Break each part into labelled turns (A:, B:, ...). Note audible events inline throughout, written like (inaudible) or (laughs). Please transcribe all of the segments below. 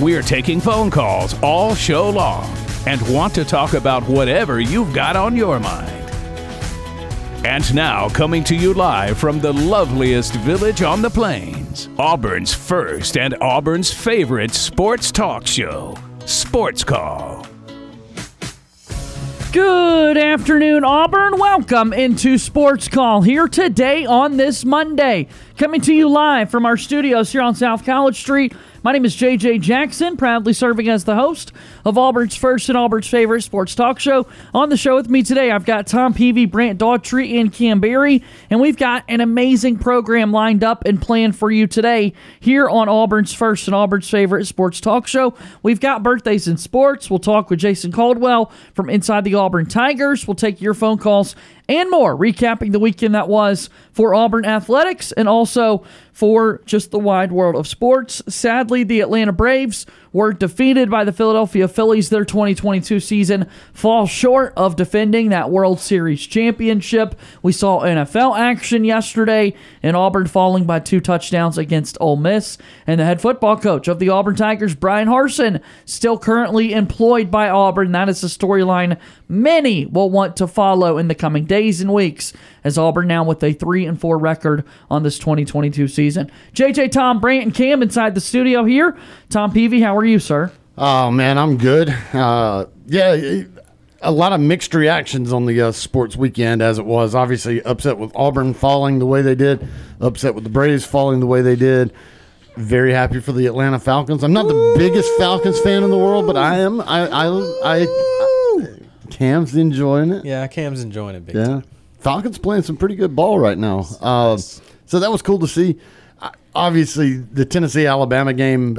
A: We're taking phone calls all show long and want to talk about whatever you've got on your mind. And now, coming to you live from the loveliest village on the plains, Auburn's first and Auburn's favorite sports talk show, Sports Call.
B: Good afternoon, Auburn. Welcome into Sports Call here today on this Monday. Coming to you live from our studios here on South College Street my name is JJ Jackson, proudly serving as the host of Auburn's first and Auburn's favorite sports talk show. On the show with me today, I've got Tom Peavy, Brant Daughtry, and Cam Berry, and we've got an amazing program lined up and planned for you today here on Auburn's first and Auburn's favorite sports talk show. We've got birthdays in sports. We'll talk with Jason Caldwell from Inside the Auburn Tigers. We'll take your phone calls and more, recapping the weekend that was for Auburn athletics and also for just the wide world of sports. Sadly, the Atlanta Braves were defeated by the Philadelphia Phillies. Their 2022 season falls short of defending that World Series championship. We saw NFL action yesterday, in Auburn falling by two touchdowns against Ole Miss. And the head football coach of the Auburn Tigers, Brian Harsin, still currently employed by Auburn. That is a storyline many will want to follow in the coming days and weeks as Auburn now with a 3 and 4 record on this 2022 season. JJ Tom Brant and Cam inside the studio here. Tom Peavy, how are you, sir?
C: Oh man, I'm good. Uh, yeah, a lot of mixed reactions on the uh, sports weekend as it was. Obviously, upset with Auburn falling the way they did, upset with the Braves falling the way they did. Very happy for the Atlanta Falcons. I'm not the biggest Falcons fan in the world, but I am. I I, I, I Cam's enjoying it.
D: Yeah, Cam's enjoying it big
C: yeah.
D: time.
C: Falcons playing some pretty good ball right now. Uh, so that was cool to see. Obviously, the Tennessee Alabama game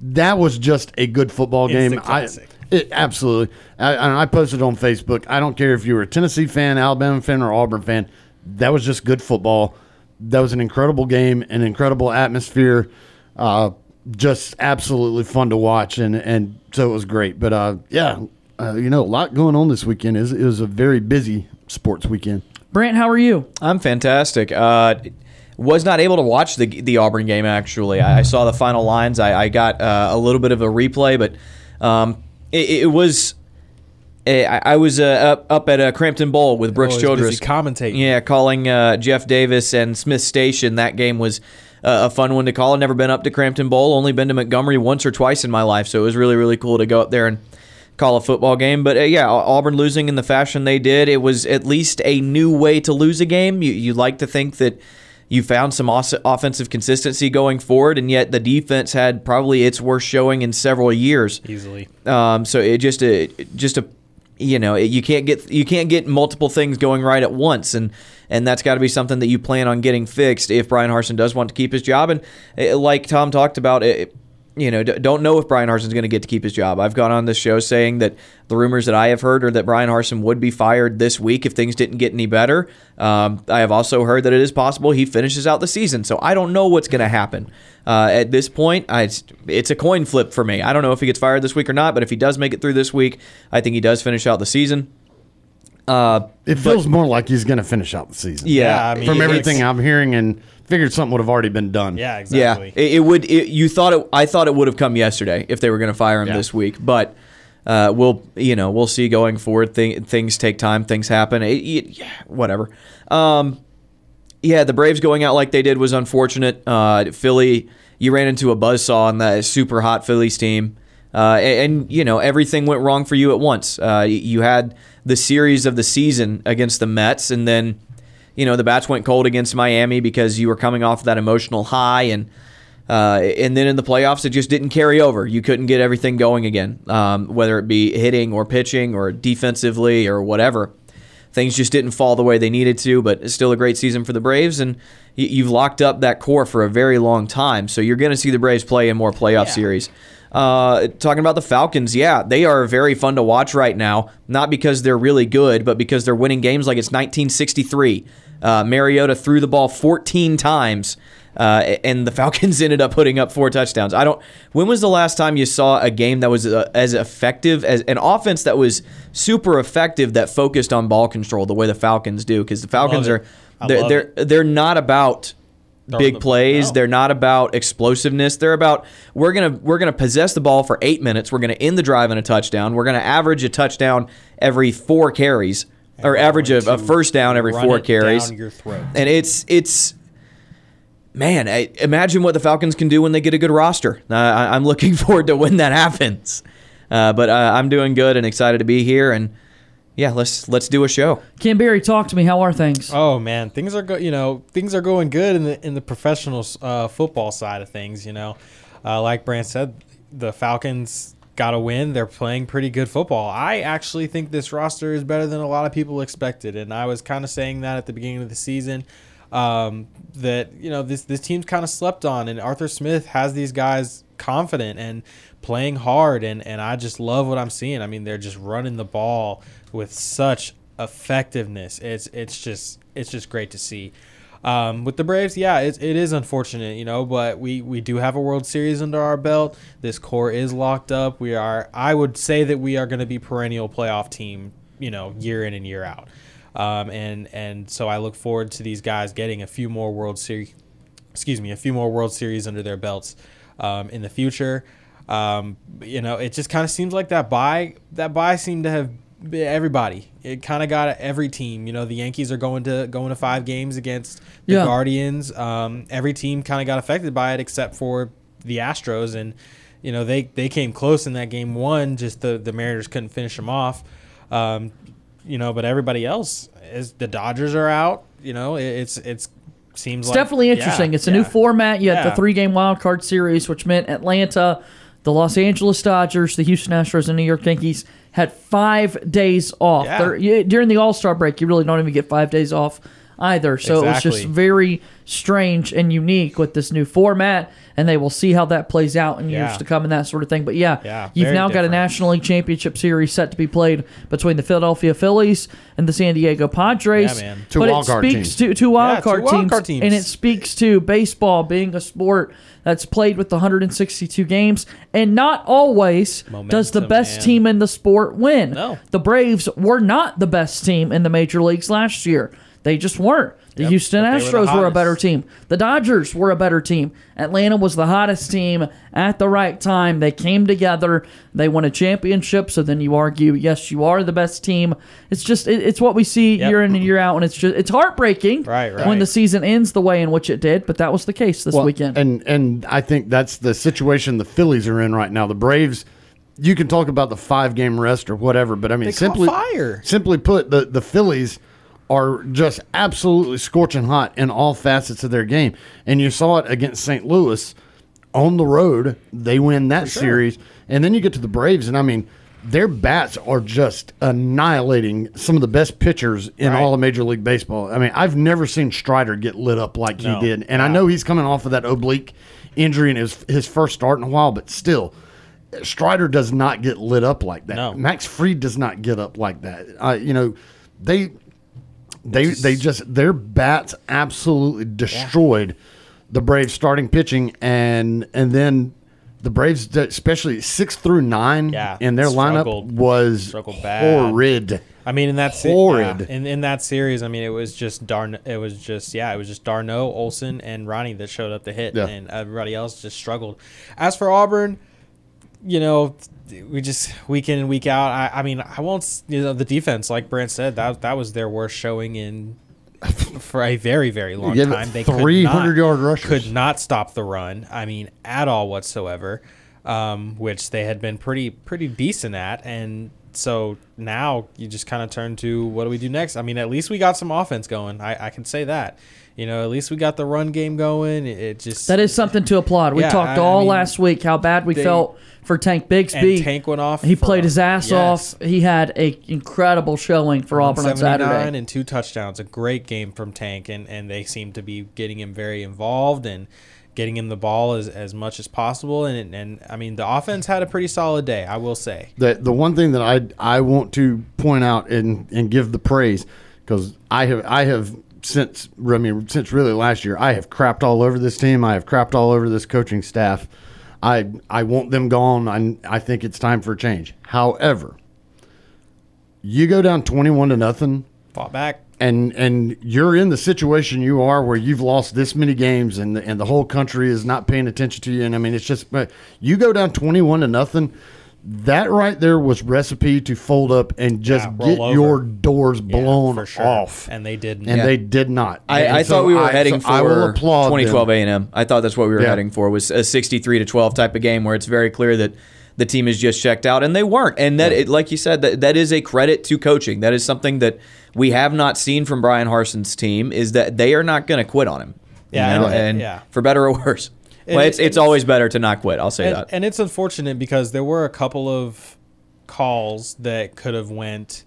C: that was just a good football game.
D: I,
C: it, absolutely. I, I posted on Facebook. I don't care if you were a Tennessee fan, Alabama fan, or Auburn fan. That was just good football. That was an incredible game, an incredible atmosphere. Uh, just absolutely fun to watch, and and so it was great. But uh, yeah, uh, you know, a lot going on this weekend. It was, it was a very busy sports weekend.
B: Brant, how are you?
E: I'm fantastic. Uh, was not able to watch the the Auburn game. Actually, I, I saw the final lines. I, I got uh, a little bit of a replay, but um, it, it, was. Eh, I, I was uh, up, up at a Crampton Bowl with Brooks
D: oh,
E: Childress
D: commentating.
E: Yeah, calling uh, Jeff Davis and Smith Station. That game was a fun one to call. I've never been up to Crampton Bowl. Only been to Montgomery once or twice in my life, so it was really really cool to go up there and call a football game. But uh, yeah, Auburn losing in the fashion they did, it was at least a new way to lose a game. You you like to think that you found some offensive consistency going forward, and yet the defense had probably its worst showing in several years.
D: Easily.
E: Um, so it just a just a you know you can't get you can't get multiple things going right at once, and and that's got to be something that you plan on getting fixed if Brian Harsin does want to keep his job. And eh, like Tom talked about, it, you know, don't know if Brian Harsin's going to get to keep his job. I've gone on this show saying that the rumors that I have heard are that Brian Harsin would be fired this week if things didn't get any better. Um, I have also heard that it is possible he finishes out the season. So I don't know what's going to happen. Uh, at this point, I, it's a coin flip for me. I don't know if he gets fired this week or not, but if he does make it through this week, I think he does finish out the season.
C: Uh, it feels but, more like he's going to finish out the season.
E: Yeah, yeah I
C: mean, from everything I'm hearing and – figured something would have already been done.
D: Yeah, exactly.
E: Yeah, it, it would. It, you thought it. I thought it would have come yesterday if they were going to fire him yeah. this week, but. Uh, we'll you know we'll see going forward. Thing, things take time. Things happen. It, yeah, whatever. Um, yeah, the Braves going out like they did was unfortunate. Uh, Philly, you ran into a buzzsaw on that super hot Phillies team, uh, and, and, you know everything went wrong for you at once. Uh, you had the series of the season against the Mets, and then you know the bats went cold against Miami because you were coming off that emotional high and uh, and then in the playoffs it just didn't carry over. You couldn't get everything going again, um, whether it be hitting or pitching or defensively or whatever. Things just didn't fall the way they needed to, but it's still a great season for the Braves, and you've locked up that core for a very long time. So you're going to see the Braves play in more playoff yeah. series. Uh, talking about the Falcons, yeah, they are very fun to watch right now. Not because they're really good, but because they're winning games like it's 1963. Uh, Mariota threw the ball 14 times. Uh, and the Falcons (laughs) ended up putting up four touchdowns. I don't. When was the last time you saw a game that was uh, as effective as an offense that was super effective that focused on ball control the way the Falcons do? Because the Falcons are they're they're, they're not about big plays. They're not about explosiveness. They're about we're gonna we're gonna possess the ball for eight minutes. We're gonna end the drive in a touchdown. We're gonna average a touchdown every four carries, or average
D: of
E: a first down every
D: run
E: four
D: it
E: carries.
D: down your throat.
E: And it's it's man, I, imagine what the Falcons can do when they get a good roster. Uh, I, I'm looking (laughs) forward to when that happens. Uh, but uh, I'm doing good and excited to be here. And yeah, let's let's do a show.
B: Cam Berry, talk to me. How are things?
D: Oh man, things are go. You know, things are going good in the in the professional uh, football side of things. You know, uh, like Brant said, the Falcons got a win. They're playing pretty good football. I actually think this roster is better than a lot of people expected, and I was kind of saying that at the beginning of the season. Um, that you know this this team's kind of slept on, and Arthur Smith has these guys confident and playing hard, and and I just love what I'm seeing. I mean, they're just running the ball with such effectiveness. It's it's just it's just great to see. Um, with the Braves, yeah, it, it is unfortunate, you know, but we, we do have a World Series under our belt. This core is locked up. We are, I would say that we are going to be perennial playoff team, you know, year in and year out. Um, and and so I look forward to these guys getting a few more World Series, excuse me, a few more World Series under their belts um, in the future. Um, you know, it just kind of seems like that bye that bye seemed to have everybody. It kind of got every team. You know, the Yankees are going to going to five games against the
B: Yeah.
D: Guardians. Um, every team kind of got affected by it except for the Astros, and you know they they came close in that game one. Just the the Mariners couldn't finish them off. Um, you know, but everybody else is the Dodgers are out. You know, it, it's it's seems
B: It's
D: like
B: definitely interesting.
D: Yeah,
B: it's a
D: yeah.
B: new format. You had the three game wild card series, which meant Atlanta, the Los Angeles Dodgers, the Houston Astros, and New York Yankees had five days off.
D: Yeah.
B: During the All Star break, you really don't even get five days off either. So it was just very strange and unique with this new format. And they will see how that plays out in years
D: Yeah.
B: to come and that sort of thing. But yeah,
D: Yeah,
B: you've
D: very
B: now got a. National League Championship Series set to be played between the Philadelphia Phillies and the San Diego Padres.
D: Yeah, man.
C: Two
B: but it
C: card
B: speaks
C: teams.
B: to two wild
D: Yeah, two
B: card
D: wild
B: teams,
D: card teams.
B: and it speaks to baseball being a sport that's played with 162 games, and not always does the best
D: man.
B: team in the sport win.
D: No.
B: The Braves were not the best team in the major leagues last year. They just weren't. The
D: Yep,
B: Houston
D: but they were the
B: Astros were, a better team. The Dodgers were a better team. Atlanta was the hottest team at the right time. They came together. They won a championship. So then you argue, yes, you are the best team. It's just it, it's what we see
D: Yep.
B: year in and year out, and it's just it's heartbreaking
D: Right,
B: when the season ends the way in which it did. But that was the case this
C: Well,
B: weekend.
C: And and I think that's the situation the Phillies are in right now. The Braves, you can talk about the five game rest or whatever, but I mean
D: They
C: simply
D: fire.
C: simply put, the the Phillies are just absolutely scorching hot in all facets of their game. And you saw it against St. Louis on the road. They win that series. And then you get to the Braves, and I mean, their bats are just annihilating some of the best pitchers in
D: Right.
C: all of Major League Baseball. I mean, I've never seen Strider get lit up like
D: No.
C: he did. And I know he's coming off of that oblique injury in his his first start in a while, but still, Strider does not get lit up like that.
D: No.
C: Max Fried does not get up like that. Uh, you know, they they they just their bats absolutely destroyed the Braves starting pitching and and then the Braves especially 6 through 9
D: Yeah,
C: in their lineup was
D: Struggled bad.
C: horrid.
D: I mean, in that se-
C: Horrid.
D: yeah, in in that series, I mean, it was just Darn. It was just yeah, it was just d'Arnaud, Olson, and Ronnie that showed up to hit,
C: Yeah.
D: and everybody else just struggled. As for Auburn, you know, we just week in and week out. I, I mean, I won't. You know, the defense, like Brant said, that that was their worst showing in (laughs) for a very very long
C: gave
D: time. They could
C: 300
D: not-
C: yard rushers.
D: Could not stop the run. I mean, at all whatsoever. Um, which they had been pretty pretty decent at, and so now you just kind of turn to what do we do next? I mean, at least we got some offense going. I, I can say that. You know, at least we got the run game going. It, it just
B: that is something to applaud. We
D: Yeah,
B: talked
D: I- I
B: all
D: mean,
B: last week how bad we
D: they-
B: felt for Tank Bigsby.
D: and Tank went off.
B: he
D: for-
B: played his ass
D: yes.
B: off. He had a incredible showing for Auburn on
D: 179
B: Saturday.
D: and two touchdowns. A great game from Tank, and, and they seem to be getting him very involved and getting him the ball as, as much as possible. And, and I mean, the offense had a pretty solid day, I will say.
C: The the one thing that I I want to point out and and give the praise because I have I have since I mean since really last year I have crapped all over this team. I have crapped all over this coaching staff. I I want them gone. I I think it's time for a change. However, you go down twenty one to nothing
D: Fought back.
C: and and you're in the situation you are where you've lost this many games and the, and the whole country is not paying attention to you and I mean it's just you go down 21 to nothing that right there was recipe to fold up and just
D: Yeah,
C: get
D: over.
C: your doors blown
D: for sure.
C: off
D: And they didn't.
C: and
E: Yeah.
C: they did not
E: I, I
C: so
E: thought we were
C: I-
E: heading
C: so
E: for
C: I will applaud
E: 2012. A&M. I thought that's what we were
C: Yeah.
E: heading for was a 63 to 12 type of game where it's very clear that the team is just checked out and they weren't. And that it, like you said that that is a credit to coaching. That is something that we have not seen from Brian Harsin's team is that they are not going to quit on him. you
D: Yeah,
E: know,
D: and-
E: and
D: yeah.
E: for better or worse.
D: And
E: well, it's it's always better to not quit. I'll say
D: and,
E: that.
D: and it's unfortunate because there were a couple of calls that could have went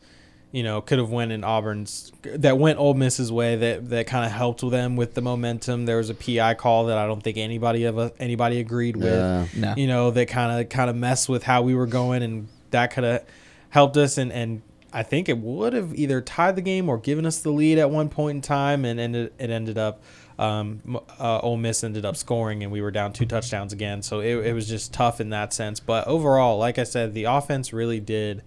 D: you know could have went in auburn's that went old miss's way that that kind of helped them with the momentum there was a pi call that i don't think anybody of us anybody agreed with
C: Yeah.
E: No.
D: you know that kind of kind of messed with how we were going and that could have helped us and and I think it would have either tied the game or given us the lead at one point in time, and ended, it ended up um, uh, Ole Miss ended up scoring, and we were down two touchdowns again. So it, it was just tough in that sense. But overall, like I said, the offense really did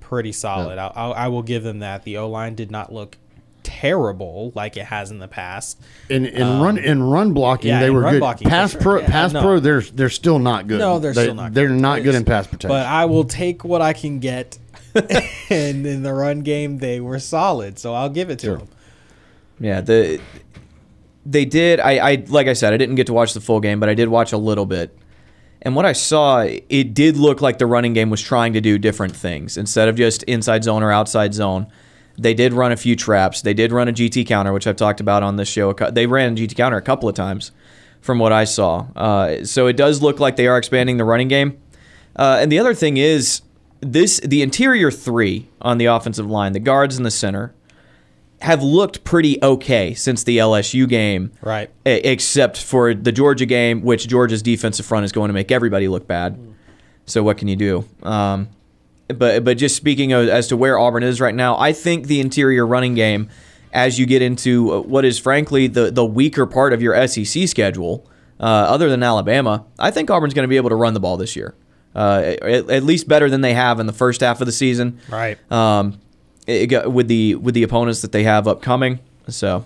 D: pretty solid. I, I, I will give them that. The O line did not look terrible like it has in the past.
C: in in run in run blocking
D: Um, yeah,
C: they were good
D: blocking,
C: pass
D: sure.
C: pro
D: Yeah,
C: pass
D: no.
C: pro they're they're still not good
D: No, they're
C: They-
D: still not.
C: they're
D: good.
C: not good in pass protection
D: But I will take what I can get. (laughs) and in the run game, they were solid. So I'll give it to
C: Sure.
D: them.
E: Yeah, the they did. I, I like I said, I didn't get to watch the full game, but I did watch a little bit. And what I saw, it did look like the running game was trying to do different things instead of just inside zone or outside zone. They did run a few traps. They did run a GT counter, which I've talked about on this show. They ran a GT counter a couple of times, from what I saw. Uh, so it does look like they are expanding the running game. Uh, and the other thing is this: the interior three on the offensive line, the guards in the center, have looked pretty okay since the LSU game.
D: Right.
E: Except for the Georgia game, which Georgia's defensive front is going to make everybody look bad. So what can you do? Um, but but just speaking of, as to where Auburn is right now, I think the interior running game, as you get into uh, what is frankly the the weaker part of your SEC schedule, uh, other than Alabama, I think Auburn's going to be able to run the ball this year, uh, at, at least better than they have in the first half of the season
D: Right.
E: um, it with the with the opponents that they have upcoming. So,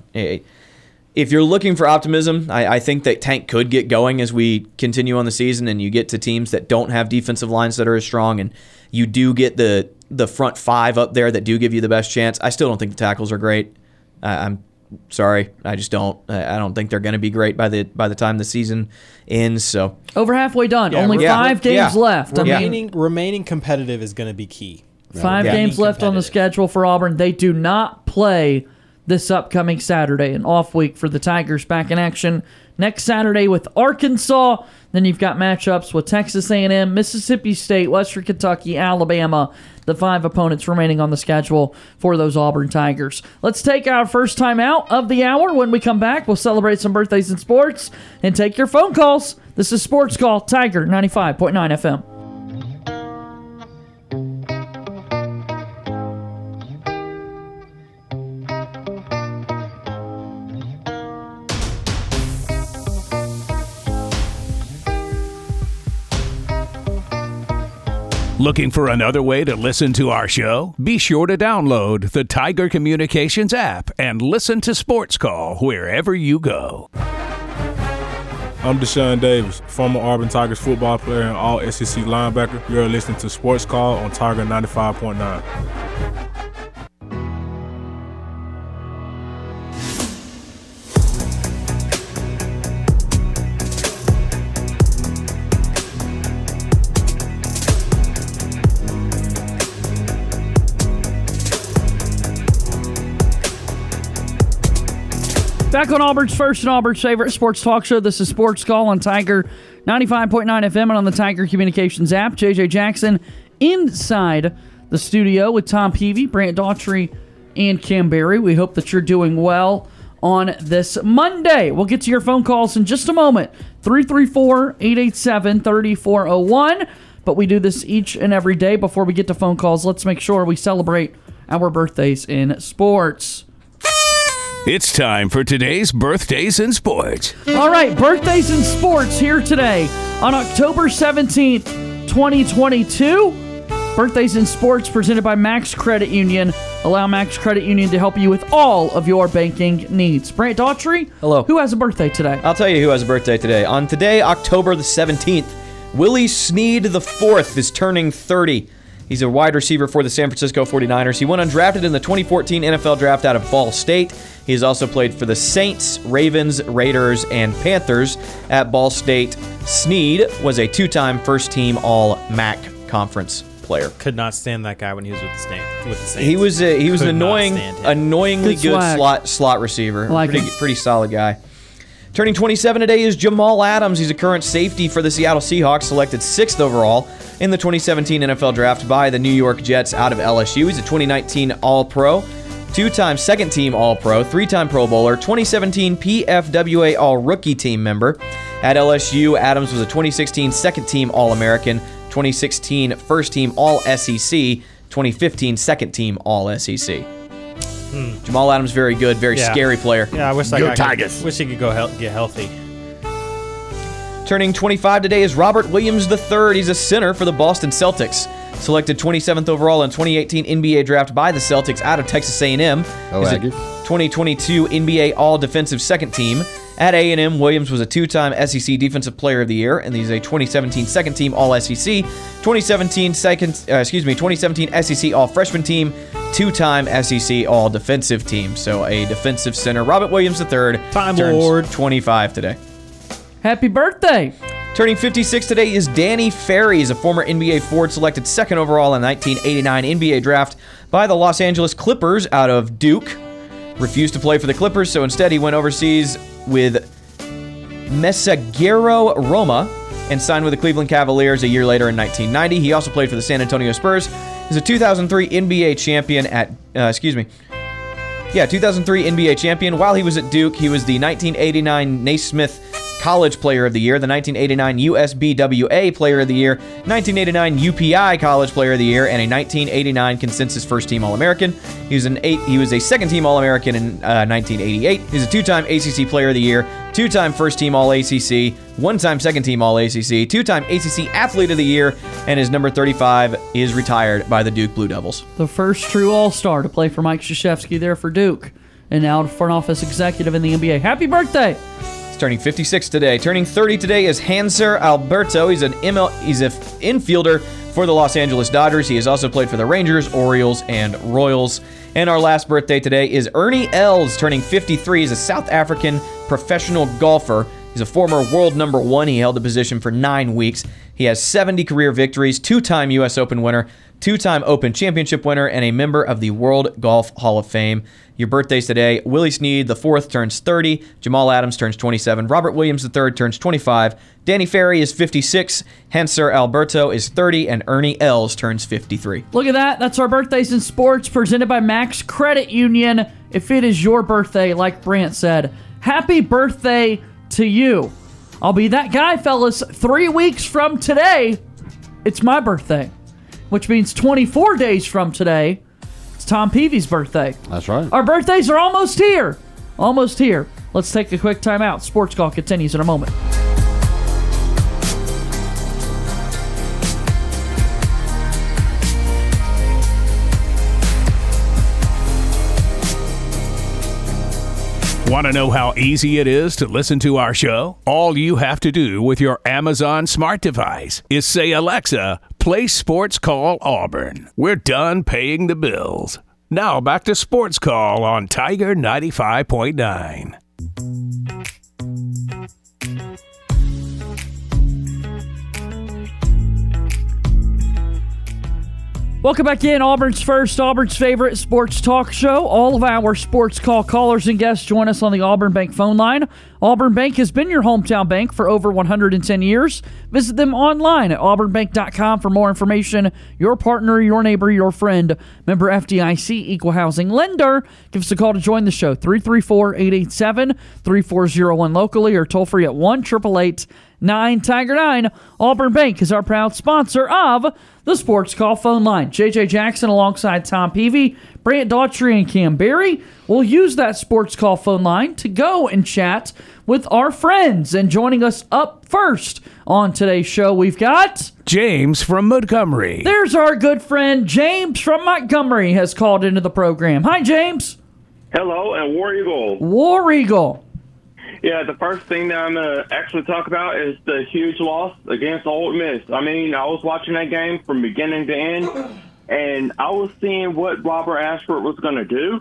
E: if you're looking for optimism, I, I think that Tank could get going as we continue on the season, and you get to teams that don't have defensive lines that are as strong, and you do get the the front five up there that do give you the best chance. I still don't think the tackles are great. I, I'm sorry, I just don't. I I don't think they're going to be great by the by the time the season ends. So,
B: Over halfway done.
D: Yeah,
B: Only
E: yeah,
B: five games
E: yeah.
B: left. I mean,
D: remaining remaining competitive is going to be key.
B: Five
E: Yeah.
B: games left on the schedule for Auburn. They do not play this upcoming Saturday, an off week for the Tigers back in action next Saturday with Arkansas. Then you've got matchups with Texas A&M, Mississippi State, Western Kentucky, Alabama. The five opponents remaining on the schedule for those Auburn Tigers. Let's take our first time out of the hour. When we come back, we'll celebrate some birthdays in sports and take your phone calls. This is Sports Call Tiger 95.9 FM.
A: Looking for another way to listen to our show? Be sure to download the Tiger Communications app and listen to Sports Call wherever you go.
F: I'm Deshaun Davis, former Auburn Tigers football player and all SEC linebacker. You're listening to Sports Call on Tiger 95.9.
B: Back on Auburn's first and Auburn's favorite sports talk show. This is Sports Call on Tiger 95.9 FM and on the Tiger Communications app. JJ Jackson inside the studio with Tom Peavy, Brant Daughtry, and Cam Berry. We hope that you're doing well on this Monday. We'll get to your phone calls in just a moment 334 887 3401. But we do this each and every day. Before we get to phone calls, let's make sure we celebrate our birthdays in sports.
A: It's time for today's birthdays and sports.
B: All right, birthdays and sports here today on October 17th, 2022. Birthdays and sports presented by Max Credit Union. Allow Max Credit Union to help you with all of your banking needs. Brant Daughtry.
E: Hello.
B: Who has a birthday today?
E: I'll tell you who has a birthday today. On today, October the 17th, Willie Snead IV is turning 30. He's a wide receiver for the San Francisco 49ers. He went undrafted in the 2014 NFL Draft out of Ball State. He has also played for the Saints, Ravens, Raiders, and Panthers at Ball State. Snead was a two time first team All MAC conference player.
D: Could not stand that guy when he was with the Saints. With the Saints.
E: He was a, he was an
D: Could not
E: annoying, annoyingly
B: Good
E: good, slot slot receiver.
B: like
E: pretty pretty solid guy. Turning 27 today is Jamal Adams. He's a current safety for the Seattle Seahawks, selected sixth overall in the 2017 NFL Draft by the New York Jets out of LSU. He's a 2019 All Pro, two-time second team All Pro, three-time Pro Bowler, 2017 PFWA All Rookie Team member. At LSU, Adams was a 2016 second team All American, 2016 first team All SEC, 2015 second team All SEC. Hmm. Jamal Adams, very good, very
D: Yeah.
E: scary player.
D: Yeah, I wish that
C: Go
D: guy
C: Tigers.
D: Could, wish he could go hel- get healthy.
E: Turning 25 today is Robert Williams III. He's a center for the Boston Celtics. Selected 27th overall in 2018 NBA draft by the Celtics out of Texas A&M.
C: Oh,
E: He's a 2022 NBA All Defensive Second Team. At A&M, Williams was a two-time SEC Defensive Player of the Year, and he's a 2017 Second Team All SEC, 2017 second, uh, excuse me, 2017 SEC All Freshman Team, two-time SEC All Defensive Team. So a defensive center. Robert Williams III
D: Time
E: turns
D: Lord.
E: 25 today.
B: Happy birthday.
E: Turning 56 today is Danny Ferry. He's a former NBA forward selected second overall in the 1989 NBA draft by the Los Angeles Clippers out of Duke. Refused to play for the Clippers, so instead he went overseas with Messaggero Roma and signed with the Cleveland Cavaliers a year later in 1990. He also played for the San Antonio Spurs. He's a 2003 NBA champion at, uh, excuse me, yeah, 2003 NBA champion. While he was at Duke, he was the 1989 Naismith College Player of the Year, the 1989 USBWA Player of the Year, 1989 UPI College Player of the Year, and a 1989 Consensus First Team All-American. He was an eight. He was a Second Team All-American in uh, 1988. He's a two-time ACC Player of the Year, two-time First Team All-ACC, one-time Second Team All-ACC, two-time ACC Athlete of the Year, and his number 35 is retired by the Duke Blue Devils.
B: The first true All Star to play for Mike Krzyzewski there for Duke, and now front office executive in the NBA. Happy birthday.
E: Turning 56 today. Turning 30 today is Hanser Alberto. He's an ML, he's an infielder for the Los Angeles Dodgers. He has also played for the Rangers, Orioles, and Royals. And our last birthday today is Ernie Els, turning 53. He's a South African professional golfer. He's a former world number one. He held the position for nine weeks. He has 70 career victories, two time U.S. Open winner, two time Open Championship winner, and a member of the World Golf Hall of Fame. Your birthdays today Willie Snead the fourth turns 30, Jamal Adams turns 27, Robert Williams III turns 25, Danny Ferry is 56, Hanser Alberto is 30, and Ernie Els turns 53.
B: Look at that. That's our birthdays in sports presented by Max Credit Union. If it is your birthday, like Brant said, happy birthday to you. I'll be that guy, fellas. Three weeks from today, it's my birthday, which means 24 days from today, it's Tom Peavy's birthday.
C: That's right.
B: Our birthdays are almost here. Almost here. Let's take a quick timeout. Sports Call continues in a moment.
A: Want to know how easy it is to listen to our show? All you have to do with your Amazon smart device is say, Alexa, play Sports Call Auburn. We're done paying the bills. Now back to Sports Call on Tiger 95.9.
B: Welcome back in. Auburn's first, Auburn's favorite sports talk show. All of our sports call callers and guests join us on the Auburn Bank phone line. Auburn Bank has been your hometown bank for over 110 years. Visit them online at auburnbank.com for more information. Your partner, your neighbor, your friend. Member FDIC, equal housing lender. Give us a call to join the show 334 887 3401 locally or toll free at 1 888 9 Tiger 9. Auburn Bank is our proud sponsor of the Sports Call phone line. JJ Jackson alongside Tom Peavy, Brant Daughtry, and Cam Berry will use that Sports Call phone line to go and chat with our friends. And joining us up first on today's show, we've got
A: James from Montgomery.
B: there's our good friend James from Montgomery has called into the program. Hi, James.
G: Hello, and War Eagle.
B: War Eagle.
G: Yeah, the first thing that I'm going to actually talk about is the huge loss against Ole Miss. I mean, I was watching that game from beginning to end, and I was seeing what Robert Ashford was going to do,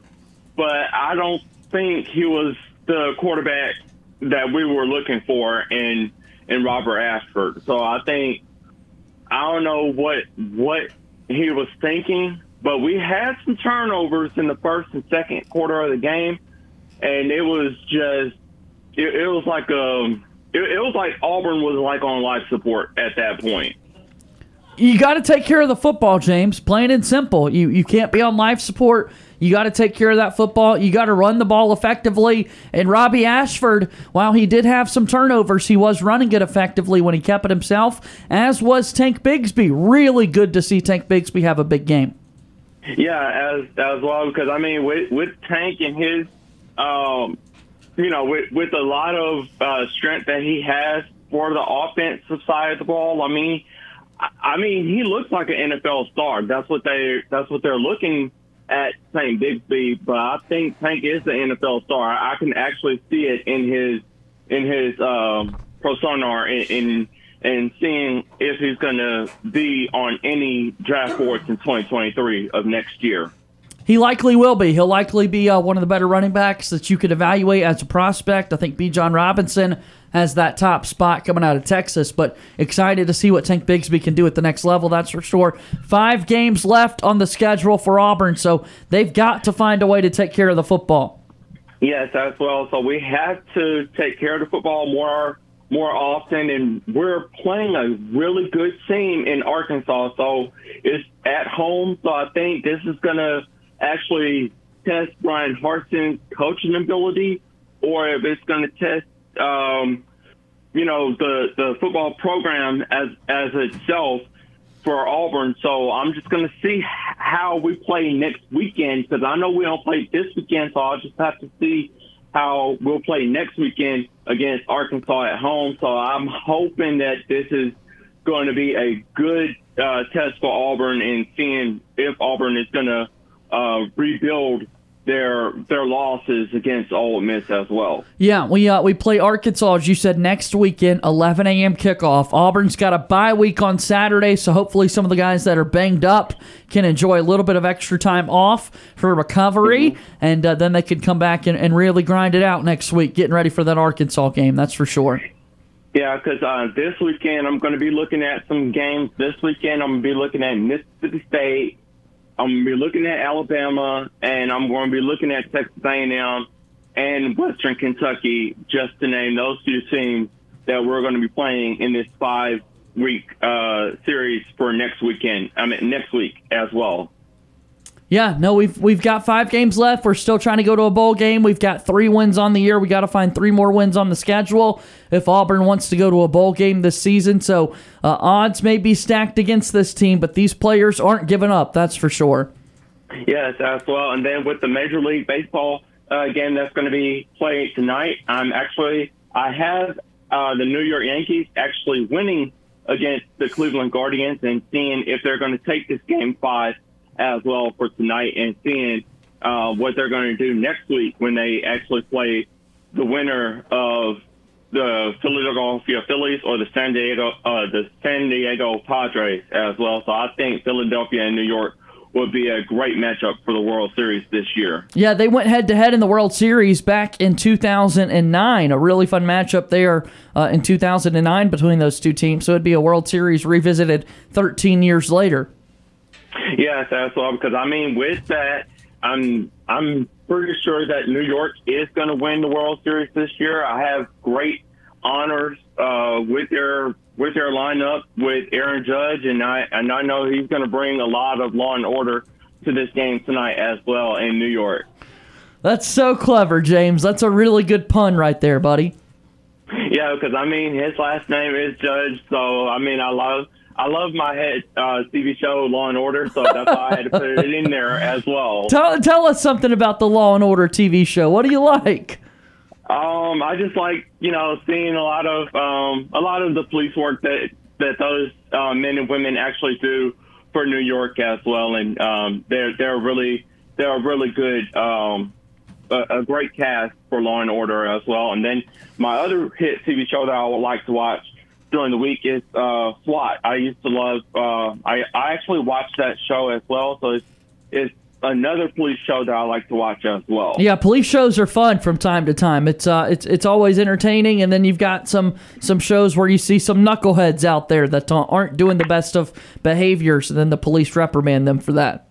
G: but I don't think he was the quarterback that we were looking for in in Robert Ashford. So I think I don't know what what he was thinking, but we had some turnovers in the first and second quarter of the game, and it was just it, it was like um it, it was like Auburn was like on life support at that point.
B: You got to take care of the football, James. Plain and simple. You you can't be on life support. You got to take care of that football. You got to run the ball effectively. And Robbie Ashford, while he did have some turnovers, he was running it effectively when he kept it himself. As was Tank Bigsby. Really good to see Tank Bigsby have a big game.
G: Yeah, as as well because I mean with with Tank and his um you know with with a lot of uh, strength that he has for the offensive side of the ball. I mean, I, mean he looks like an NFL star. That's what they that's what they're looking at Tank Bigsby. But I think Tank is the NFL star. I can actually see it in his in his um, persona in. in and seeing if he's going to be on any draft boards in 2023 of next year.
B: He likely will be. He'll likely be uh, one of the better running backs that you could evaluate as a prospect. I think Bijan Robinson has that top spot coming out of Texas, but excited to see what Tank Bigsby can do at the next level, that's for sure. Five games left on the schedule for Auburn, so they've got to find a way to take care of the football.
G: Yes, as well. So we have to take care of the football more more often, and we're playing a really good team in Arkansas. So it's at home. So I think this is going to actually test Brian Harsin's coaching ability, or if it's going to test, um, you know, the the football program as as itself for Auburn. So I'm just going to see how we play next weekend because I know we don't play this weekend. So I'll just have to see how we'll play next weekend against Arkansas at home. So I'm hoping that this is going to be a good uh, test for Auburn and seeing if Auburn is going to uh, rebuild their their losses against Ole Miss as well.
B: Yeah, we uh, we play Arkansas as you said next weekend, 11 a.m. kickoff. Auburn's got a bye week on Saturday, so hopefully some of the guys that are banged up can enjoy a little bit of extra time off for recovery, mm-hmm. and uh, then they can come back and, and really grind it out next week, getting ready for that Arkansas game. That's for sure.
G: Yeah, because uh, this weekend I'm going to be looking at some games. This weekend I'm going to be looking at Mississippi State, I'm to be looking at Alabama, and I'm going to be looking at Texas A&M and Western Kentucky, just to name those two teams that we're going to be playing in this five-week uh, series for next weekend. I mean, next week as well.
B: Yeah, no, we've we've got five games left. We're still trying to go to a bowl game. We've got three wins on the year. We got to find three more wins on the schedule if Auburn wants to go to a bowl game this season. So uh, odds may be stacked against this team, but these players aren't giving up. That's for sure.
G: Yes, as well. And then with the Major League Baseball uh, game that's going to be played tonight, I'm actually I have uh, the New York Yankees actually winning against the Cleveland Guardians and seeing if they're going to take this game five as well for tonight and seeing uh, what they're going to do next week when they actually play the winner of the Philadelphia Phillies or the San Diego uh, the San Diego Padres as well. So I think Philadelphia and New York would be a great matchup for the World Series this year.
B: Yeah, they went head to head in the World Series back in 2009. A really fun matchup there uh, in 2009 between those two teams. So it'd be a World Series revisited 13 years later.
G: Yes, that's well. Because I mean, with that, I'm I'm pretty sure that New York is going to win the World Series this year. I have great honors uh, with their with their lineup with Aaron Judge, and I and I know he's going to bring a lot of law and order to this game tonight as well in New York.
B: That's so clever, James. That's a really good pun right there, buddy.
G: Yeah, because I mean his last name is Judge, so I mean I love I love my head uh, TV show Law and Order, so that's why I had to put it in there as well. (laughs)
B: Tell tell us something about the Law and Order TV show. What do you like?
G: Um, I just like you know seeing a lot of um, a lot of the police work that that those uh, men and women actually do for New York as well, and um, they're they're really they're a really good um, a, a great cast for Law and Order as well. And then my other hit TV show that I would like to watch during the week is uh, SWAT. I used to love. Uh, I I actually watched that show as well, so it's it's another police show that I like to watch as well.
B: Yeah, police shows are fun from time to time. It's uh, it's it's always entertaining, and then you've got some some shows where you see some knuckleheads out there that aren't doing the best of behaviors, and then the police reprimand them for that.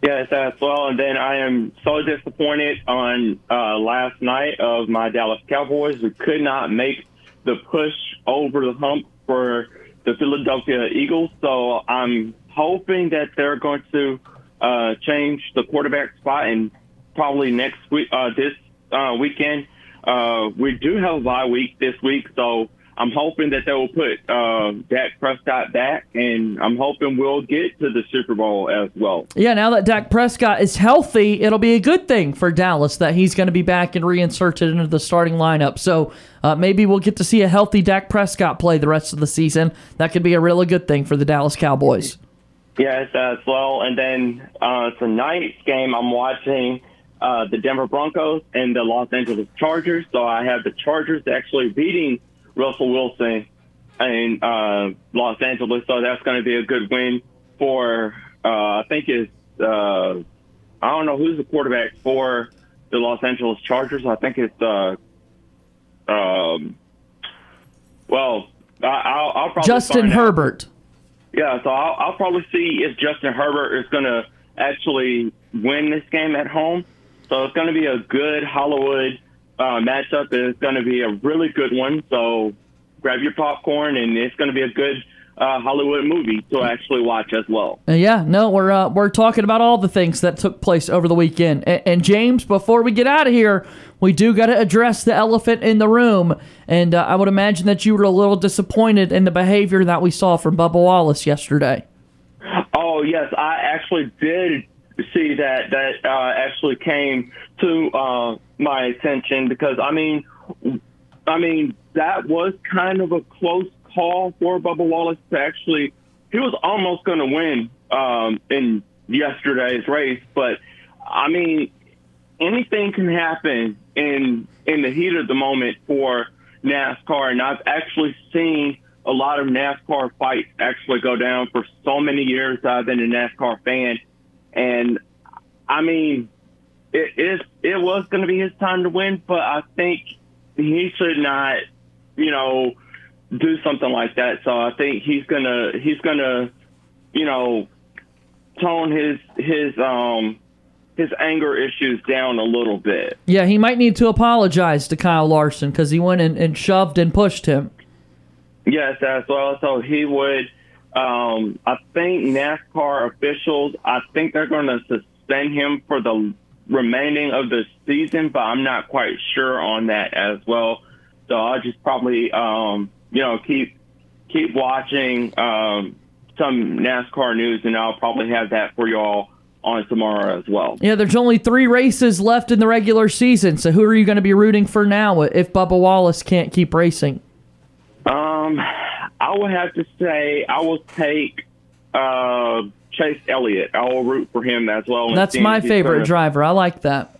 G: Yes, as well. And then I am so disappointed on uh, last night of my Dallas Cowboys who could not make the push over the hump for the Philadelphia Eagles. So I'm hoping that they're going to uh, change the quarterback spot and probably next week, uh, this uh, weekend. Uh, we do have a bye week this week, so I'm hoping that they will put uh, Dak Prescott back, and I'm hoping we'll get to the Super Bowl as well.
B: Yeah, now that Dak Prescott is healthy, it'll be a good thing for Dallas that he's going to be back and reinserted into the starting lineup. So uh, maybe we'll get to see a healthy Dak Prescott play the rest of the season. That could be a really good thing for the Dallas Cowboys.
G: Yes, as well. And then uh, tonight's game, I'm watching uh, the Denver Broncos and the Los Angeles Chargers. So I have the Chargers actually beating Russell Wilson in uh, Los Angeles. So that's going to be a good win for, uh, I think it's, uh, I don't know who's the quarterback for the Los Angeles Chargers. I think it's, uh, um, well, I, I'll, I'll probably
B: Justin Herbert.
G: Out. Yeah, so I'll, I'll probably see if Justin Herbert is going to actually win this game at home. So it's going to be a good Hollywood uh, matchup. is going to be a really good one. So grab your popcorn, and it's going to be a good uh, Hollywood movie to actually watch as well.
B: Uh, yeah, no, we're uh, we're talking about all the things that took place over the weekend. And, and James, before we get out of here, we do got to address the elephant in the room. And uh, I would imagine that you were a little disappointed in the behavior that we saw from Bubba Wallace yesterday.
G: Oh yes, I actually did see that. That uh, actually came to uh, my attention because I mean, I mean that was kind of a close call for Bubba Wallace to actually. He was almost going to win um, in yesterday's race, but I mean, anything can happen in in the heat of the moment for NASCAR, and I've actually seen a lot of NASCAR fights actually go down for so many years. I've been a NASCAR fan, and I mean, it is it was going to be his time to win, but I think he should not, you know do something like that. So I think he's gonna he's gonna you know tone his his um his anger issues down a little bit.
B: Yeah, he might need to apologize to Kyle Larson because he went and, and, shoved and pushed him.
G: Yes, as well. So he would. Um, I think NASCAR officials. I think they're going to suspend him for the remaining of the season, but I'm not quite sure on that as well. So I'll just probably um, you know, keep keep watching um, some NASCAR news, and I'll probably have that for you all on tomorrow as well.
B: Yeah, there's only three races left in the regular season, so who are you going to be rooting for now if Bubba Wallace can't keep racing?
G: Um, I would have to say I will take uh, Chase Elliott. I will root for him as well.
B: That's my favorite gonna, driver. I like that.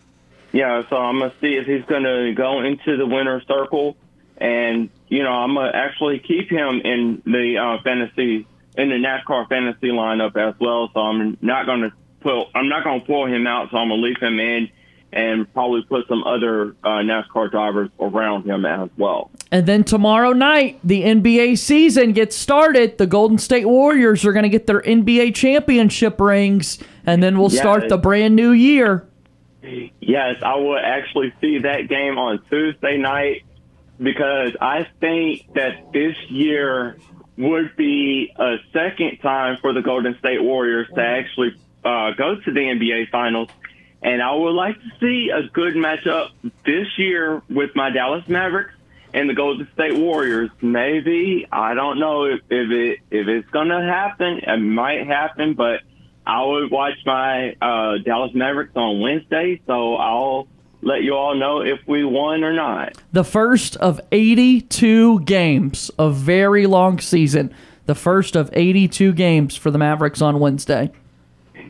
G: Yeah, so I'm gonna see if he's going to go into the winner's circle and you know I'm gonna actually keep him in the uh, fantasy in the NASCAR fantasy lineup as well. So I'm not gonna pull I'm not gonna pull him out. So I'm gonna leave him in and probably put some other uh, NASCAR drivers around him as well.
B: And then tomorrow night, the NBA season gets started. The Golden State Warriors are going to get their NBA championship rings, and then we'll start the brand new year.
G: Yes, I will actually see that game on Tuesday night because I think that this year would be a second time for the Golden State Warriors to actually uh, go to the NBA Finals. And I would like to see a good matchup this year with my Dallas Mavericks and the Golden State Warriors. Maybe I don't know if, if it if it's gonna happen. It might happen, but I would watch my uh, Dallas Mavericks on Wednesday, so I'll let you all know if we won or not.
B: The first of 82 games, a very long season. The first of 82 games for the Mavericks on Wednesday.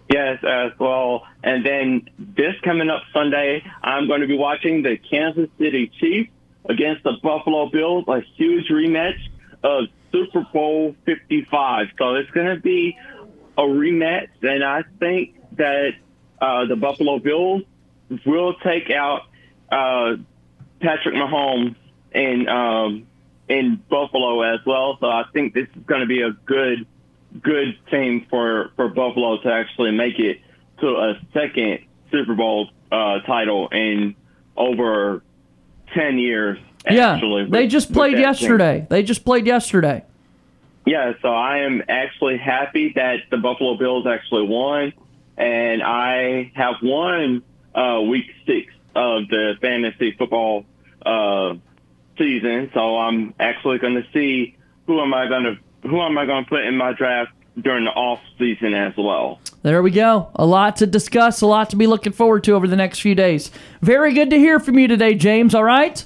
G: Yes, as well. And then this coming up Sunday, I'm going to be watching the Kansas City Chiefs against the Buffalo Bills, a huge rematch of Super Bowl 55. So it's going to be a rematch, and I think that uh, the Buffalo Bills will take out uh, Patrick Mahomes in um, in Buffalo as well. So I think this is going to be a good good team for for Buffalo to actually make it to a second Super Bowl uh, title in over ten years. Actually,
B: yeah, they
G: with-
B: just played
G: that team.
B: yesterday. They just played yesterday.
G: Yeah, so I am actually happy that the Buffalo Bills actually won, and I have won uh, week six of the fantasy football uh, season. So I'm actually going to see who am I going to who am I going to put in my draft during the off season as well.
B: There we go. A lot to discuss, a lot to be looking forward to over the next few days. Very good to hear from you today, James. All right?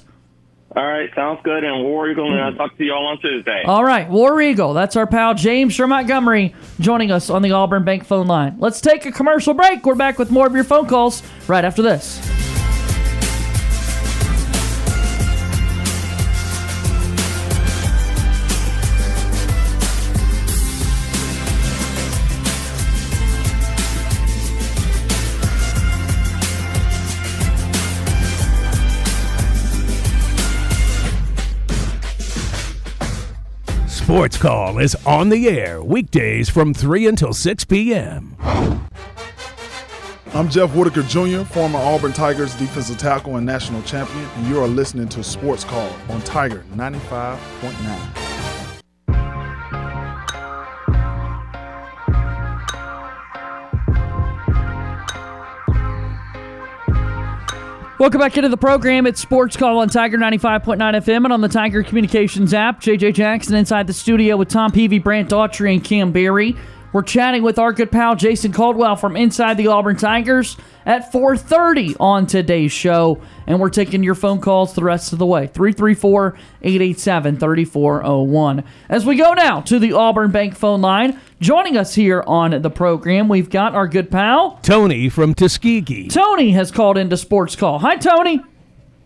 G: All right, sounds good. And War Eagle, and I'll talk to you all on Tuesday.
B: All right. War Eagle. That's our pal James Sher Montgomery joining us on the Auburn Bank phone line. Let's take a commercial break. We're back with more of your phone calls right after this.
A: Sports Call is on the air weekdays from 3 until 6 p.m.
H: I'm Jeff Whitaker Jr., former Auburn Tigers defensive tackle and national champion, and you are listening to Sports Call on Tiger 95.9.
B: Welcome back into the program. It's Sports Call on Tiger 95.9 FM and on the Tiger Communications app. JJ Jackson inside the studio with Tom Peavy, Brant Daughtry, and Cam Berry. We're chatting with our good pal Jason Caldwell from inside the Auburn Tigers at 4:30 on today's show, and we're taking your phone calls the rest of the way. 334-887-3401. As we go now to the Auburn Bank phone line, joining us here on the program, we've got our good pal
A: Tony from Tuskegee.
B: Tony has called into Sports Call. Hi Tony.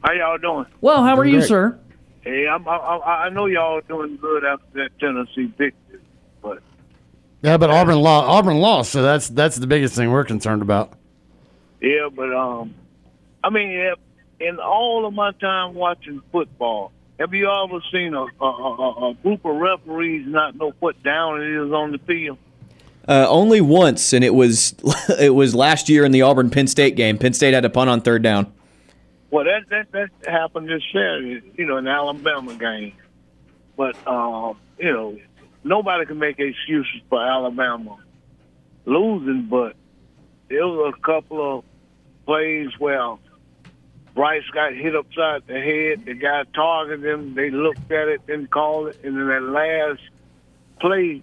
I: How y'all doing?
B: Well, how are you,
C: great.
B: sir?
I: Hey, I'm, I, I I know y'all doing good after that Tennessee victory, but
C: Yeah, but Auburn lost. Auburn lost, so that's that's the biggest thing we're concerned about.
I: yeah, but um, I mean, yeah, in all of my time watching football, have you ever seen a a, a, a group of referees not know what down it is on the field?
E: Uh, only once, and it was (laughs) it was last year in the Auburn Penn State game. Penn State had a punt on third down.
I: Well, that that that happened this Saturday, you know, in the Alabama game. But um, you know, nobody can make excuses for Alabama losing. But there was a couple of plays where Bryce got hit upside the head. The guy targeted him. They looked at it, didn't call it, and then that last play,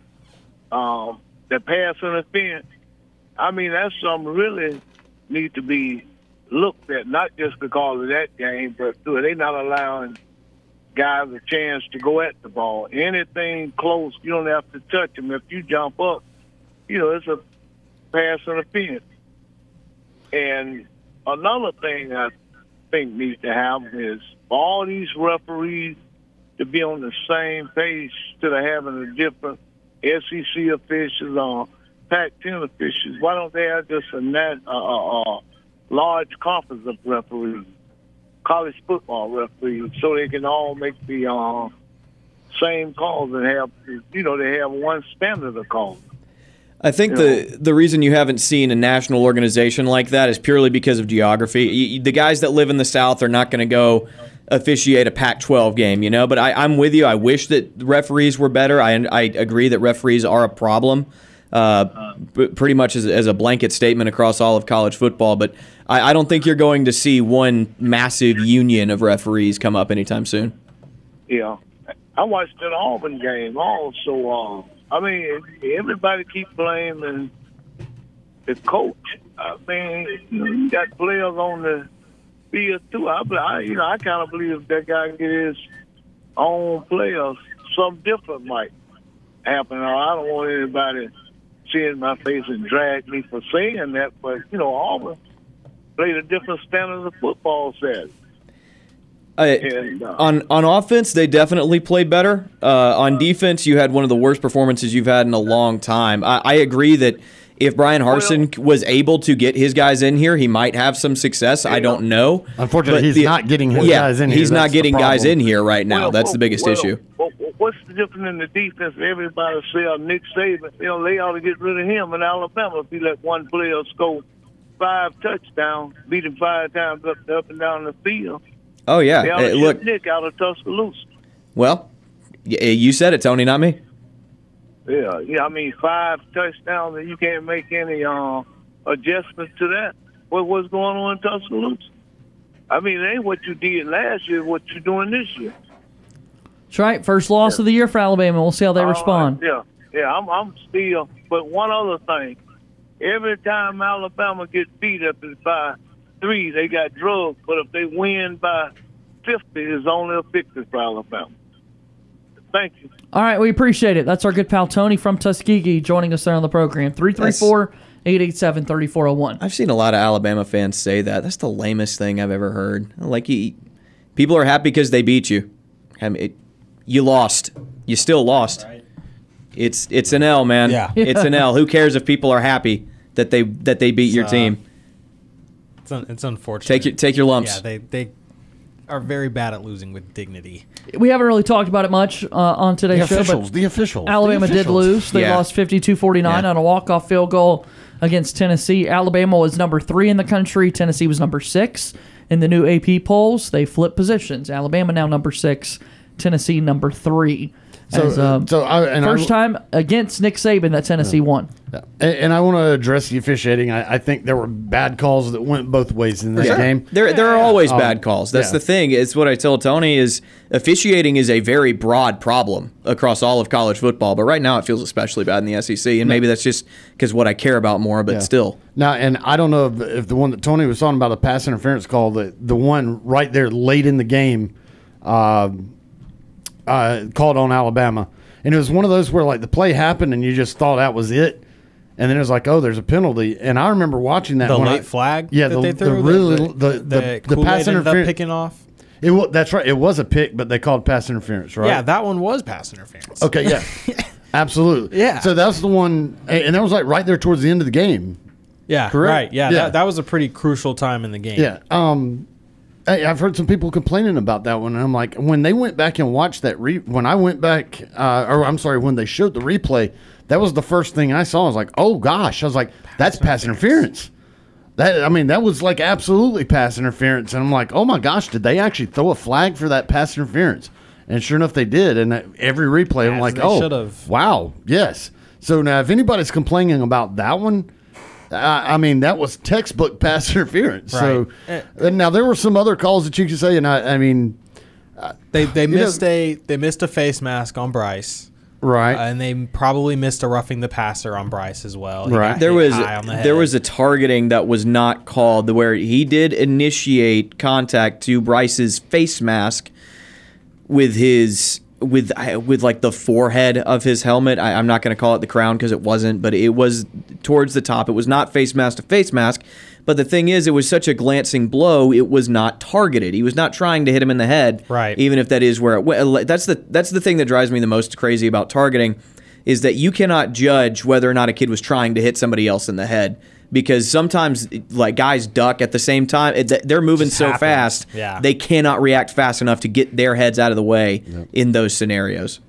I: um, the pass interference. I mean, that's something really need to be looked at, not just because of that game, but too, they not allowing guys a chance to go at the ball. Anything close, you don't have to touch them. If you jump up, you know, it's a pass interference. And another thing I think needs to happen is all these referees to be on the same page instead of having a different SEC officials or Pac-10 officials. Why don't they have just a nat- uh, uh, uh, large conference of referees, college football referees, so they can all make the uh, same calls and have, you know, they have one standard of calls.
E: I think the the reason you haven't seen a national organization like that is purely because of geography. The guys that live in the South are not going to go officiate a Pac-12 game, you know. But I, I'm with you. I wish that referees were better. I I agree that referees are a problem. Uh, pretty much as, as, a blanket statement across all of college football, but I, I don't think you're going to see one massive union of referees come up anytime soon.
I: Yeah, I watched an Auburn game also. Uh, I mean, everybody keep blaming the coach. I mean, you got players on the field too. I, I you know, I kind of believe that guy get his own players, something different might happen. I don't want anybody seeing my face and drag me for saying that, but you know, Auburn played a different standard of football Saturday.
E: Uh, and, uh, on on offense, they definitely played better. Uh, on defense, you had one of the worst performances you've had in a long time. I, I agree that if Bryan Harsin well, was able to get his guys in here, he might have some success. I don't know.
C: Unfortunately, but he's the, not getting his
E: yeah,
C: guys in here.
E: He's not getting guys in here right now. Well, That's the biggest
I: well,
E: issue.
I: what's the difference in the defense? Everybody say uh, Nick Saban. You know, they ought to get rid of him in Alabama if he let one player score five touchdowns, beat him five times up, up and down the field.
E: Oh yeah,
I: hey,
E: look,
I: Nick out of Tuscaloosa.
E: Well, you said it, Tony, not me.
I: Yeah, yeah. I mean, five touchdowns, and you can't make any uh, adjustments to that. What what's going on in Tuscaloosa? I mean, it ain't what you did last year. What you're doing this year?
B: That's right. First loss yeah. of the year for Alabama. We'll see how they All respond.
I: Right. Yeah, yeah. I'm I'm still. But one other thing, every time Alabama gets beat up by three, they got drugs. But if they win by fifty, it's only a victory for Alabama. Thank you.
B: All right, we appreciate it. That's our good pal Tony from Tuskegee joining us there on the program. 334 887 3401.
E: I've seen a lot of Alabama fans say that. That's the lamest thing I've ever heard. Like, you, people are happy because they beat you. I mean, it, you lost. You still lost. It's it's an L, man.
D: Yeah.
E: it's an L. Who cares if people are happy that they that they beat your uh, team?
D: It's un, it's unfortunate.
E: Take your take your lumps.
D: Yeah, they they are very bad at losing with dignity.
B: We haven't really talked about it much uh, on today's
C: the
B: show.
C: Officials, the officials.
B: Alabama
C: the
B: officials. did lose. They yeah. lost 52-49 yeah. on a walk-off field goal against Tennessee. Alabama was number three in the country. Tennessee was number six in the new AP polls. They flipped positions. Alabama now number six. Tennessee number three. So, As, um, so I, first I, time against Nick Saban that Tennessee yeah. won.
C: Yeah. And, and, I want to address the officiating. I, I, think there were bad calls that went both ways in this
E: sure.
C: game.
E: There, there are always um, bad calls. That's yeah. the thing. It's what I tell Tony is officiating is a very broad problem across all of college football. But right now, it feels especially bad in the SEC, and maybe that's just because what I care about more. But still,
C: now, and I don't know if, if, the one that Tony was talking about, the pass interference call, the the one right there late in the game. Uh, uh, called on Alabama, and it was one of those where like the play happened and you just thought that was it, and then it was like, oh, there's a penalty. And I remember watching that
D: the late
C: I,
D: flag.
C: Yeah, the, the really the the, the, the, the pass interference
D: picking off.
C: It was, that's right. It was a pick, but they called pass interference, right?
D: Yeah, that one was pass interference.
C: Okay, yeah, (laughs) absolutely.
D: Yeah.
C: So that's the one, and that was like right there towards the end of the game.
D: Yeah, correct. Right. Yeah, yeah. That, that was a pretty crucial time in the game.
C: Yeah. Um, I've heard some people complaining about that one, and I'm like, when they went back and watched that, re- when I went back, uh, or I'm sorry, when they showed the replay, that was the first thing I saw. I was like, oh gosh, I was like, that's pass interference. That I mean, that was like absolutely pass interference, and I'm like, oh my gosh, did they actually throw a flag for that pass interference? And sure enough, they did. And every replay, I'm like, oh, should've. wow, yes. So now, if anybody's complaining about that one, I, I mean, that was textbook (laughs) pass interference. Right. So and now there were some other calls that you could say, and I, I mean,
D: they they missed know, a they missed a face mask on Bryce.
C: Right.
D: Uh, and they probably missed a roughing the passer on Bryce as well.
C: He right.
E: There was the there was a targeting that was not called where he did initiate contact to Bryce's face mask with his with with like the forehead of his helmet. I, am not going to call it the crown because it wasn't, but it was towards the top. It was not face mask to face mask. But the thing is, it was such a glancing blow. It was not targeted. He was not trying to hit him in the head.
D: Right.
E: Even if that is where it. went. That's the that's the thing that drives me the most crazy about targeting, is that you cannot judge whether or not a kid was trying to hit somebody else in the head because sometimes like guys duck at the same time. It, they're moving so
D: happens.
E: fast,
D: Yeah.
E: they cannot react fast enough to get their heads out of the way in those scenarios.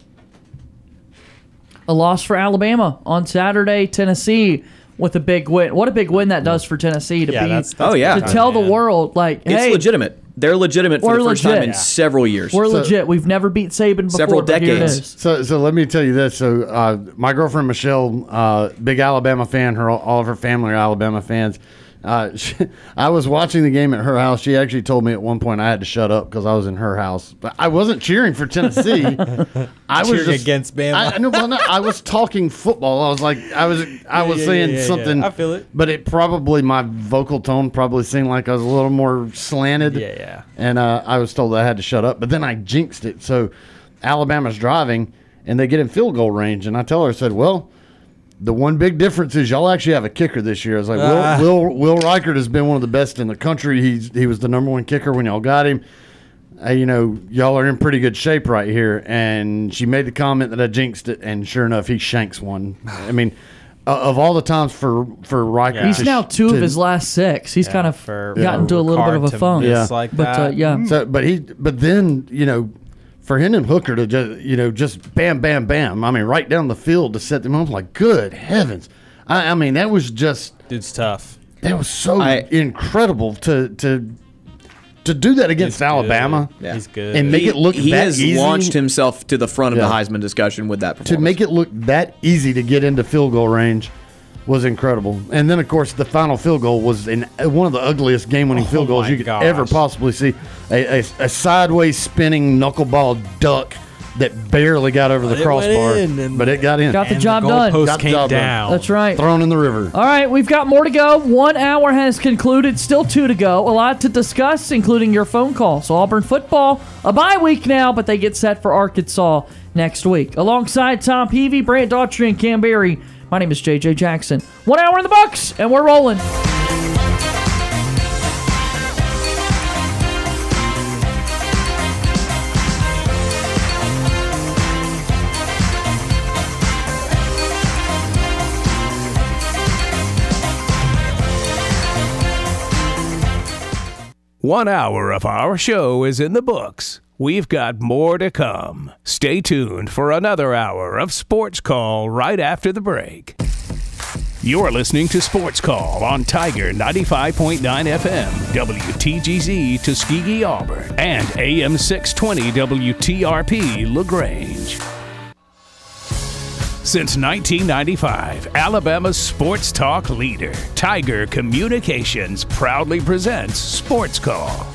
B: A loss for Alabama on Saturday. Tennessee with a big win. What a big win that does for Tennessee to
D: Yeah,
B: be
D: that's- that's
E: Oh, yeah.
B: to tell the world like,
E: It's
B: hey,
E: legitimate. They're legitimate for
B: We're
E: the first time in
B: Yeah.
E: several years.
B: we're
C: So-
B: legit. We've never beat Saban before.
E: Several
B: but here it
E: decades.
B: is.
C: So, so let me tell you this. So, uh, my girlfriend Michelle, uh, big Alabama fan. Her all of her family are Alabama fans. Uh, she, (laughs) I was watching the game at her house. She actually told me at one point I had to shut up because I was in her house. But I wasn't cheering for Tennessee. (laughs) I was
D: Cheering
C: just,
D: against Bama.
C: I, know, well, no, I was talking football. I was like, I was, I was
D: yeah,
C: saying
D: yeah, yeah,
C: something.
D: I feel it.
C: But it probably my vocal tone probably seemed like I was a little more slanted.
D: Yeah, yeah.
C: And uh, I was told I had to shut up, but then I jinxed it. So Alabama's driving, and they get in field goal range, and I tell her, I said, "Well, the one big difference is y'all actually have a kicker this year." I was like,
D: Ah.
C: "Will Will, Will Reichard has been one of the best in the country. He's he was the number one kicker when y'all got him." Uh, you know, y'all are in pretty good shape right here. And she made the comment that I jinxed it, and sure enough, he shanks one. I mean, uh, of all the times for for Reichard,
B: He's
C: to
B: now two
C: to-
B: of his last six. He's kind of
D: for-
B: gotten
D: for
B: into a little bit of a funk.
C: Yeah.
D: like
B: But uh, yeah,
C: So, but he, but then you know, for Hendon Hooker to just you know just bam, bam, bam. I mean, right down the field to set them up. Like, good heavens! I, I mean, that was just
D: it's tough.
C: that was so
E: I-
C: incredible to to to do that against
D: He's good.
C: Alabama.
D: He's good.
C: And make
E: he,
C: it look
E: he
C: that
E: has
C: easy.
E: launched himself to the front of
C: Yeah.
E: the Heisman discussion with that performance.
C: to make it look that easy to get into field goal range was incredible. And then, of course, the final field goal was in one of the ugliest game-winning oh field goals you could
D: gosh.
C: ever possibly see. A, a, a sideways spinning knuckleball duck that barely got over the
D: it
C: crossbar,
D: in, and-
C: but it got in.
B: Got the
D: And
B: job done.
C: Got the
D: came
C: job done.
B: that's right.
C: thrown in the river.
B: All right, we've got more to go. One hour has concluded. Still two to go. A lot to discuss, including your phone call. So Auburn football, a bye week now, but they get set for Arkansas next week. Alongside Tom Peavy, Brant Daughtry, and Cam Berry, my name is JJ Jackson. One hour in the books, and we're rolling.
A: One hour of our show is in the books. We've got more to come. Stay tuned for another hour of Sports Call right after the break. You're listening to Sports Call on Tiger 95.9 FM, WTGZ Tuskegee, Auburn, and AM 620 WTRP LaGrange. Since 1995, Alabama's sports talk leader, Tiger Communications, proudly presents Sports Call.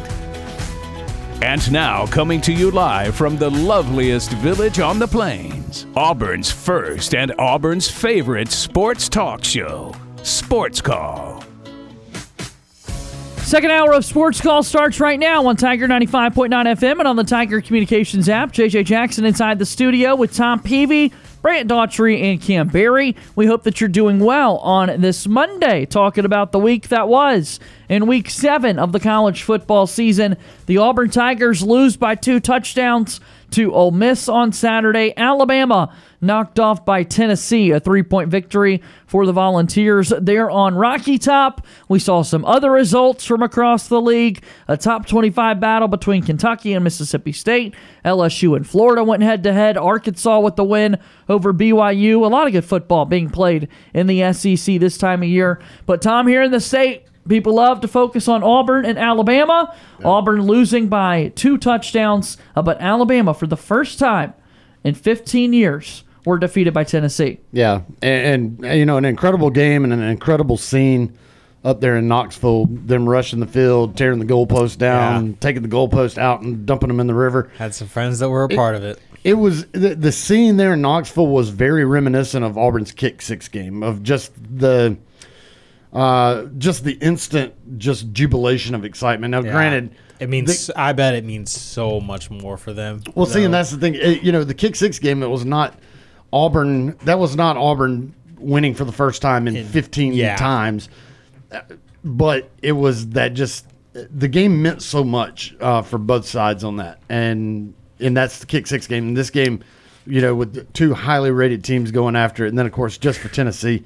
A: And now, coming to you live from the loveliest village on the plains, Auburn's first and Auburn's favorite sports talk show, Sports Call.
B: Second hour of Sports Call starts right now on Tiger 95.9 FM and on the Tiger Communications app. JJ Jackson inside the studio with Tom Peavy, Brant Daughtry, and Cam Berry. We hope that you're doing well on this Monday, talking about the week that was. In week seven of the college football season, the Auburn Tigers lose by two touchdowns to Ole Miss on Saturday. Alabama knocked off by Tennessee, a three point victory for the Volunteers there on Rocky Top. We saw some other results from across the league a top 25 battle between Kentucky and Mississippi State. LSU and Florida went head to head. Arkansas with the win over BYU. A lot of good football being played in the SEC this time of year. But Tom, here in the state, People love to focus on Auburn and Alabama. Auburn losing by two touchdowns, uh, but Alabama, for the first time in 15 years, were defeated by Tennessee.
C: Yeah, and, and you know, an incredible game and an incredible scene up there in Knoxville. Them rushing the field, tearing the goalpost down,
D: Yeah.
C: taking the goalpost out, and dumping them in the river.
D: Had some friends that were a part of it.
C: It was the, the scene there in Knoxville was very reminiscent of Auburn's kick six game of just the uh, just the instant just jubilation of excitement. Now,
D: Yeah.
C: granted,
D: it means I bet it means so much more for them.
C: well, see, and
D: though.
C: that's the thing. It- you know, the kick six game. It was not Auburn. That was not Auburn winning for the first time in, 15
D: yeah.
C: times. But it was that just the game meant so much uh, for both sides on that, and and that's the kick six game. And this game, you know, with the two highly rated teams going after it, and then of course just for Tennessee.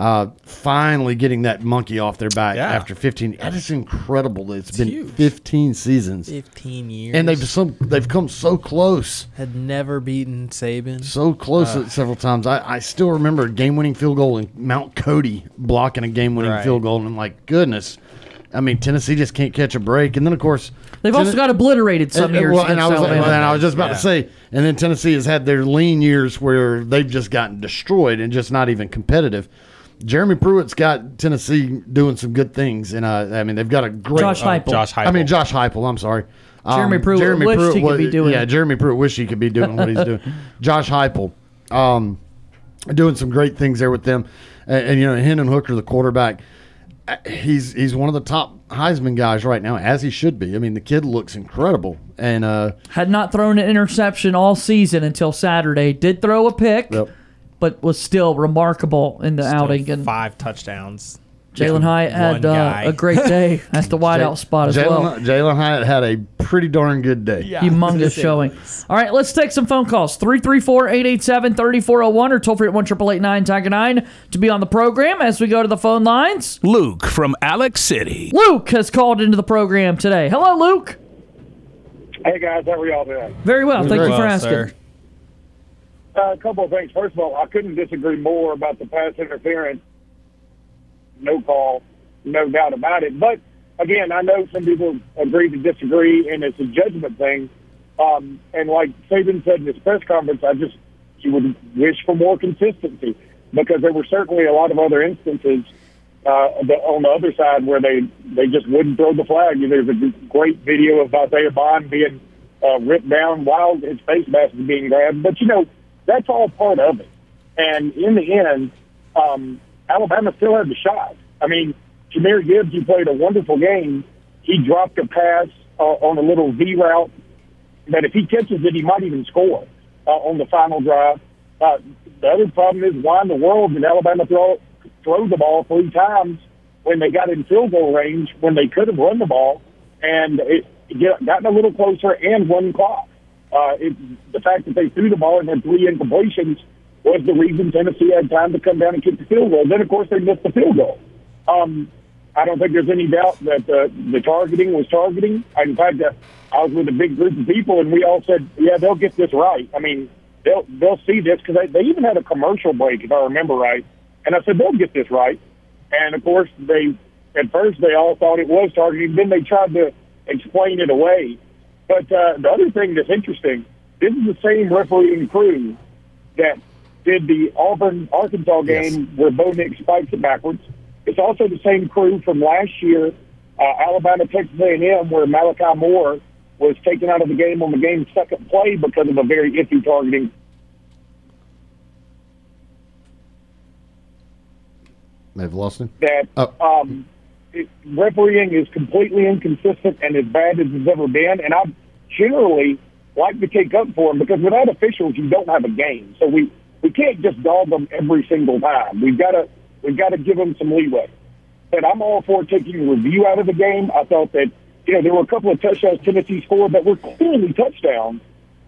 C: Uh, finally getting that monkey off their back
D: Yeah.
C: after 15. That is incredible. that It's been
D: huge.
C: 15 seasons,
D: 15 years.
C: and they've some they've come so close
D: had never beaten Saban.
C: so close
D: Uh.
C: several times. I, I still remember a game winning field goal in Mount Cody blocking a game winning
D: Right.
C: field goal, and I'm like, goodness. I mean, Tennessee just can't catch a break. And then, of course,
B: They've also got obliterated some
C: and,
B: years.
C: well, and I was,
B: Alabama.
C: and I was just about
D: Yeah.
C: to say, and then Tennessee has had their lean years where they've just gotten destroyed and just not even competitive. Jeremy Pruitt's got Tennessee doing some good things, and uh, I mean they've got a great
B: Josh Heupel.
D: Josh Heupel.
C: I mean Josh Heupel. I'm sorry. Um,
B: Jeremy Pruitt wished he could
C: wa-
B: be doing
C: Yeah. Jeremy Pruitt wished he could be doing what he's doing. (laughs) Josh Heupel, um, doing some great things there with them, and, and you know Hendon Hooker, the quarterback. uh, He's he's one of the top Heisman guys right now, as he should be. I mean, the kid looks incredible, and uh,
B: Had not thrown an interception all season until Saturday. Did throw a pick,
C: Yep.
B: But was still remarkable in the outing. And
D: five touchdowns.
B: Jalin Hyatt had uh, a great day (laughs) at the wideout spot as
C: Jalin
B: well.
C: Jalin Hyatt had a pretty darn good day.
B: Humongous (laughs) showing. All right, let's take some phone calls. 334-887-3401 or toll free at 1 Tiger 9 to be on the program as we go to the phone lines.
A: Luke from Alex City.
B: Luke has called into the program today. Hello, Luke.
J: Hey guys, how are y'all doing?
B: Very well. Thank you
D: Well,
B: for asking.
D: sir.
J: Uh, a couple of things. First of all, I couldn't disagree more about the pass interference. No call, no doubt about it. But again, I know some people agree to disagree, and it's a judgment thing. Um, and like Saban said in his press conference, I just you would wish for more consistency because there were certainly a lot of other instances uh, on the other side where they they just wouldn't throw the flag. There's a great video of Isaiah Bond being uh, ripped down while his face mask is being grabbed. But you know that's all part of it. And in the end, um, Alabama still had the shot. I mean, Jahmyr Gibbs, who played a wonderful game, he dropped a pass uh, on a little V route that if he catches it, he might even score uh, on the final drive. Uh, the other problem is why in the world did Alabama throw throw the ball three times when they got in field goal range when they could have run the ball and it get, gotten a little closer and won clock. Uh, it, the fact that they threw the ball and had three incompletions was the reason Tennessee had time to come down and kick the field goal. Then, of course, they missed the field goal. Um, I don't think there's any doubt that uh, the targeting was targeting. In fact, uh, I was with a big group of people, and we all said, "Yeah, they'll get this right." I mean, they'll they'll see this because they, they even had a commercial break, if I remember right. And I said, "They'll get this right." And of course, they at first they all thought it was targeting. Then they tried to explain it away. But uh, the other thing that's interesting, this is the same refereeing crew that did the Auburn Arkansas game where Bo Nix spikes it backwards. It's also the same crew from last year, uh, Alabama Texas A&M, where Malachi Moore was taken out of the game on the game's second play because of a very iffy targeting.
C: They've lost him.
J: That
C: Oh.
J: um, refereeing is completely inconsistent and as bad as it's ever been. And I generally like to take up for them because without officials, you don't have a game. So we we can't just dog them every single time. We've got to we've got to give them some leeway. But I'm all for taking review out of the game. I thought that you know there were a couple of touchdowns Tennessee scored that were clearly touchdowns,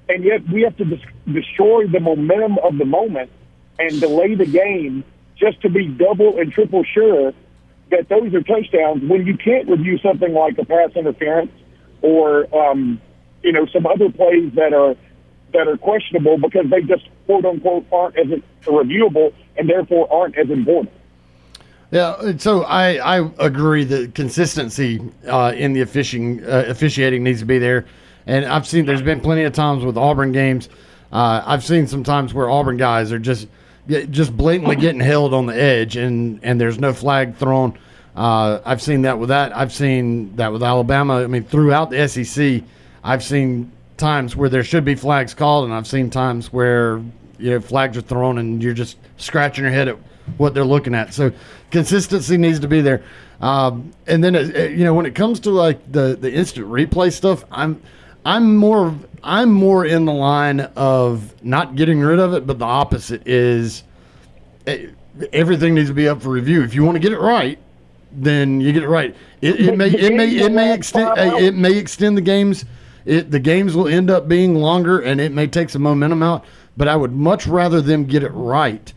J: and yet we have to dis- destroy the momentum of the moment and delay the game just to be double and triple sure that those are touchdowns when you can't review something like a pass interference or um, you know some other plays that are that are questionable because they just quote unquote aren't as reviewable and therefore aren't as important.
C: Yeah, so I, I agree that consistency uh, in the officiating uh, officiating needs to be there, and I've seen there's been plenty of times with Auburn games. Uh, I've seen some times where Auburn guys are just just blatantly getting held on the edge, and and there's no flag thrown. Uh, I've seen that with that. I've seen that with Alabama. I mean, throughout the SEC, I've seen times where there should be flags called, and I've seen times where you know flags are thrown, and you're just scratching your head at what they're looking at. So consistency needs to be there. Um, and then uh, you know when it comes to like the the instant replay stuff, I'm I'm more I'm more in the line of not getting rid of it, but the opposite is uh, everything needs to be up for review. If you want to get it right, then you get it right. It, it may it may it may extend uh, it may extend the games. It the games will end up being longer, and it may take some momentum out. But I would much rather them get it right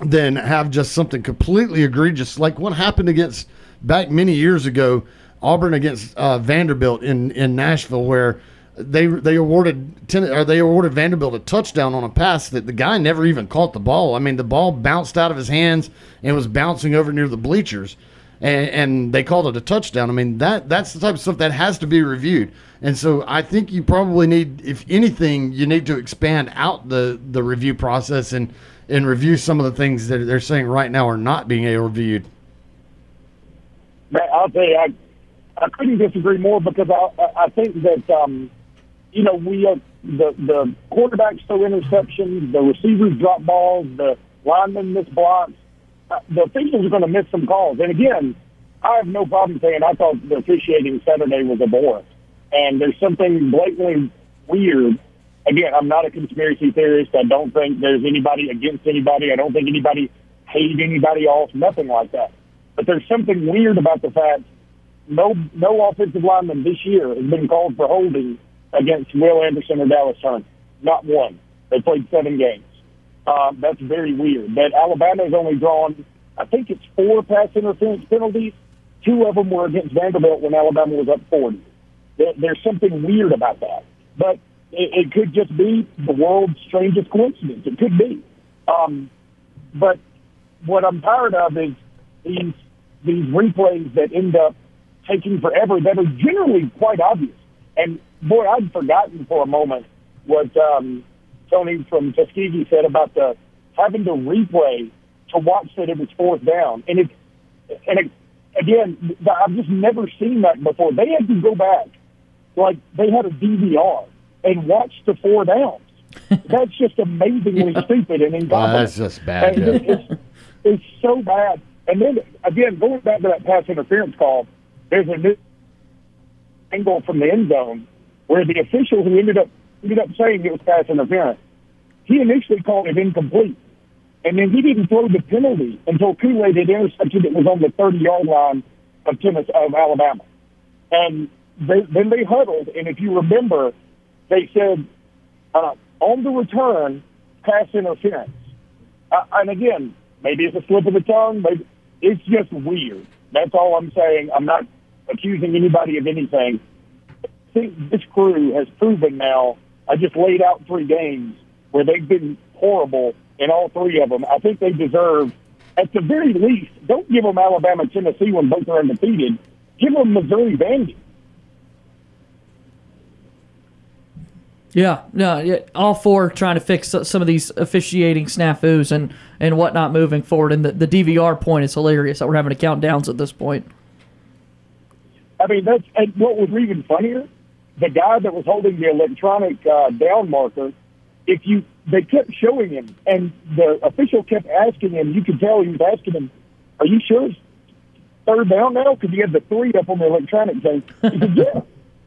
C: than have just something completely egregious like what happened against back many years ago Auburn against uh, Vanderbilt in in Nashville where they they awarded ten, or they awarded Vanderbilt a touchdown on a pass that the guy never even caught the ball. I mean, the ball bounced out of his hands and was bouncing over near the bleachers, and, and they called it a touchdown. I mean, that that's the type of stuff that has to be reviewed. And so I think you probably need, if anything, you need to expand out the the review process and and review some of the things that they're saying right now are not being reviewed.
J: I'll tell you, I I couldn't disagree more because I I think that um, you know we uh, the the quarterbacks throw interceptions, the receivers drop balls, the linemen miss blocks. Uh, the officials are going to miss some calls, and again, I have no problem saying I thought the officiating Saturday was abhorrent, and there's something blatantly weird again, I'm not a conspiracy theorist. I don't think there's anybody against anybody. I don't think anybody hated anybody off, nothing like that. But there's something weird about the fact no no offensive lineman this year has been called for holding against Will Anderson or Dallas Turner. Not one. They played seven games. Um, that's very weird. But Alabama has only drawn, I think it's four pass interference penalties. Two of them were against Vanderbilt when Alabama was up 40. There, there's something weird about that. But it, it could just be the world's strangest coincidence. It could be. Um, but what I'm tired of is these these replays that end up taking forever that are generally quite obvious. And boy, I'd forgotten for a moment what um, Tony from Tuskegee said about the having to replay to watch that it was fourth down. And it and it, again, I've just never seen that before. They had to go back like they had a DVR and watch the four downs. (laughs) That's just amazingly yeah. stupid and incompetent.
C: Well, that's just bad.
J: Yeah. it's, it's so bad. And then again, going back to that pass interference call, there's a new angle from the end zone where the official who ended up ended up saying it was pass interference, he initially called it incomplete. And then he didn't throw the penalty until Kool-Aid had intercepted it was on the 30-yard line of Tennessee, of Alabama. And they, then they huddled, and if you remember, they said uh, on the return, pass interference. Uh, and again, maybe it's a slip of the tongue, but it's just weird. That's all I'm saying. I'm not accusing anybody of anything. I think this crew has proven now. I just laid out three games where they've been horrible in all three of them. I think they deserve, at the very least, don't give them Alabama, Tennessee when both are undefeated. Give them Missouri, Vandy.
B: Yeah, no, yeah, all four trying to fix some of these officiating snafus and, and whatnot moving forward. And the, the DVR point is hilarious that we're having to count downs at this point.
J: I mean, that's and what was even funnier. The guy that was holding the electronic uh, down marker, if you they kept showing him, and the official kept asking him. You could tell he was asking him, "Are you sure it's third down now?" Because he had the three up on the electronic thing. He said, "Yeah."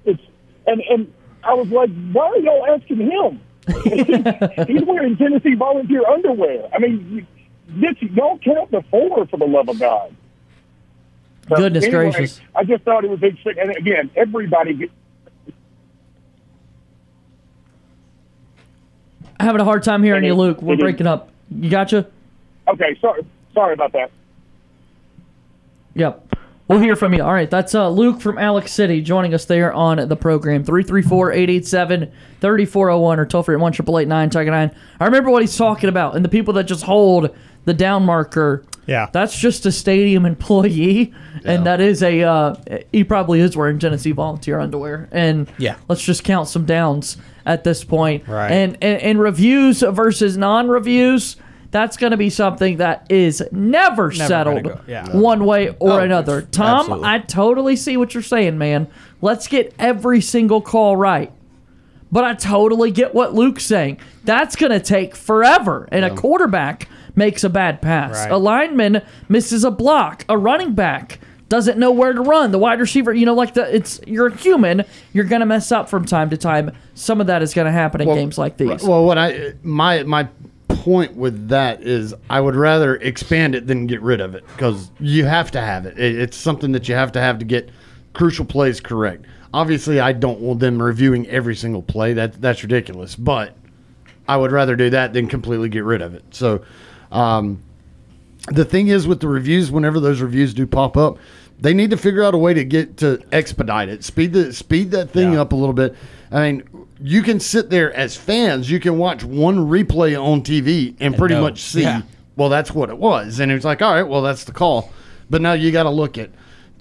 J: It's and and I was like, why are y'all asking him? (laughs) He's wearing Tennessee volunteer underwear. I mean, this y'all count the four for the love of God.
B: So Goodness anyway, gracious!
J: I just thought it was interesting, and again, everybody. Gets,
B: Having a hard time hearing you, Luke. We're breaking up. You gotcha?
J: Okay, sorry. Sorry about that.
B: Yep. We'll hear from you. All right, that's uh, Luke from Alex City joining us there on the program. 334-887-3401 or toll free at 1 Tiger 9. I remember what he's talking about and the people that just hold the down marker.
D: Yeah.
B: That's just a stadium employee. Yeah. And that is a, uh, he probably is wearing Tennessee volunteer underwear. And
E: yeah.
B: let's just count some downs at this point.
D: Right.
B: And, and, and reviews versus non reviews that's going to be something that is never, never settled go. yeah. one way or oh, another. Tom, absolutely. I totally see what you're saying, man. Let's get every single call right. But I totally get what Luke's saying. That's going to take forever. And a quarterback makes a bad pass.
D: Right.
B: A lineman misses a block. A running back doesn't know where to run. The wide receiver, you know, like the it's you're a human. You're going to mess up from time to time. Some of that is going to happen in games like these.
C: Well, what I my my point with that is I would rather expand it than get rid of it because you have to have it. it. It's something that you have to have to get crucial plays correct. Obviously, I don't want them reviewing every single play. That that's ridiculous. But I would rather do that than completely get rid of it. So, um, the thing is with the reviews, whenever those reviews do pop up, they need to figure out a way to get to expedite it, speed the speed that thing up a little bit. I mean, you can sit there as fans, you can watch one replay on TV and, pretty
D: know.
C: much see,
D: Yeah.
C: well, that's what it was, and it's like, all right, well, that's the call, but now you got to look at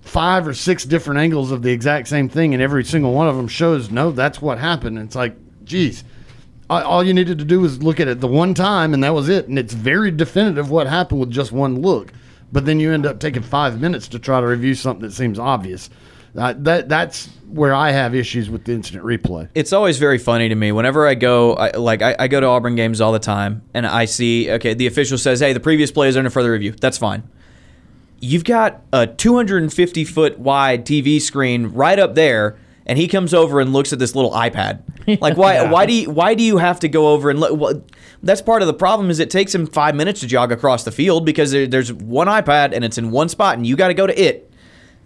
C: five or six different angles of the exact same thing, and every single one of them shows no, that's what happened. It's like, geez, all- you needed to do was look at it the one time, and that was it. And it's very definitive what happened with just one look. But then you end up taking five minutes to try to review something that seems obvious. Uh, that that's where I have issues with the instant replay.
E: it's always very funny to me whenever I go, I, like I, I go to Auburn games all the time, and I see, okay, the official says, hey, the previous play is under further review. That's fine. You've got a 250 foot wide TV screen right up there, and he comes over and looks at this little iPad. (laughs) Like, why? Why do you? Why do you have to go over and look? Well, that's part of the problem. Is it takes him five minutes to jog across the field because there, there's one iPad and it's in one spot, and you got to go to it.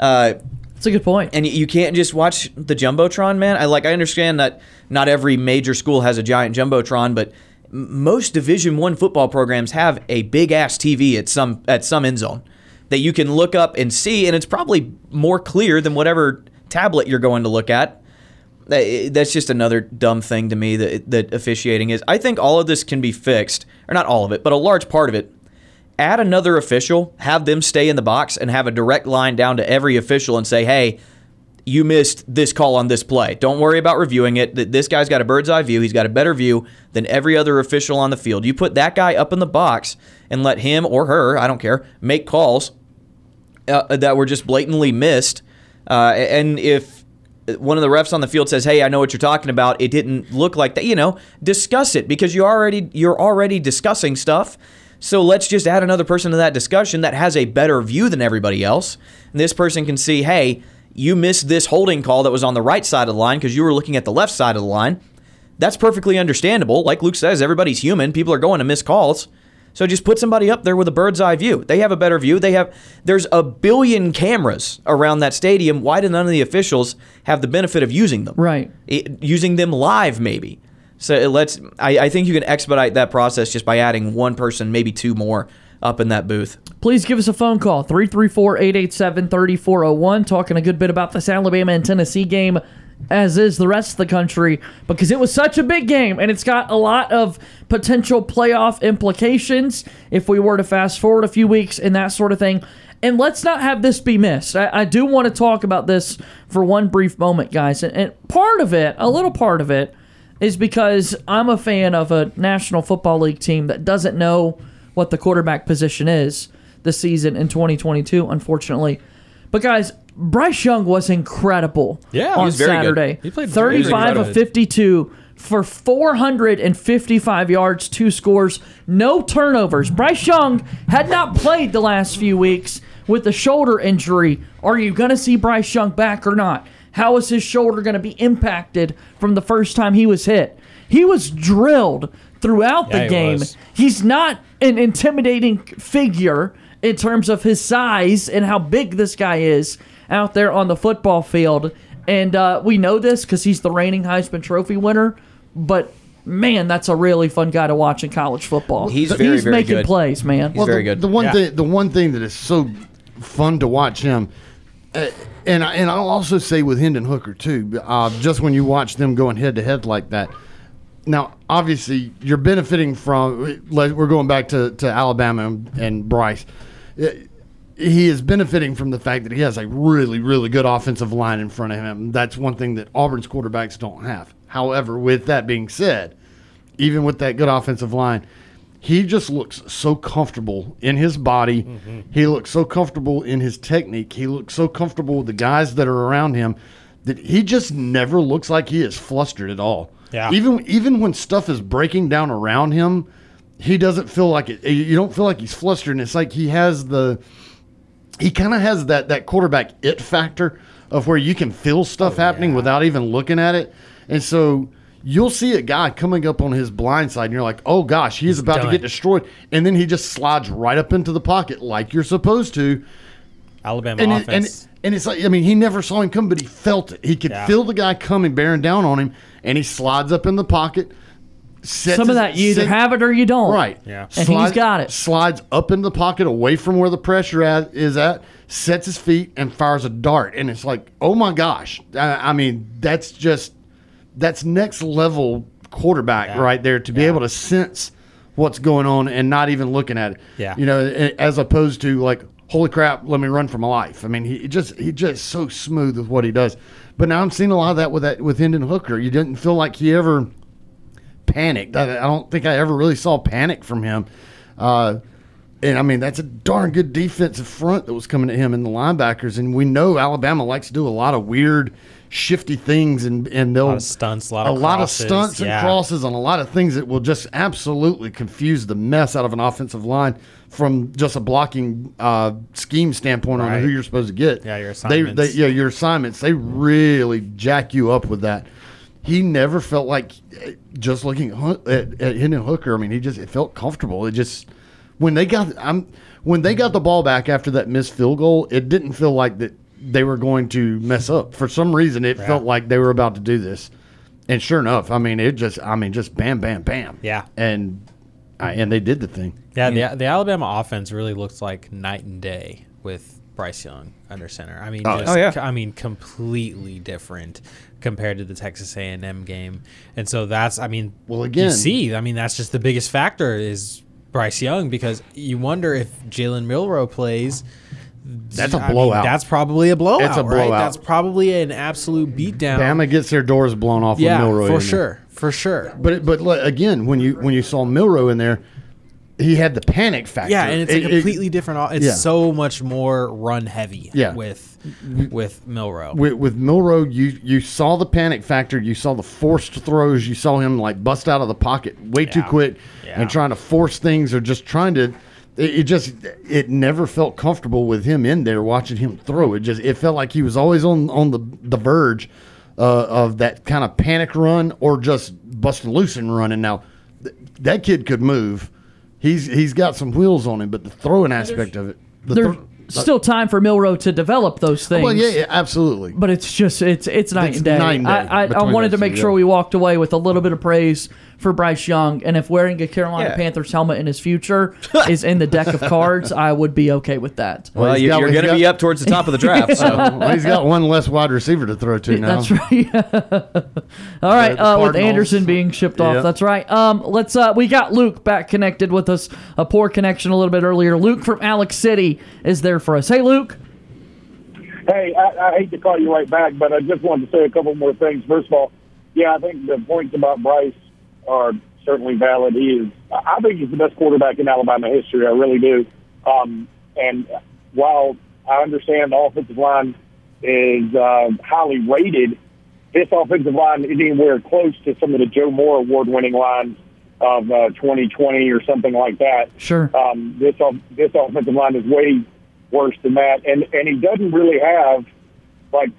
E: Uh,
B: That's a good point.
E: and you can't just watch the jumbotron, man. I like I understand that not every major school has a giant jumbotron, but most Division One football programs have a big ass TV at some at some end zone that you can look up and see, and it's probably more clear than whatever tablet you're going to look at. That- That's just another dumb thing to me that that officiating is. I think all of this can be fixed, or not all of it, but a large part of it add another official, have them stay in the box, and have a direct line down to every official and say, hey, you missed this call on this play. Don't worry about reviewing it. Th- This guy's got a bird's eye view. He's got a better view than every other official on the field. You put that guy up in the box and let him or her, I don't care, make calls uh, that were just blatantly missed. Uh, and if one of the refs on the field says, "Hey, I know what you're talking about. It didn't look like that." You know, discuss it because you already you're already discussing stuff. So let's just add another person to that discussion that has a better view than everybody else. And this person can see, "Hey, you missed this holding call that was on the right side of the line because you were looking at the left side of the line." That's perfectly understandable. Like Luke says, everybody's human. People are going to miss calls. So just put somebody up there with a bird's eye view. They have a better view. They have there's a billion cameras around that stadium. Why do none of the officials have the benefit of using them?
B: Right.
E: It- using them live, maybe. So it lets. I, I think you can expedite that process just by adding one person, maybe two more, up in that booth.
B: Please give us a phone call 334 887 3401. Talking a good bit about this Alabama and Tennessee game, as is the rest of the country, because it was such a big game and it's got a lot of potential playoff implications if we were to fast forward a few weeks and that sort of thing. And let's not have this be missed. I, I do want to talk about this for one brief moment, guys. And, and part of it, a little part of it, is because I'm a fan of a National Football League team that doesn't know what the quarterback position is this season in 2022, unfortunately. But guys, Bryce Young was incredible
D: Yeah,
B: on
D: very good.
B: Saturday.
D: He played
B: 35 of 52 for 455 yards, two scores, no turnovers. Bryce Young had not played the last few weeks with a shoulder injury. Are you going to see Bryce Young back or not? How is his shoulder going to be impacted from the first time he was hit? He was drilled throughout
D: Yeah,
B: the game.
D: was.
B: He's not an intimidating figure in terms of his size and how big this guy is out there on the football field. And uh, we know this because he's the reigning Heisman Trophy winner. But man, that's a really fun guy to watch in college football.
E: He's very, very
B: making
E: good.
B: plays, man.
E: He's very
C: the,
E: good.
C: The one
D: Yeah.
C: thing, the one thing that is so fun to watch him, uh, and I, and I'll also say with Hendon Hooker too. Uh, just when you watch them going head to head like that. Now, obviously, you're benefiting from. like, We're going back to, to Alabama and, and Bryce. Uh, He is benefiting from the fact that he has a really, really good offensive line in front of him. That's one thing that Auburn's quarterbacks don't have. However, with that being said, even with that good offensive line, he just looks so comfortable in his body. Mm-hmm. He looks so comfortable in his technique. He looks so comfortable with the guys that are around him that he just never looks like he is flustered at all.
D: Yeah.
C: Even even when stuff is breaking down around him, he doesn't feel like it. You don't feel like he's flustered. And it's like he has the he kind of has that that quarterback it factor of where you can feel stuff oh, happening without even looking at it. And so you'll see a guy coming up on his blind side and you're like, "Oh gosh, he's, about to get destroyed." And then he just slides right up into the pocket like you're supposed to.
D: Alabama
C: And it, and
D: offense.
C: and it's like I mean, he never saw him come, but he felt it. He could
D: Yeah.
C: feel the guy coming bearing down on him and he slides up in the pocket. Sets
B: Some of that you either
C: set-
B: have it or you don't.
C: Right.
D: Yeah.
B: And he's got it.
C: Slides up in the pocket away from where the pressure at, is at, sets his feet, and fires a dart. And it's like, oh my gosh. I, I mean, that's just, that's next level quarterback
D: Yeah.
C: right there to be
D: Yeah.
C: able to sense what's going on and not even looking at it.
D: Yeah.
C: You know, as opposed to like, holy crap, let me run for my life. I mean, he just, he just so smooth with what he does. But now I'm seeing a lot of that with that with Hendon Hooker. You didn't feel like he ever panicked. I, I don't think I ever really saw panic from him. Uh, and I mean, that's a darn good defensive front that was coming at him and the linebackers. And we know Alabama likes to do a lot of weird, shifty things, and and they'll
D: lot of stunts, a lot of
C: lot of stunts and
D: yeah.
C: crosses, and a lot of things that will just absolutely confuse the mess out of an offensive line from just a blocking uh, scheme standpoint on who you're supposed to get.
D: Yeah, your
C: They, they,
D: assignments.
C: yeah, your assignments. They really jack you up with that. He never felt like just looking at, Hun- at, at Hendon Hooker. I mean, he just it felt comfortable. It just when they got I'm when they got the ball back after that missed field goal, it didn't feel like that they were going to mess up. For some reason, it felt like they were about to do this. And sure enough, I mean, it just I mean, just bam, bam, bam.
D: Yeah.
C: and I, and they did the thing.
D: Yeah, the, the Alabama offense really looks like night and day with Bryce Young under center. I mean,
C: Oh,
D: just,
E: oh, yeah.
D: I mean, completely different compared to the Texas A&M game. And so that's, I mean,
C: Well, again-
D: you see, I mean, that's just the biggest factor is Bryce Young because you wonder if Jalen Milrow plays.
C: That's a
D: I mean,
C: blowout.
D: that's probably a blowout.
C: It's a
D: Right?
C: blowout.
D: That's probably an absolute beatdown.
C: Bama gets their doors blown off
D: yeah,
C: with Milrow. in
D: for
C: there.
D: sure, for sure.
C: But but look, again, when you when you saw Milrow in there, he had the panic factor.
D: Yeah, and it's a
C: It- it-
D: completely different. It's
C: yeah.
D: so much more run heavy.
C: Yeah.
D: with with Milrow.
C: with, with Milrow, you you saw the panic factor. You saw the forced throws. You saw him like bust out of the pocket way too quick
D: Yeah.
C: and trying to force things or just trying to. It, it just it never felt comfortable with him in there watching him throw. It just it felt like he was always on on the the verge uh, of that kind of panic run or just busting loose and running. Now th- that kid could move. He's he's got some wheels on him, but the throwing aspect of it. The
B: There's
C: thro-
B: still time for Milrow to develop those things.
C: well, yeah, yeah, absolutely.
B: But it's just it's it's night
C: It's
B: and day.
C: night and day
B: I, I, I wanted to make
C: two,
B: sure
C: yeah.
B: we walked away with a little bit of praise for Bryce Young, and if wearing a Carolina
E: Yeah.
B: Panthers helmet in his future (laughs) is in the deck of cards, I would be okay with that.
E: Well,
C: he's
E: you,
C: got-
E: you're going to be up towards the top of the (laughs) draft. So
C: well, he's got (laughs) one less wide receiver to throw to now.
B: That's right. All right, uh, with Anderson being shipped off.
C: Yep.
B: That's right. Um, let's. Uh, we got Luke back connected with us. A poor connection a little bit earlier. Luke from Alex City is there for us. Hey, Luke.
J: Hey, I, I hate to call you right back, but I just wanted to say a couple more things. First of all, yeah, I think the points about Bryce are certainly valid. He is, I think he's the best quarterback in Alabama history. I really do. Um, and while I understand the offensive line is uh, highly rated, this offensive line isn't anywhere close to some of the Joe Moore award-winning lines of uh, 2020 or something like that.
B: Sure.
J: Um, this this offensive line is way worse than that, and and he doesn't really have like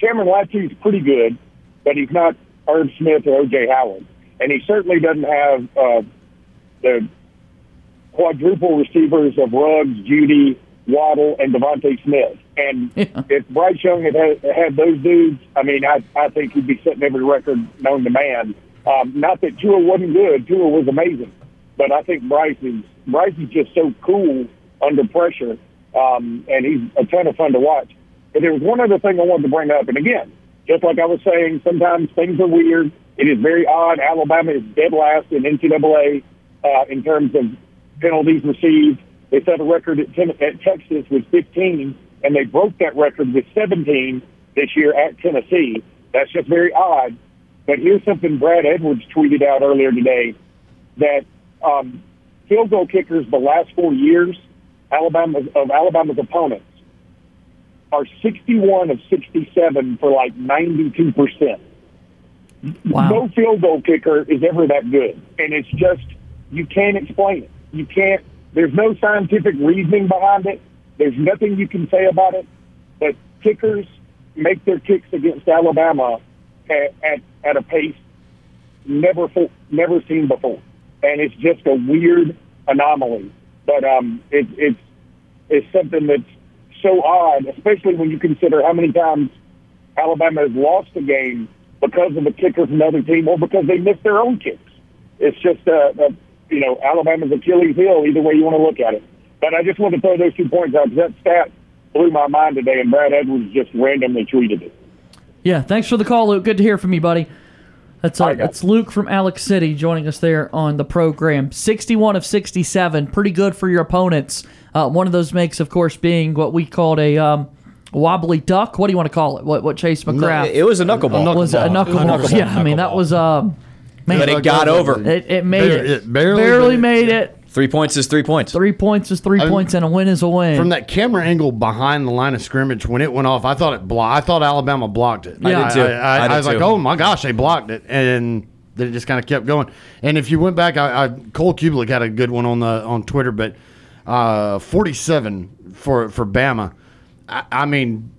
J: Cameron Latu's pretty good, but he's not Irv Smith or OJ Howard, and he certainly doesn't have uh, the quadruple receivers of Ruggs, Jeudy, Waddle, and DeVonta Smith. And
B: Yeah.
J: if Bryce Young had, had those dudes, I mean, I I think he'd be setting every record known to man. Um, not that Tua wasn't good; Tua was amazing, but I think Bryce is Bryce is just so cool under pressure, um, and he's a ton of fun to watch. But there was one other thing I wanted to bring up, and again, just like I was saying, sometimes things are weird. It is very odd. Alabama is dead last in NCAA uh, in terms of penalties received. They set a record at, ten, at Texas with 15, and they broke that record with 17 this year at Tennessee. That's just very odd. But here's something Brad Edwards tweeted out earlier today that um, field goal kickers the last four years, Alabama of Alabama's opponents, are 61 of 67 for like 92 percent.
B: Wow.
J: No field goal kicker is ever that good, and it's just you can't explain it. You can't. There's no scientific reasoning behind it. There's nothing you can say about it. But kickers make their kicks against Alabama at at, at a pace never never seen before, and it's just a weird anomaly. But um, it, it's it's something that's so odd, especially when you consider how many times Alabama has lost a game because of a kicker from another team or because they missed their own kicks. It's just uh, uh, you know Alabama's Achilles heel, either way you want to look at it. But I just wanted to throw those two points out because that stat blew my mind today, and Brad Edwards just randomly tweeted it.
B: Yeah, thanks for the call, Luke. Good to hear from you, buddy. That's uh, that's Luke from Alex City joining us there on the program. 61 of 67, pretty good for your opponents. Uh, one of those makes, of course, being what we called a um, wobbly duck. What do you want to call it? What what Chase McGrath?
E: it was a knuckleball.
B: It was a knuckleball?
D: knuckleball.
B: Yeah, I mean that was uh, man,
E: But it got over.
B: it, it made
C: Bar-
B: it.
C: it barely
B: made
C: made
B: it.
E: Three points is three points.
B: Three points is three
C: I-
B: points, and a win is a win.
C: From that camera angle behind the line of scrimmage, when it went off, I thought it blo- I thought Alabama blocked it.
B: Yeah. I
E: did too.
C: I, I,
E: I did
C: I was like, oh my gosh, they blocked it, and then it just kind of kept going. And if you went back, I, I Cole Cubelic had a good one on the on Twitter, but uh, 47 for for Bama. I, I mean,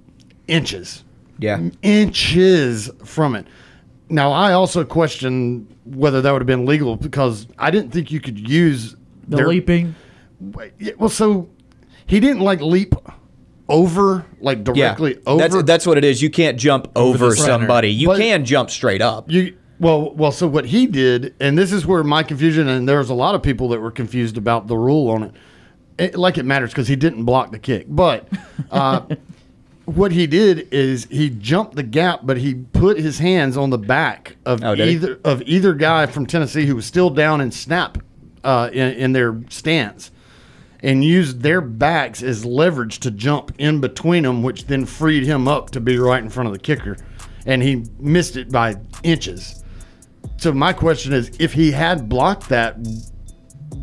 C: inches,
E: Yeah.
C: inches from it. Now, I also question whether that would have been legal because I didn't think you could use
B: the
C: their-
B: leaping.
C: well, so he didn't like leap over, like
E: Yeah.
C: directly over.
E: That's that's what it is. You can't jump over,
C: the center.
E: somebody. You
C: But-
E: can jump straight up.
C: you well, well. So what he did, and this is where my confusion, and there was a lot of people that were confused about the rule on it. It like it matters because he didn't block the kick, but uh, (laughs) what he did is he jumped the gap, but he put his hands on the back of
E: Oh, did he?
C: either of either guy from Tennessee who was still down and snap uh, in, in their stance. And used their backs as leverage to jump in between them, which then freed him up to be right in front of the kicker. And he missed it by inches. So my question is, if he had blocked that,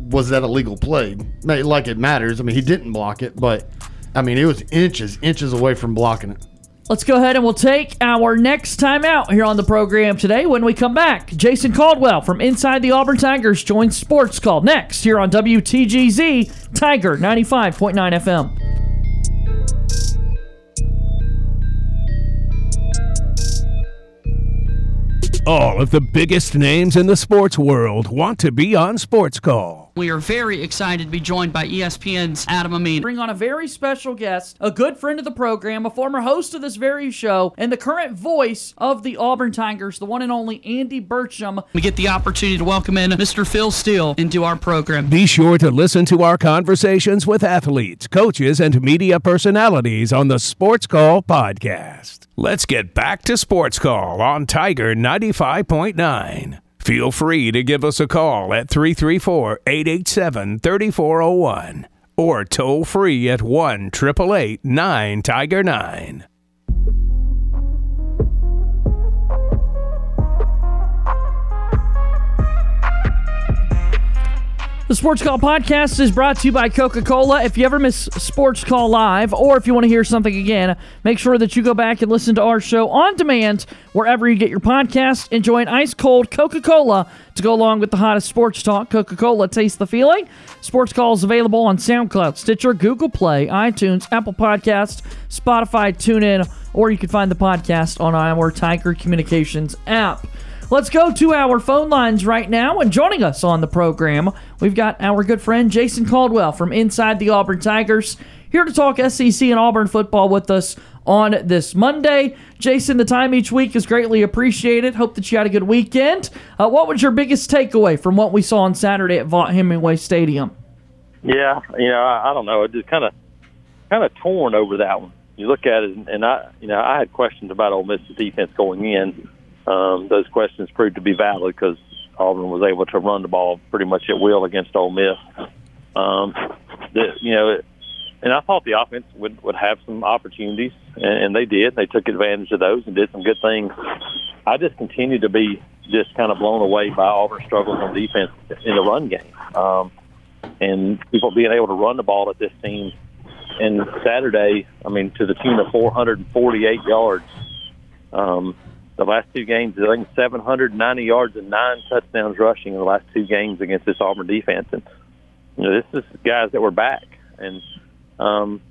C: was that a legal play? Like it matters. I mean, he didn't block it, but I mean, it was inches, inches away from blocking it.
B: Let's go ahead and we'll take our next time out here on the program today. When we come back, Jason Caldwell from Inside the Auburn Tigers joins Sports Call next here on WTGZ Tiger 95.9 FM.
A: All of the biggest names in the sports world want to be on Sports Call.
K: We are very excited to be joined by ESPN's Adam Amin.
B: Bring on a very special guest, a good friend of the program, a former host of this very show, and the current voice of the Auburn Tigers, the one and only Andy Burcham.
K: We get the opportunity to welcome in Mr. Phil Steele into our program.
A: Be sure to listen to our conversations with athletes, coaches, and media personalities on the Sports Call podcast. Let's get back to Sports Call on Tiger 95.9. Feel free to give us a call at 334 887 3401 or toll free at 1 888 9 Tiger 9.
B: The Sports Call podcast is brought to you by Coca Cola. If you ever miss Sports Call Live, or if you want to hear something again, make sure that you go back and listen to our show on demand wherever you get your podcast. Enjoy an ice cold Coca Cola to go along with the hottest sports talk. Coca Cola taste the feeling. Sports Call is available on SoundCloud, Stitcher, Google Play, iTunes, Apple Podcast, Spotify, TuneIn, or you can find the podcast on our Tiger Communications app. Let's go to our phone lines right now. And joining us on the program, we've got our good friend Jason Caldwell from Inside the Auburn Tigers, here to talk SEC and Auburn football with us on this Monday. Jason, the time each week is greatly appreciated. Hope that you had a good weekend. Uh, what was your biggest takeaway from what we saw on Saturday at Vaught Hemingway Stadium?
L: Yeah, you know, I, I don't know. It just kind of, kind of torn over that one. You look at it, and, and I, you know, I had questions about Ole Miss's defense going in. Um, those questions proved to be valid because Auburn was able to run the ball pretty much at will against Ole Miss. Um, the, you know, and I thought the offense would would have some opportunities, and, and they did. They took advantage of those and did some good things. I just continue to be just kind of blown away by Auburn's struggles on defense in the run game, um, and people being able to run the ball at this team. And Saturday, I mean, to the tune of 448 yards. Um, the last two games, I think 790 yards and nine touchdowns rushing in the last two games against this Auburn defense. And you know, this is guys that were back, and um,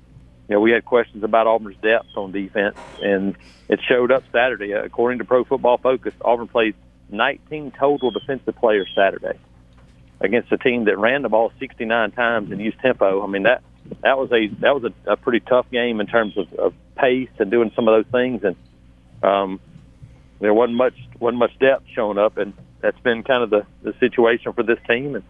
L: you know, we had questions about Auburn's depth on defense, and it showed up Saturday. According to Pro Football Focus, Auburn played 19 total defensive players Saturday against a team that ran the ball 69 times and used tempo. I mean that that was a that was a, a pretty tough game in terms of, of pace and doing some of those things, and um, there wasn't much wasn't much depth showing up, and that's been kind of the the situation for this team. And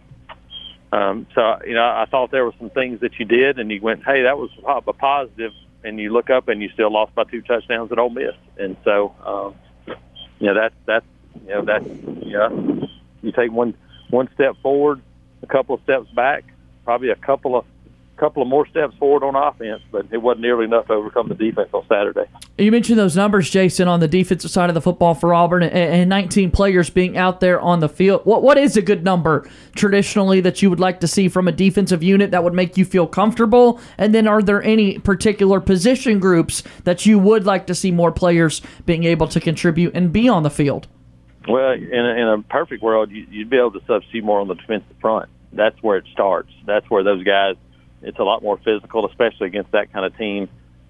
L: um, so you know, I thought there were some things that you did, and you went, hey, that was a positive," and you look up and you still lost by two touchdowns at Ole Miss, and so um, you know that's that's you know that yeah, you take one one step forward, a couple of steps back, probably a couple of couple of more steps forward on offense, but it wasn't nearly enough to overcome the defense on Saturday.
B: You mentioned those numbers, Jason, on the defensive side of the football for Auburn, and 19 players being out there on the field. What what is a good number traditionally that you would like to see from a defensive unit that would make you feel comfortable? And then, are there any particular position groups that you would like to see more players being able to contribute and be on the field?
L: Well, in a, in a perfect world, you, you'd be able to substitute more on the defensive front. That's where it starts. That's where those guys. It's a lot more physical, especially against that kind of team.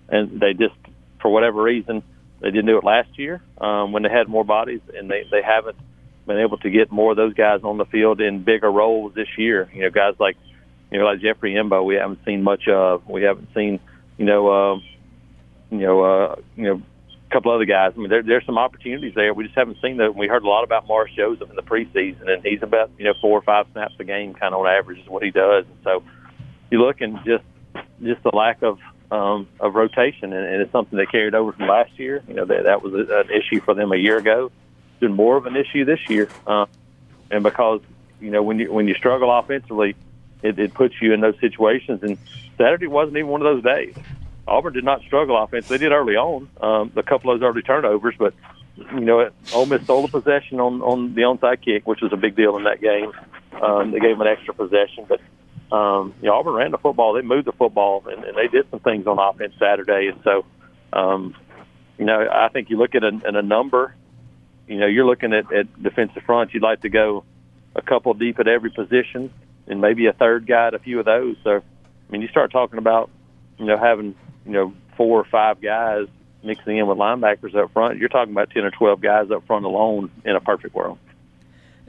L: And they just, for whatever reason, they didn't do it last year um, when they had more bodies, and they they haven't been able to get more of those guys on the field in bigger roles this year. You know, guys like you know like Jeffrey M'ba, we haven't seen much of. We haven't seen you know uh, you know uh, you know a couple other guys. I mean, there, there's some opportunities there. We just haven't seen that. We heard a lot about Morris Joseph in the preseason, and he's about you know four or five snaps a game, kind of on average, is what he does. And so you look and just just the lack of um, of rotation, and, and it's something they carried over from last year. You know, that that was a, an issue for them a year ago. It's been more of an issue this year, uh, and because you know when you when you struggle offensively, it, it puts you in those situations. And Saturday wasn't even one of those days. Auburn did not struggle offense. They did early on, um, a couple of those early turnovers, but you know, Ole Miss stole a possession on on the onside kick, which was a big deal in that game. Um, they gave them an extra possession, but um, you know, Auburn ran the football. They moved the football, and, and they did some things on offense Saturday. And so, um, you know, I think you look at a, at a number. You know, you're looking at, at defensive front. You'd like to go a couple deep at every position, and maybe a third guy at a few of those. So, I mean, you start talking about, you know, having you know, four or five guys mixing in with linebackers up front, you're talking about 10 or 12 guys up front alone in a perfect world.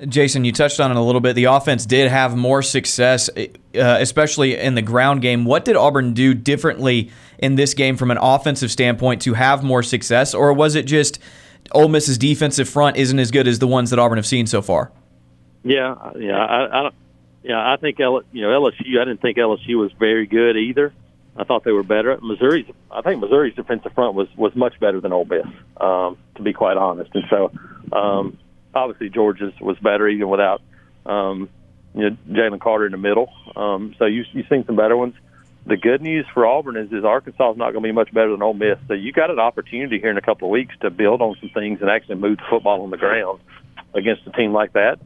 E: Jason, you touched on it a little bit. The offense did have more success, uh, especially in the ground game. What did Auburn do differently in this game from an offensive standpoint to have more success, or was it just Ole Miss's defensive front isn't as good as the ones that Auburn have seen so far?
L: Yeah, yeah, I, I yeah, I think L, you know LSU. I didn't think LSU was very good either. I thought they were better. Missouri's, I think Missouri's defensive front was was much better than Ole Miss, um, to be quite honest. And so, um, obviously Georgia's was better even without, um, you know, Jalen Carter in the middle. Um, so you you've seen some better ones. The good news for Auburn is, is Arkansas is not going to be much better than Ole Miss. So you got an opportunity here in a couple of weeks to build on some things and actually move the football on the ground against a team like that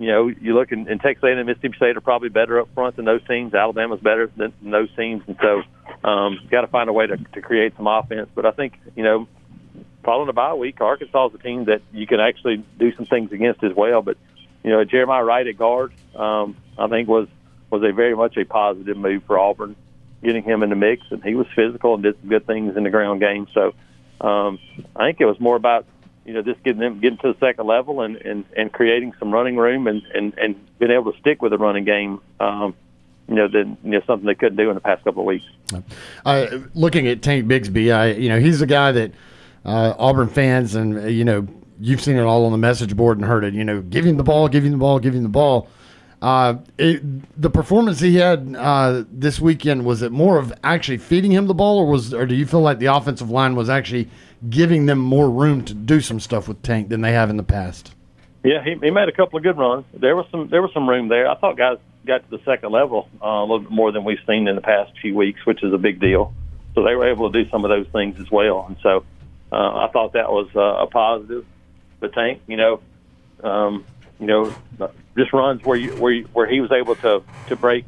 L: you know, you look in, in Texas A&M Mississippi State are probably better up front than those teams. Alabama's better than, than those teams, and so um, got to find a way to, to create some offense. But I think you know, following the bye week, Arkansas is a team that you can actually do some things against as well. But you know, Jeremiah Wright at guard, um, I think was was a very much a positive move for Auburn, getting him in the mix, and he was physical and did some good things in the ground game. So um, I think it was more about you know, just getting them getting to the second level and, and, and creating some running room and, and, and being able to stick with the running game. Um, you know, than you know something they couldn't do in the past couple of weeks.
C: Uh, looking at Tank Bigsby, I you know he's a guy that uh, Auburn fans and uh, you know you've seen it all on the message board and heard it. You know, him the ball, him the ball, him the ball. Uh, it, the performance he had uh, this weekend was it more of actually feeding him the ball, or was, or do you feel like the offensive line was actually giving them more room to do some stuff with Tank than they have in the past.
L: Yeah, he, he made a couple of good runs. There was some there was some room there. I thought guys got to the second level uh, a little bit more than we've seen in the past few weeks, which is a big deal. So they were able to do some of those things as well, and so uh, I thought that was uh, a positive. But Tank, you know, um, you know, just runs where you where you, where he was able to to break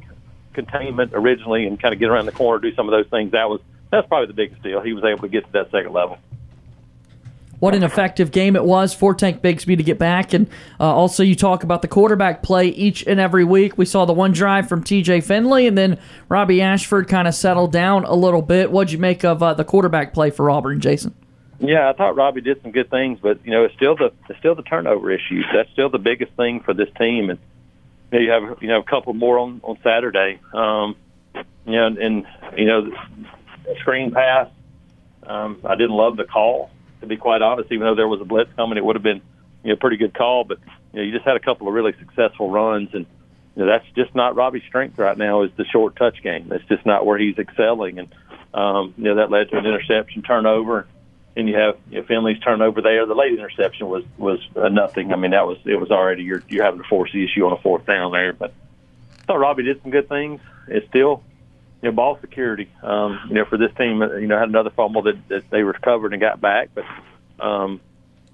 L: containment originally and kind of get around the corner, do some of those things. That was that's probably the biggest deal. He was able to get to that second level.
B: what an effective game it was for Tank Bigsby to get back. And uh, also, you talk about the quarterback play each and every week. We saw the one drive from TJ Finley, and then Robbie Ashford kind of settled down a little bit. What'd you make of uh, the quarterback play for Auburn, Jason?
L: Yeah, I thought Robbie did some good things, but you know, it's still the it's still the turnover issues. That's still the biggest thing for this team, and you, have you know a couple more on on Saturday. Um, you know, and, and you know, the screen pass. Um, I didn't love the call, to be quite honest. Even though there was a blitz coming, it would have been you know pretty good call. But you know, you just had a couple of really successful runs, and you know, that's just not Robbie's strength right now. Is the short touch game. That's just not where he's excelling, and um, you know that led to an interception, turnover you have you know, Finley's turnover there. The late interception was was uh, nothing. I mean, that was it was already you're you're having to force the issue on a fourth down there. But I thought Robbie did some good things. It's still you know ball security. Um, you know for this team, uh, you know had another fumble that, that they recovered and got back, but. Um,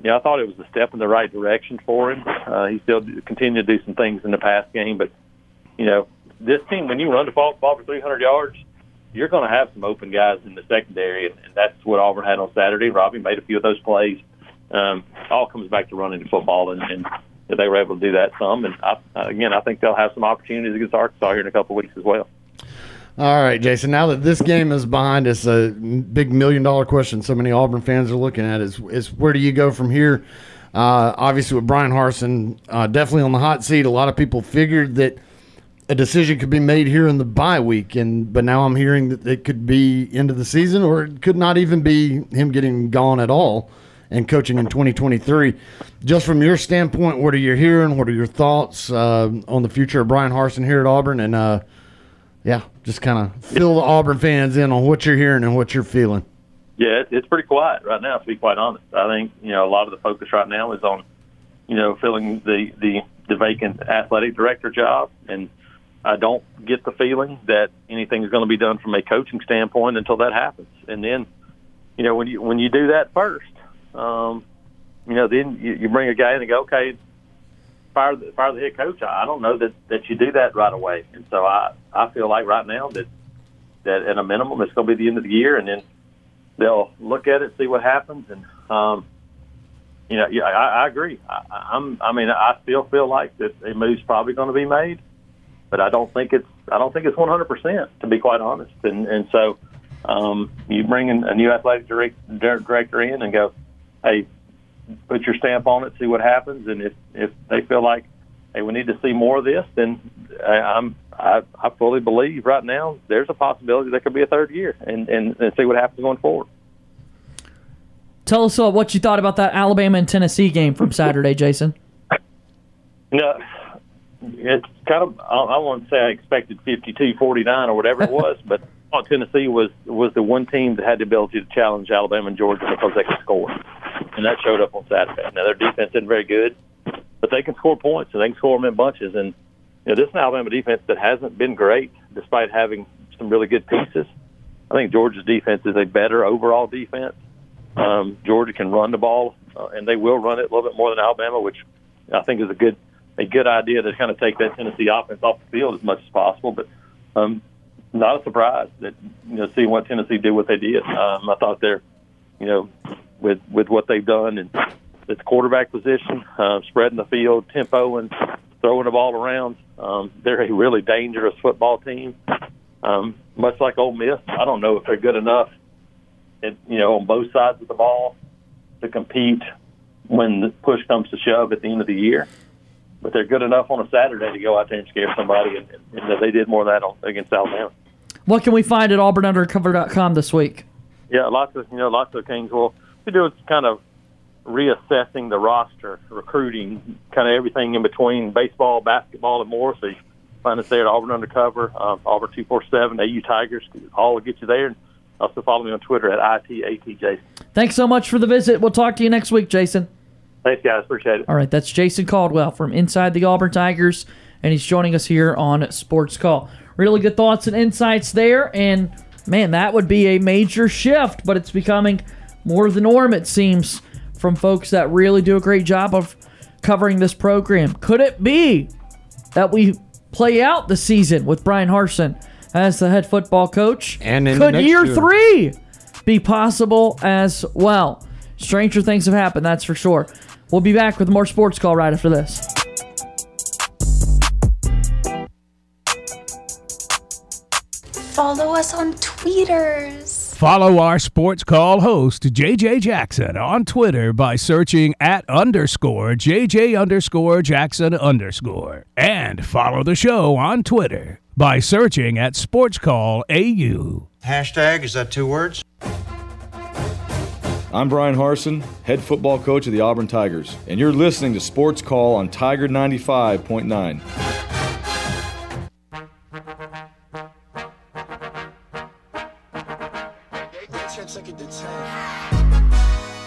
L: yeah, I thought it was a step in the right direction for him. Uh, he still continued to do some things in the past game, but you know, this team when you run the ball, ball for 300 yards, you're going to have some open guys in the secondary, and, and that's what Auburn had on Saturday. Robbie made a few of those plays. Um, all comes back to running the football, and, and they were able to do that some. And I, again, I think they'll have some opportunities against Arkansas here in a couple of weeks as well.
C: All right, Jason. Now that this game is behind us, a big million dollar question so many Auburn fans are looking at is is where do you go from here? Uh, obviously, with Bryan Harsin uh, definitely on the hot seat, a lot of people figured that a decision could be made here in the bye week, and but now I'm hearing that it could be end of the season, or it could not even be him getting gone at all and coaching in 2023. Just from your standpoint, what are you hearing? What are your thoughts uh, on the future of Bryan Harsin here at Auburn? And uh, yeah, just kind of fill the Auburn fans in on what you're hearing and what you're feeling.
L: Yeah, it's pretty quiet right now. To be quite honest, I think you know a lot of the focus right now is on you know filling the the, the vacant athletic director job and I don't get the feeling that anything's going to be done from a coaching standpoint until that happens. And then, you know, when you when you do that first, um, you know, then you, you bring a guy in and go, okay, fire the fire the head coach. I don't know that that you do that right away. And so I I feel like right now that that at a minimum it's going to be the end of the year, and then they'll look at it, see what happens, and um, you know, yeah, I, I agree. I, I'm I mean, I still feel like that a move's probably going to be made but I don't think it's I don't think it's 100 percent to be quite honest. And and so um, you bring in a new athletic direct, director in and go, hey, put your stamp on it, see what happens, and if if they feel like hey we need to see more of this, then I'm I, I fully believe right now there's a possibility there could be a third year and and, and see what happens going forward.
B: Tell us uh, what you thought about that Alabama and Tennessee game from Saturday, Jason.
L: No, it's kind of I, I to say I expected 52-49 or whatever it (laughs) was, but Tennessee was was the one team that had the ability to challenge Alabama and Georgia because they could score, and that showed up on Saturday. Now their defense isn't very good, but they can score points and they can score them in bunches. And you know, this is an Alabama defense that hasn't been great despite having some really good pieces. I think Georgia's defense is a better overall defense. Um, Georgia can run the ball, uh, and they will run it a little bit more than Alabama, which I think is a good a good idea to kind of take that Tennessee offense off the field as much as possible. But um, not a surprise that you know seeing what Tennessee did what they did. Um, I thought they're you know with with what they've done and its quarterback position, uh, spreading the field, tempo, and throwing the ball around. Um, they're a really dangerous football team. Um, much like Ole Miss, I don't know if they're good enough, at, you know, on both sides of the ball to compete when the push comes to shove at the end of the year but they're good enough on a Saturday to go out there and scare somebody, and, and they did more of that on, against Alabama.
B: What can we find at auburnundercover.com this week?
L: Yeah, lots of you know lots of things. Well, we do kind of reassessing the roster, recruiting, kind of everything in between baseball, basketball, and more. So you find us there at Auburn Undercover, um, Auburn two four seven, AU Tigers, all will get you there. And also follow me on Twitter at ITATJason.
B: Thanks so much for the visit. We'll talk to you next week, Jason.
L: Thanks, guys. Appreciate it.
B: All right, that's Jason Caldwell from Inside the Auburn Tigers, and he's joining us here on Sports Call. Really good thoughts and insights there, and man, that would be a major shift, but it's becoming more the norm, it seems, from folks that really do a great job of covering this program. Could it be that we play out the season with Bryan Harsin as the head football coach?
C: And
B: could year, year three be possible as well? Stranger things have happened, that's for sure. We'll be back with more sports call right after this.
M: Follow us on tweeters.
A: Follow our sports call host, JJ Jackson, on Twitter by searching at underscore JJ underscore Jackson underscore. And follow the show on Twitter by searching at Sports Call AU.
N: Hashtag, is that two words?
O: I'm Bryan Harsin, head football coach of the Auburn Tigers, and you're listening to Sports Call on Tiger 95.9.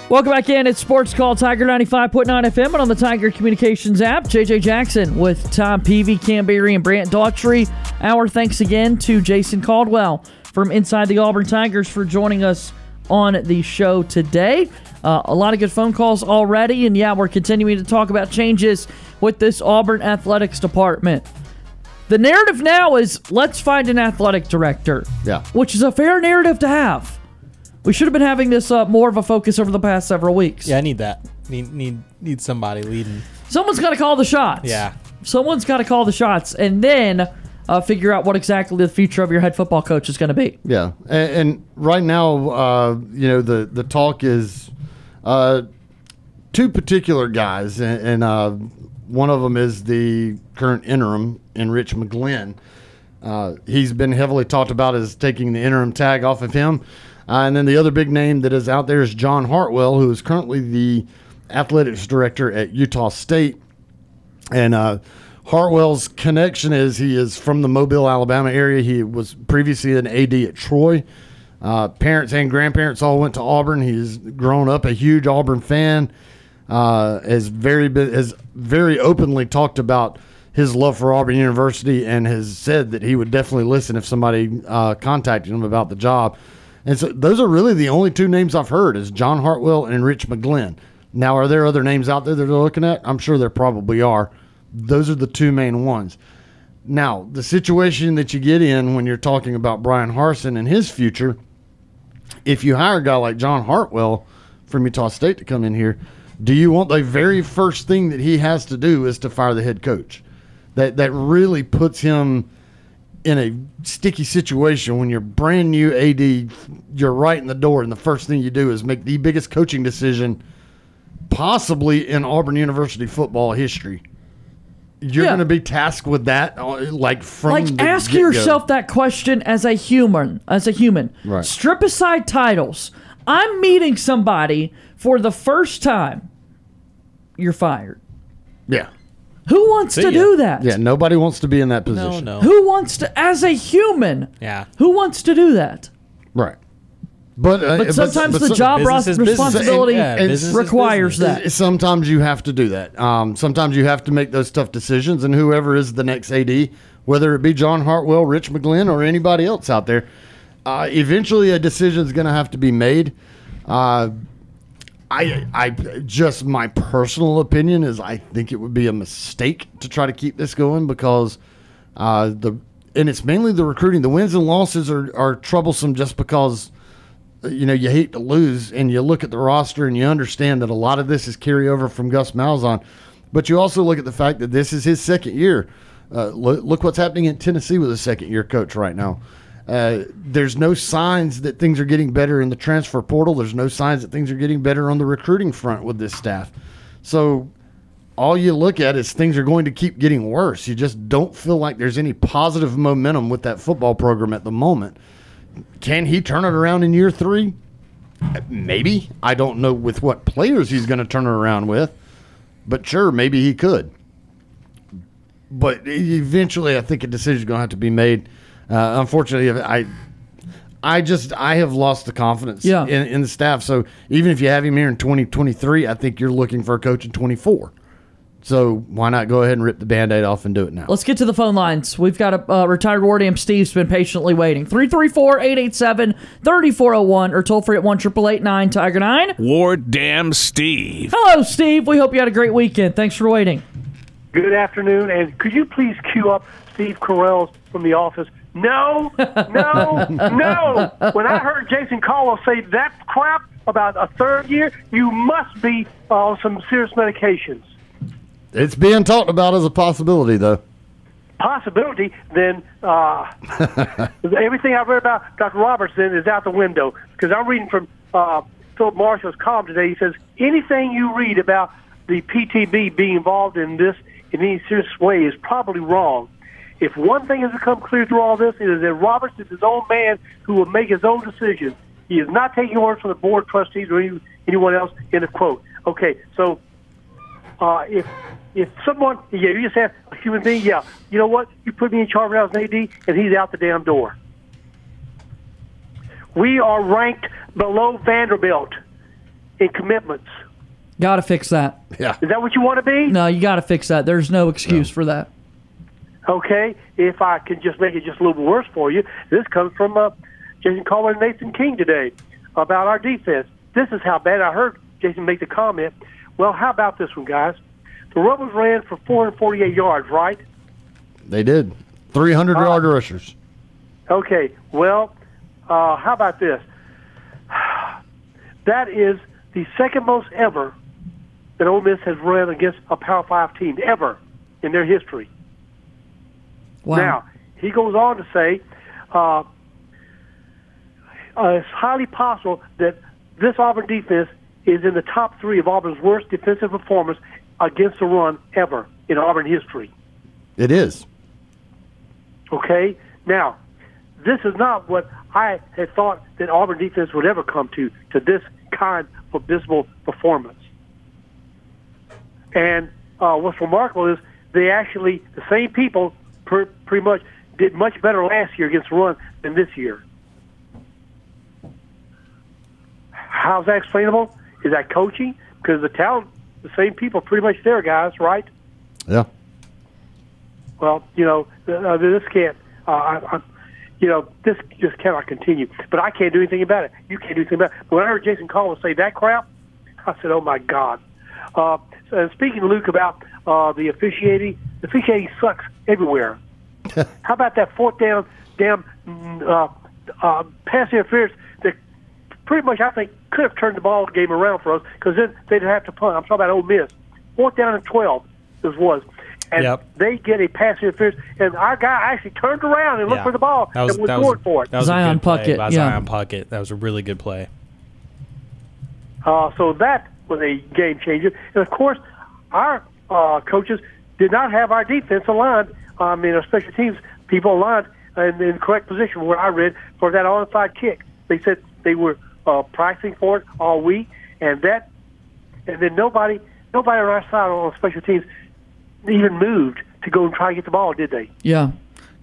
B: Welcome back in. It's Sports Call Tiger 95.9 FM and on the Tiger Communications app. JJ Jackson with Tom Peavy, Cam Berry, and Brant Daughtry. Our thanks again to Jason Caldwell from Inside the Auburn Tigers for joining us on the show today. Uh, a lot of good phone calls already, and yeah, we're continuing to talk about changes with this Auburn athletics department. The narrative now is let's find an athletic director.
C: Yeah.
B: Which is a fair narrative to have. We should have been having this uh, more of a focus over the past several weeks.
D: Yeah, I need that. Need need need somebody leading.
B: Someone's got to call the shots.
D: Yeah.
B: Someone's got to call the shots, and then uh, figure out what exactly the future of your head football coach is going to be.
C: Yeah, and, and right now, uh, you know, the the talk is uh, two particular guys, and, and uh, one of them is the current interim in Rich McGlynn. Uh, he's been heavily talked about as taking the interim tag off of him. Uh, and then the other big name that is out there is John Hartwell, who is currently the athletics director at Utah State. And uh, Hartwell's connection is he is from the Mobile, Alabama area. He was previously an AD at Troy. Uh, parents and grandparents all went to Auburn. He's grown up a huge Auburn fan. Uh, has very been, has very openly talked about his love for Auburn University and has said that he would definitely listen if somebody uh, contacted him about the job. And so those are really the only two names I've heard is John Hartwell and Rich McGlynn. Now, are there other names out there that they're looking at? I'm sure there probably are. Those are the two main ones. Now, the situation that you get in when you're talking about Bryan Harsin and his future, if you hire a guy like John Hartwell from Utah State to come in here, do you want the very first thing that he has to do is to fire the head coach? That that really puts him in a sticky situation when you're brand new AD, you're right in the door, and the first thing you do is make the biggest coaching decision possibly in Auburn University football history. You're
B: Yeah.
C: going to be tasked with that, uh, like from
B: like
C: the
B: ask
C: get-go.
B: yourself that question as a human as a human
C: Right.
B: strip aside titles i'm meeting somebody for the first time you're fired
C: Yeah,
B: who wants
C: See
B: to
C: ya.
B: do that
C: yeah. Nobody wants to be in that position. No.
B: who wants to as a human
D: Yeah.
B: who wants to do that
C: Right. But, uh,
B: But sometimes the job Business is business. responsibility requires that.
C: Sometimes you have to do that. Um, sometimes you have to make those tough decisions, and whoever is the next AD, whether it be John Hartwell, Rich McGlynn, or anybody else out there, uh, eventually a decision is going to have to be made. Uh, I, I just my personal opinion is I think it would be a mistake to try to keep this going because uh, the and it's mainly the recruiting. The wins and losses are, are troublesome just because uh, you know you hate to lose and you look at the roster and you understand that a lot of this is carryover from Gus Malzahn, but you also look at the fact that this is his second year. Uh, look, look what's happening in Tennessee with a second year coach right now. Uh, there's no signs that things are getting better in the transfer portal. There's no signs that things are getting better on the recruiting front with this staff. So all you look at is things are going to keep getting worse. You just don't feel like there's any positive momentum with that football program at the moment. Can he turn it around in year three? Maybe. I don't know with what players he's going to turn it around with, but sure, maybe he could. But eventually, I think a decision is going to have to be made. Uh, unfortunately, I, I just I have lost the confidence
B: Yeah.
C: in, in the staff. So even if you have him here in 2023, I think you're looking for a coach in 24. So why not go ahead and rip the band-aid off and do it now?
B: Let's get to the phone lines. We've got a uh, retired War Dam Steve's been patiently waiting. 334-887-3401 or toll free at 1 Tiger 9.
A: Ward Dam Steve.
B: Hello, Steve. We hope you had a great weekend. Thanks for waiting.
P: Good afternoon, and could you please cue up Steve Carell from The Office No, no, (laughs) no. When I heard Jason Caldwell say that crap about a third year, you must be on some serious medications.
C: It's being talked about as a possibility, though.
P: Possibility, then uh, (laughs) everything I've read about Dr. Robertson is out the window because I'm reading from uh, Philip Marshall's column today. He says anything you read about the PTB being involved in this in any serious way is probably wrong. If one thing has become clear through all this, it is that Roberts is his own man who will make his own decisions. He is not taking orders from the board of trustees or any, anyone else. End of quote. Okay, so uh, if if someone, yeah, you just have a human being, yeah, you know what? You put me in charge now as an AD, and he's out the damn door. We are ranked below Vanderbilt in commitments.
B: Got to fix that.
C: Yeah.
P: Is that what you want to be?
B: No, you got to fix that. There's no excuse for that.
P: Okay, if I can just make it just a little bit worse for you, this comes from uh, Jason Caldwell and Nathan King today about our defense. This is how bad I heard Jason make the comment. Well, how about this one, guys? The Rebels ran for 448 yards, right?
C: They did. 300 yard rushers.
P: Okay, well, uh, how about this? (sighs) That is the second most ever that Ole Miss has run against a Power Five team ever in their history.
B: Wow.
P: Now he goes on to say, uh, uh, it's highly possible that this Auburn defense is in the top three of Auburn's worst defensive performance against the run ever in Auburn history.
C: It is.
P: Okay? Now, this is not what I had thought that Auburn defense would ever come to, to this kind of abysmal performance. And uh, what's remarkable is they actually, the same people per, pretty much did much better last year against the run than this year. How's that explainable? Is that coaching? Because the talent, the same people pretty much there, guys, right?
C: Yeah.
P: Well, you know, uh, this can't. Uh, I, I, you know, this just cannot continue. But I can't do anything about it. You can't do anything about it. But when I heard Jason Caldwell say that crap, I said, "Oh my God!" Uh, and speaking to Luke about uh, the officiating, the officiating sucks everywhere. (laughs) How about that fourth down, damn mm, uh, uh, pass interference that pretty much I think could have turned the ball game around for us because then they'd have to punt. I'm talking about Ole Miss. Fourth down and twelve, this was. And
D: Yep.
P: they get a pass interference, and our guy actually turned around and looked
D: Yeah.
P: for the ball
D: That was
P: and was,
D: that was,
P: going for it.
D: That was a
B: Zion
D: good play
B: Puckett,
D: by
B: yeah.
D: Zion Puckett. That was a really good play.
P: Uh, so that was a game changer. And of course, our uh, coaches did not have our defense aligned. I mean, our special teams people aligned in, in the correct position. Where I read for that onside kick, they said they were uh, practicing for it all week, and that, and then nobody, nobody on our side on special teams even moved to go and try to get the ball, did they?
B: Yeah.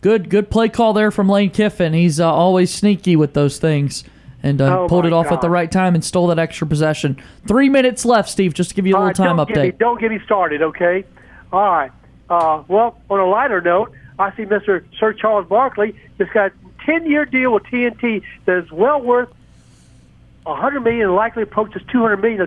B: Good good play call there from Lane Kiffin. He's uh, always sneaky with those things and uh,
P: Oh,
B: pulled it off at the right time and stole that extra possession. Three minutes left, Steve, just to give you a little time
P: Get me,
B: update.
P: don't get me started, okay? All right. Uh, well, on a lighter note, I see Mr. Sir Charles Barkley just got a 10-year deal with TNT that is well worth 100 million and likely approaches 200 million,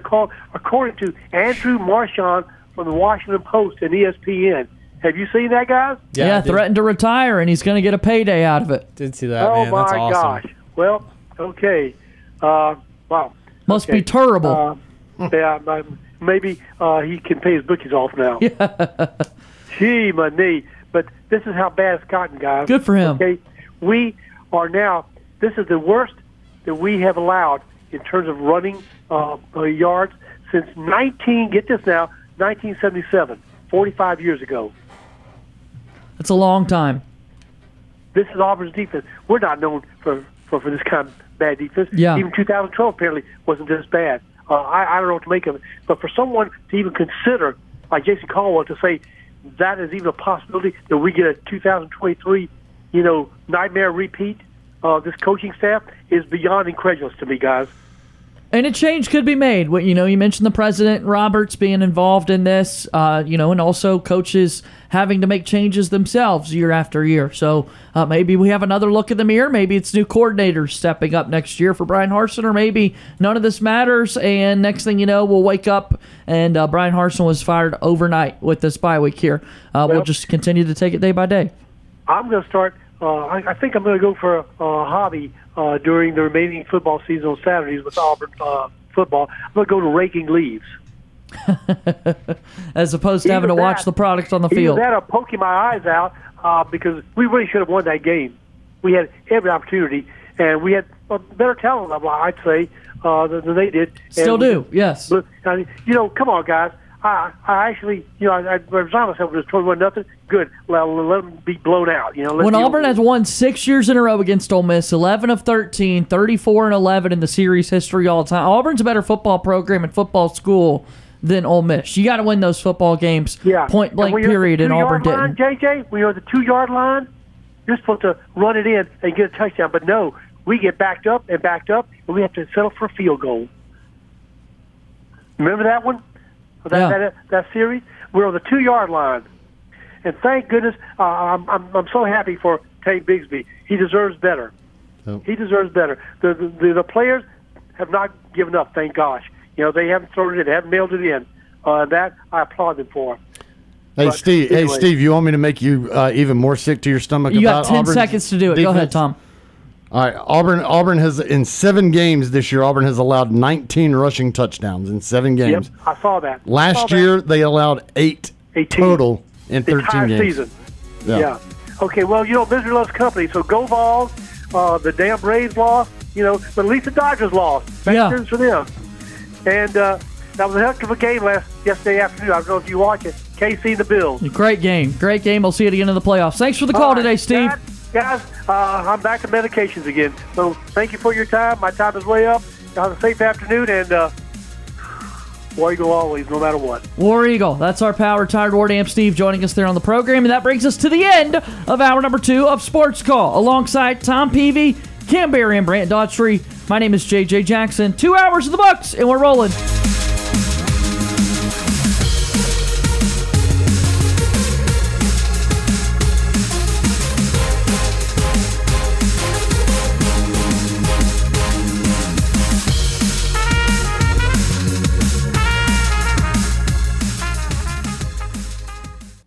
P: according to Andrew Marchand from the Washington Post and ESPN. Have you seen that, guys?
B: Yeah, threatened to retire, and he's going to get a payday out of it.
D: Did see that,
P: oh
D: man.
P: my
D: That's awesome.
P: gosh. Well, okay. Uh, wow.
B: Must
P: Okay.
B: be terrible.
P: Uh, (laughs) yeah, um, maybe uh, he can pay his bookies off now. (laughs) Gee, my knee. But this is how bad it's gotten, guys.
B: Good for him.
P: Okay, we are now. This is the worst that we have allowed in terms of running uh, uh, yards since 19. Get this now, 1977, 45 years ago.
B: That's a long time.
P: This is Auburn's defense. We're not known for, for, for this kind of bad defense.
B: Yeah.
P: Even 2012 apparently wasn't this bad. Uh, I, I don't know what to make of it. But for someone to even consider, like Jason Caldwell, to say that is even a possibility that we get a 2023, you know, nightmare repeat of this coaching staff is beyond incredulous to me, guys.
B: And a change could be made. What you know, you mentioned the president Roberts being involved in this, uh, you know, and also coaches having to make changes themselves year after year. So uh, maybe we have another look in the mirror. Maybe it's new coordinators stepping up next year for Bryan Harsin, or maybe none of this matters. And next thing you know, we'll wake up and uh, Bryan Harsin was fired overnight with this bye week here. Uh, we'll
P: Well-
B: just continue to take it day by day.
P: I'm going to start uh, I, I think I'm going to go for a, a hobby uh, during the remaining football season on Saturdays with Auburn uh, football. I'm going to go to raking leaves. (laughs)
B: As opposed to having to
P: Either
B: watch the product on the
P: Either
B: field.
P: that or poking my eyes out uh, because we really should have won that game. We had every opportunity, and we had a better talent level, I'd say, uh, than, than they did.
B: Still
P: And-
B: do, yes.
P: But, I mean, you know, come on, guys. I, I actually, you know, I, I resigned myself. It was twenty-one nothing. Good. Well, let them be blown out. You know, let
B: When Auburn has won six years in a row against Ole Miss, 11 of 13, 34 and 11 in the series history all time. Auburn's a better football program and football school than Ole Miss. You got to win those football games
P: yeah.
B: point
P: And
B: blank
P: when you're at the
B: period, and Auburn
P: line,
B: didn't.
P: JJ, when you're the two-yard line, you're supposed to run it in and get a touchdown. But no, we get backed up and backed up, and we have to settle for a field goal. Remember that one? That
B: Yeah.
P: that, that series? We're on the two-yard line, and thank goodness uh, I'm, I'm I'm so happy for Tank Bigsby. He deserves better. He deserves better. The, the the players have not given up. Thank gosh. You know they haven't thrown it in. They haven't mailed it in. Uh, that I applaud them for.
C: Hey
P: But
C: Steve,
P: anyway.
C: hey Steve, you want me to make you uh, even more sick to your stomach?
B: You got 10
C: Auburn's
B: seconds to do it. Go ahead. Tom.
C: All right, Auburn. Auburn has in seven games this year. Auburn has allowed 19 rushing touchdowns in seven games.
P: Yep, I saw that. Saw
C: Last
P: that.
C: year they allowed eight
P: 18.
C: total in 13
P: entire
C: games.
P: season.
C: Yeah.
P: Yeah. Okay. Well, you know, misery loves company. So go Vols. Uh, the damn Braves lost. You know, but at least the Dodgers lost. Thank
B: Yeah.
P: goodness for them. And uh, that was a heck of a game last yesterday afternoon. I don't know if you watch it. KC the Bills.
B: Great game. Great game. We'll see you at the end of the playoffs. Thanks for the call
P: All right,
B: today, Steve.
P: Guys, guys uh, I'm back to medications again. So thank you for your time. My time is way up. Have a safe afternoon, and uh, War Eagle always, no matter what.
B: War Eagle. That's our power retired War Amp Steve joining us there on the program. And that brings us to the end of hour number two of Sports Call alongside Tom Peavy, Cam Berry, and Brant Daughtry. My name is JJ Jackson. Two hours of the Bucks, and we're rolling.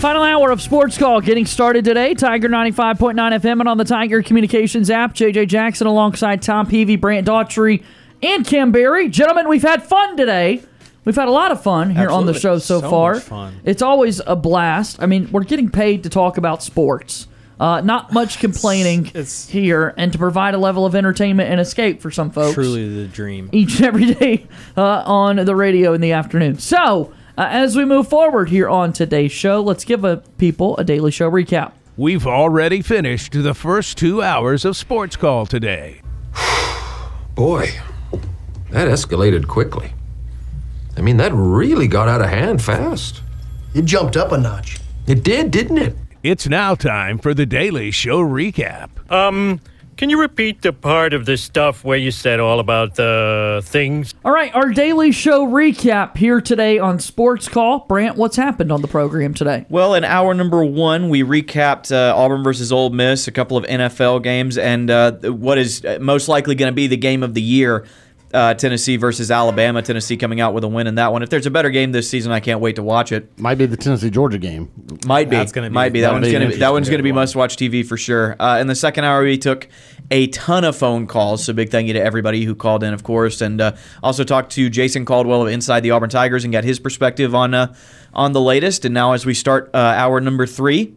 B: Final hour of Sports Call getting started today. Tiger 95.9 FM and on the Tiger Communications app. JJ Jackson alongside Tom Peavy, Brant Daughtry, and Cam Berry. Gentlemen, we've had fun today. We've had a lot of fun here on the show so,
D: So
B: far. It's always a blast. I mean, we're getting paid to talk about sports. Uh, not much (laughs) complaining here, and to provide a level of entertainment and escape for some folks
D: Truly the dream.
B: each and every (laughs) day uh, on the radio in the afternoon. So, uh, as we move forward here on today's show, let's give a, people a daily show recap.
A: We've already finished the first two hours of Sports Call today. (sighs)
Q: Boy, that escalated quickly. I mean, that really got out of hand fast.
R: It jumped up a notch.
Q: It did, didn't it?
A: It's now time for the Daily Show recap.
S: Um, can you repeat the part of this stuff where you said all about the things?
B: All right, our daily show recap here today on Sports Call. Brant, what's happened on the program today?
E: Well, in hour number one, we recapped uh, Auburn versus Ole Miss, a couple of NFL games, and uh, what is most likely going to be the game of the year. Uh, Tennessee versus Alabama. Tennessee coming out with a win in that one. If there's a better game this season, I can't wait to watch it.
C: Might be the Tennessee Georgia game.
E: Might be.
C: That's gonna be-
E: Might be. That one's
C: be
E: gonna be, that one's gonna be must watch TV for sure. Uh, in the second hour, we took a ton of phone calls. So big thank you to everybody who called in, of course, and uh, also talked to Jason Caldwell of Inside the Auburn Tigers and got his perspective on uh, on the latest. And now, as we start uh, hour number three,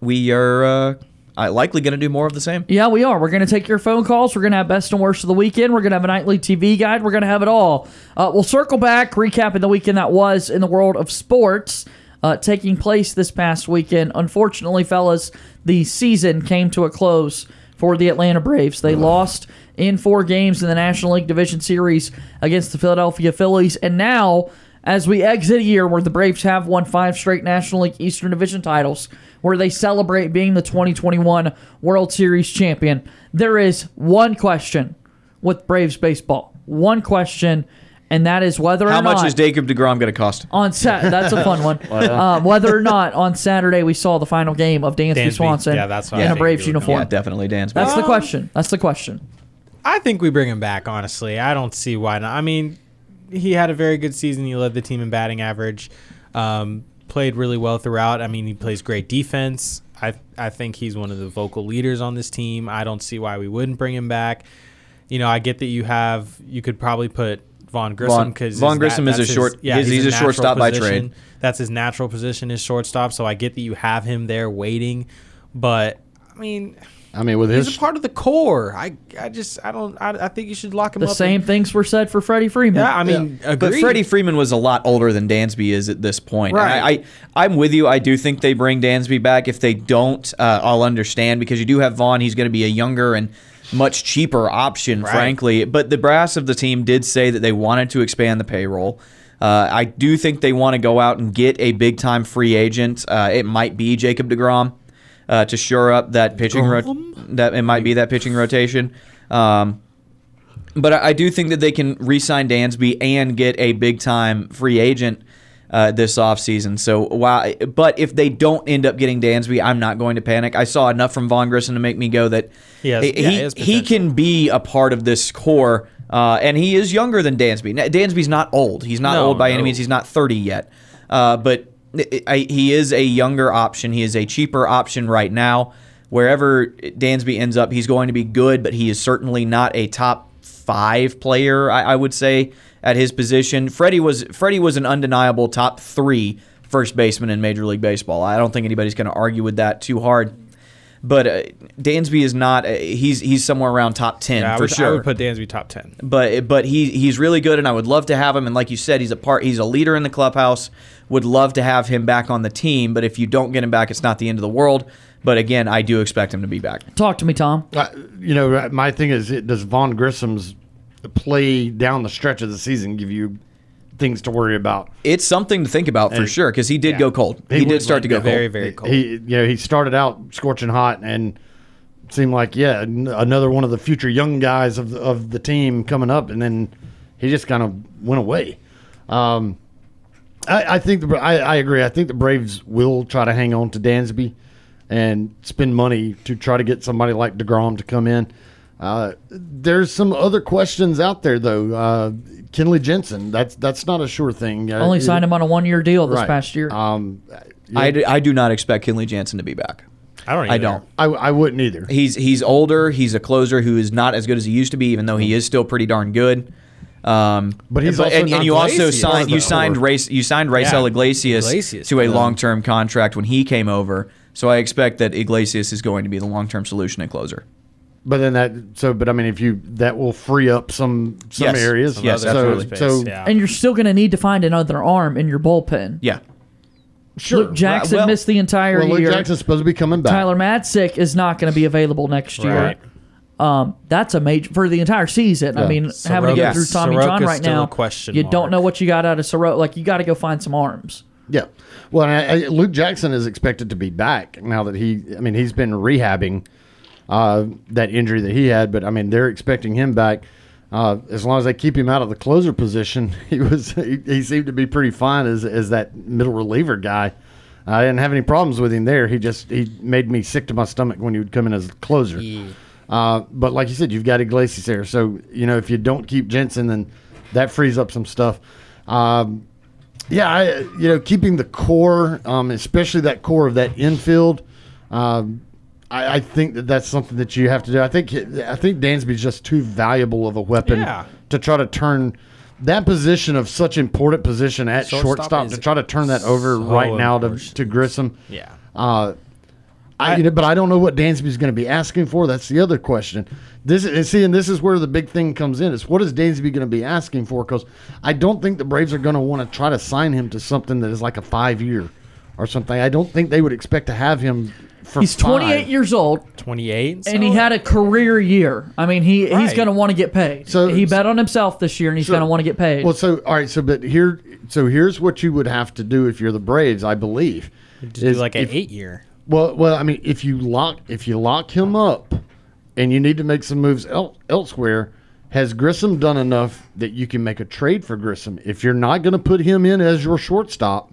E: we are. Uh, likely going to do more of the same.
B: Yeah, we are. We're going to take your phone calls. We're going to have best and worst of the weekend. We're going to have a nightly TV guide. We're going to have it all. Uh, we'll circle back, recapping the weekend that was in the world of sports uh, taking place this past weekend. Unfortunately, fellas, the season came to a close for the Atlanta Braves. They lost in four games in the National League Division Series against the Philadelphia Phillies. And now, as we exit a year where the Braves have won five straight National League Eastern Division titles, where they celebrate being the 2021 World Series champion, there is one question with Braves baseball. One question, and that is whether
E: How
B: or not.
E: How much is Jacob deGrom going to cost?
B: on Sat. That's a fun one. (laughs)
E: Well,
B: um, whether or not on Saturday we saw the final game of Dansby,
D: Dansby.
B: Swanson
D: Yeah, that's what
B: in a Braves uniform.
E: Yeah, definitely Dansby.
B: That's the
D: Um,
B: question. That's the question.
D: I think we bring him back. Honestly, I don't see why not. I mean, he had a very good season. He led the team in batting average. Um, played really well throughout. I mean, he plays great defense. I I think he's one of the vocal leaders on this team. I don't see why we wouldn't bring him back. You know, I get that you have. You could probably put Vaughn Grissom because
E: Vaughn Grissom is a short-
D: Yeah,
E: he's- he's a
D: natural
E: shortstop by trade.
D: That's his natural position is shortstop. So I get that you have him there waiting, but I mean.
C: I mean, with
D: He's
C: his
D: a part of the core. I, I just, I don't, I, I think you should lock him
B: The
D: up.
B: same things were said for Freddie Freeman.
D: Yeah, I mean,
E: But. Freddie Freeman was a lot older than Dansby is at this point.
D: Right.
E: I, I, I'm with you. I do think they bring Dansby back. If they don't, uh, I'll understand because you do have Vaughn. He's going to be a younger and much cheaper option,
D: Right.
E: frankly. But the brass of the team did say that they wanted to expand the payroll. Uh, I do think they want to go out and get a big time free agent. Uh, it might be Jacob deGrom uh, to shore up that pitching. Ro- that it might be that pitching rotation. Um, but I I do think that they can re-sign Dansby and get a big-time free agent uh, this offseason. So, wow. But if they don't end up getting Dansby, I'm not going to panic. I saw enough from Vaughn Grissom to make me go that
D: He has-
E: he,
D: yeah, he
E: he can be a part of this core, uh, and he is younger than Dansby. Now, Dansby's not old. He's not
D: No,
E: old by any means. He's not 30 yet. Uh, but He is a younger option. He is a cheaper option right now. Wherever Dansby ends up, he's going to be good, but he is certainly not a top five player. I, I would say at his position. Freddie was Freddie was an undeniable top three first baseman in Major League Baseball. I don't think anybody's going to argue with that too hard. But uh, Dansby is not. Uh, he's he's somewhere around top ten
D: Yeah, I
E: for
D: would,
E: sure
D: I would put Dansby top ten.
E: but but he he's really good, and I would love to have him. And like you said, he's a part. He's a leader in the clubhouse. Would love to have him back on the team. But if you don't get him back, it's not the end of the world. But again, I do expect him to be back.
B: Talk to me, Tom.
C: Uh, you know, my thing is, does Vaughn Grissom's play down the stretch of the season give you things to worry about?
E: It's something to think about for
C: And-
E: sure because he did
C: Yeah.
E: go cold. He, did
C: was
E: start to go
D: very,
E: cold.
D: very cold.
C: He, you know, he started out scorching hot and seemed like, yeah, another one of the future young guys of the, of the team coming up, and then he just kind of went away. Um, I, I think the I, I agree. I think the Braves will try to hang on to Dansby and spend money to try to get somebody like deGrom to come in. Uh, there's some other questions out there though. Uh, Kenley Jansen, that's that's not a sure thing. Uh,
B: Only signed him on a one-year deal this
C: right.
B: past year.
C: Um,
E: I, do, I do not expect Kenley Jansen to be back.
D: I don't.
E: I don't.
C: I, I wouldn't either.
E: He's he's older. He's a closer who is not as good as he used to be, even though he is still pretty darn good. Um,
C: But he's also
E: and, and
C: not
E: you also signed you signed Race you signed Raisel
D: Yeah,
E: Iglesias,
D: Iglesias,
E: to a
D: yeah.
E: long term contract when he came over. So I expect that Iglesias is going to be the long term solution at closer.
C: But then that so, but I mean, if you that will free up some some
E: Yes.
C: areas.
E: Some Yes,
C: so,
E: absolutely.
C: So
D: Yeah.
B: and you're still going to need to find another arm in your bullpen.
E: Yeah.
C: sure,
B: Luke Jackson
E: Well-
B: missed the entire
C: well, Luke
B: year.
C: Jackson's supposed to be coming back.
B: Tyler Matzek is not going to be available next year.
D: Right.
B: Um, that's a major for the entire season. I
C: Yeah.
B: mean, having to go
E: Yes.
B: through Tommy
D: Soroka's
B: John right
D: still
B: now,
D: a question
B: you
D: mark.
B: don't know what you got out of Soroka. Like you got to go find some arms.
C: Yeah. Well, and I, I, Luke Jackson is expected to be back now that he. I mean, he's been rehabbing uh, that injury that he had, but I mean, they're expecting him back. Uh, as long as they keep him out of the closer position, (laughs) he was he, he seemed to be pretty fine as as that middle reliever guy. I didn't have any problems with him there. He just he made me sick to my stomach when he would come in as a closer. Uh, but like you said, you've got Iglesias there, so you know if you don't keep Jansen, then that frees up some stuff. Um, yeah, I, you know, keeping the core, um, especially that core of that infield, um, I, I think that that's something that you have to do. I think I think Dansby's just too valuable of a weapon
D: Yeah.
C: to try to turn that position of such important position at
D: Shortstop
C: shortstop, to try to turn that over
D: so
C: right now to, to Grissom.
D: Yeah.
C: Uh, I, you know, but I don't know what Dansby's going to be asking for. That's the other question. This and see, and this is where the big thing comes in. Is what is Dansby going to be asking for? Because I don't think the Braves are going to want to try to sign him to something that is like a five year or something. I don't think they would expect to have him. For
B: He's 28
C: five.
B: years old,
D: 28.
B: and he had a career year. I mean, he he's
D: Right.
B: going to want to get paid.
C: So-
B: he bet on himself this year, and he's
C: Sure.
B: going to want to get paid.
C: Well, so all right, so but here, so here's what you would have to do if you're the Braves, I believe.
D: Just do
C: is
D: like an
C: if-
D: eight year.
C: Well, well, I mean, if you lock if you lock him up, and you need to make some moves el- elsewhere, has Grissom done enough that you can make a trade for Grissom? If you're not going to put him in as your shortstop,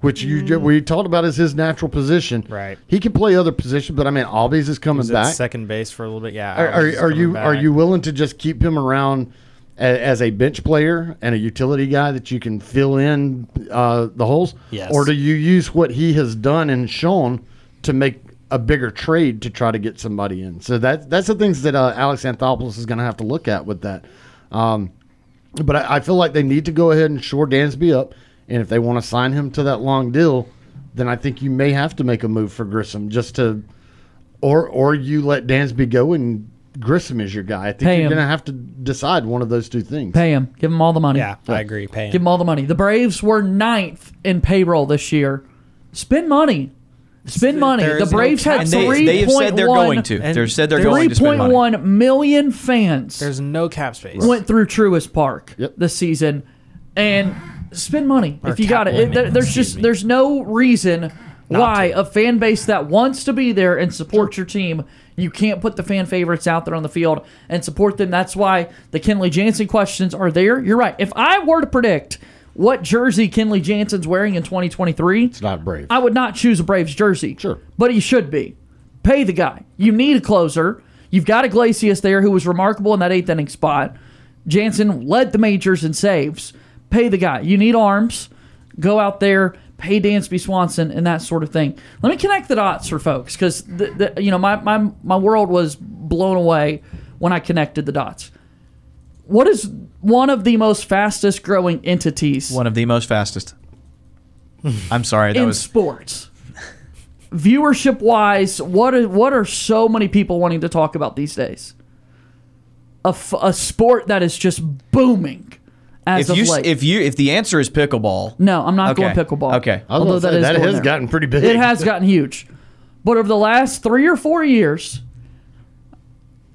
C: which you ju- we talked about as his natural position,
D: Right.
C: He can play other positions, but I mean, Albies is coming back.
D: second base for a little bit. Yeah.
C: Are, are, are you are you willing to just keep him around a, as a bench player and a utility guy that you can fill in uh, the holes?
D: Yes.
C: Or do you use what he has done and shown to make a bigger trade to try to get somebody in? So that that's the things that uh, Alex Anthopoulos is going to have to look at with that. Um, but I, I feel like they need to go ahead and shore Dansby up, and if they want to sign him to that long deal, then I think you may have to make a move for Grissom just to or or you let Dansby go and Grissom is your guy. I think
B: Pay
C: you're
B: him.
C: going to have to decide one of those two things.
B: Pay him. Give him all the money.
D: Yeah, I agree. Pay him.
B: Give him all the money. The Braves were ninth in payroll this year. Spend money. Spend money.
D: there
B: The
D: is no
B: Braves had
E: And they,
B: three
E: they have said they're going to.
D: And
E: They've said they're
D: there's
E: going to spend money.
B: 3.1 million fans
D: There's no cap space.
B: went through Truist Park
C: Yep.
B: this season, and spend money if you got it.
D: limit,
B: There- There's just
D: me.
B: there's no reason
D: Not
B: why
D: to.
B: a fan base that wants to be there and support your team, you can't put the fan favorites out there on the field and support them. That's why the Kenley Jansen questions are there. You're right. If I were to predict what jersey Kenley Jansen's wearing in 2023,
C: It's not brave.
B: I would not choose a Braves jersey.
C: Sure.
B: But he should be. Pay the guy. You need a closer. You've got Iglesias there who was remarkable in that eighth inning spot. Jansen led the majors in saves. Pay the guy. You need arms. Go out there, pay Dansby Swanson and that sort of thing. Let me connect the dots for folks because the, the, you know my, my my world was blown away when I connected the dots. What is one of the most fastest growing entities
E: One of the most fastest. I'm sorry, that
B: in
E: was
B: sports. (laughs) Viewership wise, what are, what are so many people wanting to talk about these days? A, f- a sport that is just booming as
E: if
B: of
E: you
B: late.
E: if you if the answer is pickleball.
B: no, I'm not
E: Okay.
B: going pickleball.
E: Okay.
C: I was
B: Although
C: gonna say,
B: is
C: that
B: going
C: has
B: there.
C: gotten pretty big.
B: It has gotten huge. But over the last three or four years,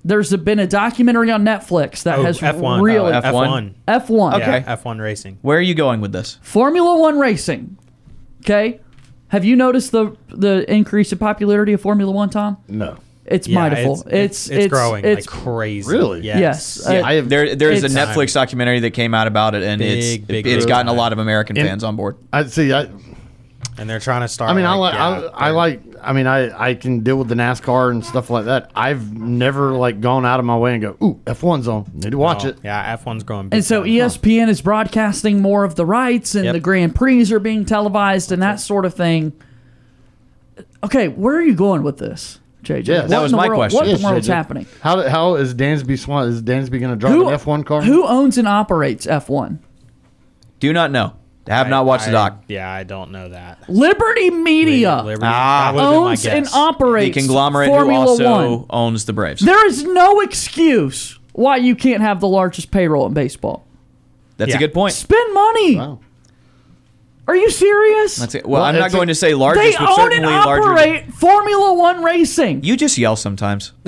B: there's been a documentary on Netflix that
D: Oh,
B: has
D: F1.
B: really
D: uh, F1.
B: F1.
E: Okay.
D: Yeah, F1 racing.
E: Where are you going with this?
B: Formula One racing. Okay, have you noticed the the increase in popularity of Formula One, Tom?
C: No.
B: It's
D: Yeah,
B: mindful.
D: It's,
B: It's
D: it's, growing
B: It's
D: like crazy.
C: Really?
D: Yes.
B: yes.
C: Yeah, I have
E: There there is a
B: It's-
E: Netflix documentary that came out about it, and
D: Big,
E: it's
D: big
E: it's gotten a lot of American
C: And-
E: fans on board.
C: I see. I
D: and they're trying to start.
C: I mean, I like
D: yeah,
C: I, I like. I mean, I I can deal with the NASCAR and stuff like that. I've never like gone out of my way and go, "Ooh, F1's on. Need to watch
D: oh,
C: it."
D: Yeah, F1's growing. Big
B: and so
D: time.
B: ESPN is broadcasting more of the rights, and
D: Yep.
B: the Grand Prix are being televised, and that sort of thing. Okay, where are you going with this, JJ?
C: Yes.
B: What
E: That was my
B: world-
E: question.
B: What in the world's
C: JJ.
B: happening?
C: How how is Dansby Swan? Is Dansby going to drive
B: Who
C: an F1 car?
B: Who owns and operates F1?
E: Do not know. Have
D: I-
E: not watched
D: I-
E: the doc.
D: Yeah, I don't know that.
B: Liberty Media
D: Liberty,
E: Ah.
D: that would've been my
B: owns and
D: guess.
E: The
B: operates
E: conglomerate
B: Formula
E: who also
B: One.
E: owns the Braves.
B: There is no excuse why you can't have the largest payroll in baseball.
E: That's
D: Yeah.
E: a good point.
B: Spend money.
C: Wow.
B: Are you serious?
E: That's it. Well,
C: Well,
E: I'm not
C: it's a-
E: going to say
B: they
E: largest, but
B: own and
E: certainly larger. than-
B: operate Formula One racing.
E: You just yell sometimes. (laughs)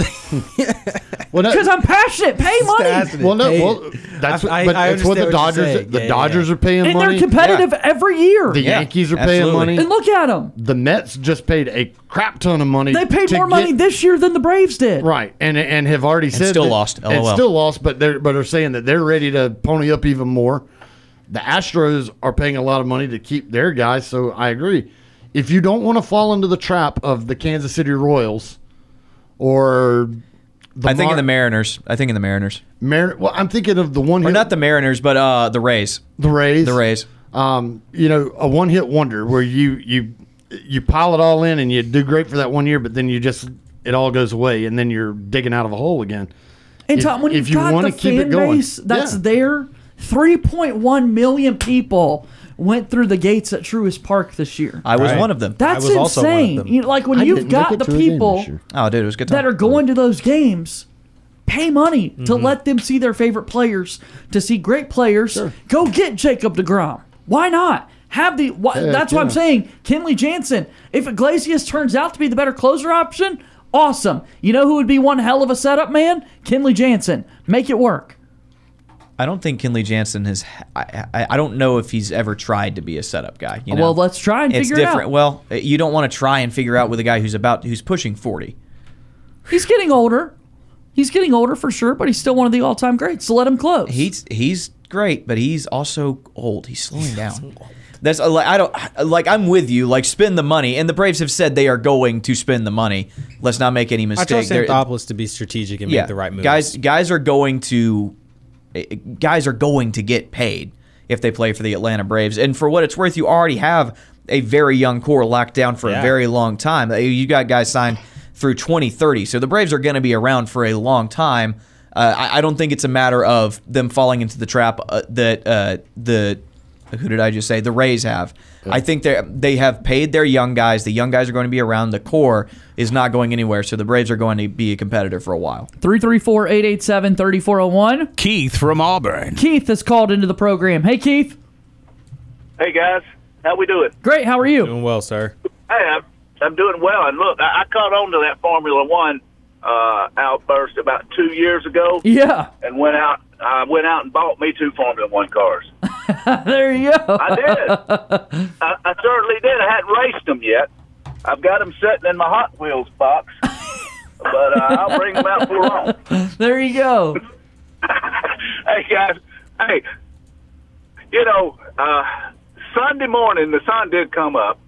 C: Well, that-
B: Because I'm passionate. Pay money.
C: well, no, well, that's
D: I-
C: what, but
D: I
C: it's what the
D: understand what
C: Dodgers. The
D: Yeah,
C: Dodgers
D: yeah.
C: are paying
B: And
C: money.
B: they're competitive every year.
C: The
E: Yeah,
C: Yankees are
E: absolutely.
C: paying money.
B: and look at them.
C: the Mets just paid a crap ton of money.
B: They paid more money
C: get-
B: this year than the Braves did.
C: Right, and and have already said
E: still
C: that-
E: lost,
C: And
E: LOL.
C: still lost, but they're but are saying that they're ready to pony up even more. The Astros are paying a lot of money to keep their guys, so I agree. If you don't want to fall into the trap of the Kansas City Royals or the
E: I think in the Mariners. I think in the Mariners,
C: Mar- well, I'm thinking of the one
E: or
C: hit
E: not the Mariners, but uh, the Rays.
C: the Rays.
E: The Rays.
C: Um, you know, a one hit wonder where you you you pile it all in and you do great for that one year, but then you just it all goes away and then you're digging out of a hole again.
B: And
C: If-
B: Tom, when
C: if
B: you've
C: you
B: got
C: wanna
B: the
C: keep it
B: fan
C: going.
B: base that's
C: Yeah.
B: there, 3.1 million people went through the gates at Truist Park this year.
E: I was
D: Right.
E: one of them.
B: That's
D: was also one of
B: insane.
D: them.
B: You know, like when
C: I
B: you've
C: didn't
B: got
C: it
B: the
C: to a game
B: people
C: this year.
E: Oh, dude, it was a good time.
B: that are going to those games pay money to
C: Mm-hmm.
B: let them see their favorite players, to see great players. Go get Jacob deGrom. Why not? Have the why,
C: Heck,
B: that's what I'm
C: yeah.
B: saying. Kenley Jansen. If Iglesias turns out to be the better closer option, awesome. You know who would be one hell of a setup man? Kenley Jansen. Make it work.
E: I don't think Kenley Jansen has. I, I, I don't know if he's ever tried to be a setup guy. You know?
B: Well, let's try and
E: it's
B: figure it
E: different.
B: out.
E: Well, eh, you don't want to try and figure out with a guy who's about who's pushing forty.
B: He's getting older. He's getting older for sure, but he's still one of the all-time greats. So let him close.
E: He's he's great, but he's also old. He's slowing down. That's like I don't like. I'm with you. Like spend the money, and the Braves have said they are going to spend the money. Let's not make any mistake.
D: I trust
E: They're-
D: Anthopoulos to be strategic and
E: yeah,
D: make the right moves.
E: guys. Guys are going to guys are going to get paid if they play for the Atlanta Braves. And for what it's worth, you already have a very young core locked down for a very long time. Uh, You got guys signed through 2030, so the Braves are going to be around for a long time. Uh, I, I don't think it's a matter of them falling into the trap uh, that uh, the who did I just say the Rays have. I think they they have paid their young guys. The young guys are going to be around. The core is not going anywhere, so the Braves are going to be a competitor for a while.
B: 334-887-3401.
A: Keith from Auburn.
B: Keith has called into the program. Hey, Keith.
T: Hey guys, how we doing?
B: Great. How are you?
D: Doing well, sir.
T: Hey, I'm, I'm doing well. And look, I, I caught on to that Formula One uh, outburst about two years ago,
B: Yeah.
T: and went out. I went out and bought me two Formula One cars. (laughs) (laughs)
B: there you go.
T: I did. I, I certainly did. I hadn't raced them yet. I've got them sitting in my Hot Wheels box, (laughs) but uh, I'll bring them out for long.
B: there you go. (laughs)
T: hey guys, hey, you know, uh, Sunday morning the sun did come up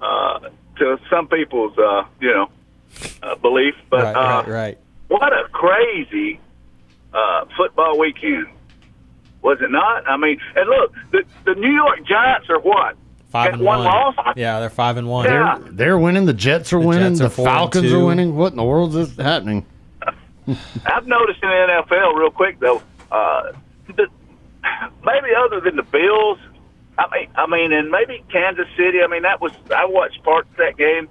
T: uh, to some people's, uh, you know, uh, belief, but
D: right,
T: uh,
D: right, right.
T: what a crazy uh, football weekend, was it not? I mean, and look, the the New York Giants are what
D: Five and
T: one
D: one.
T: loss.
D: Yeah, they're five and one.
T: Yeah.
C: They're, they're winning. The Jets are
D: The
C: winning.
D: Jets are
C: the Falcons are winning. What in the world is happening? (laughs)
T: I've noticed in the NFL, real quick though, uh, the, maybe other than the Bills, I mean, I mean, and maybe Kansas City. I mean, that was I watched parts of that game,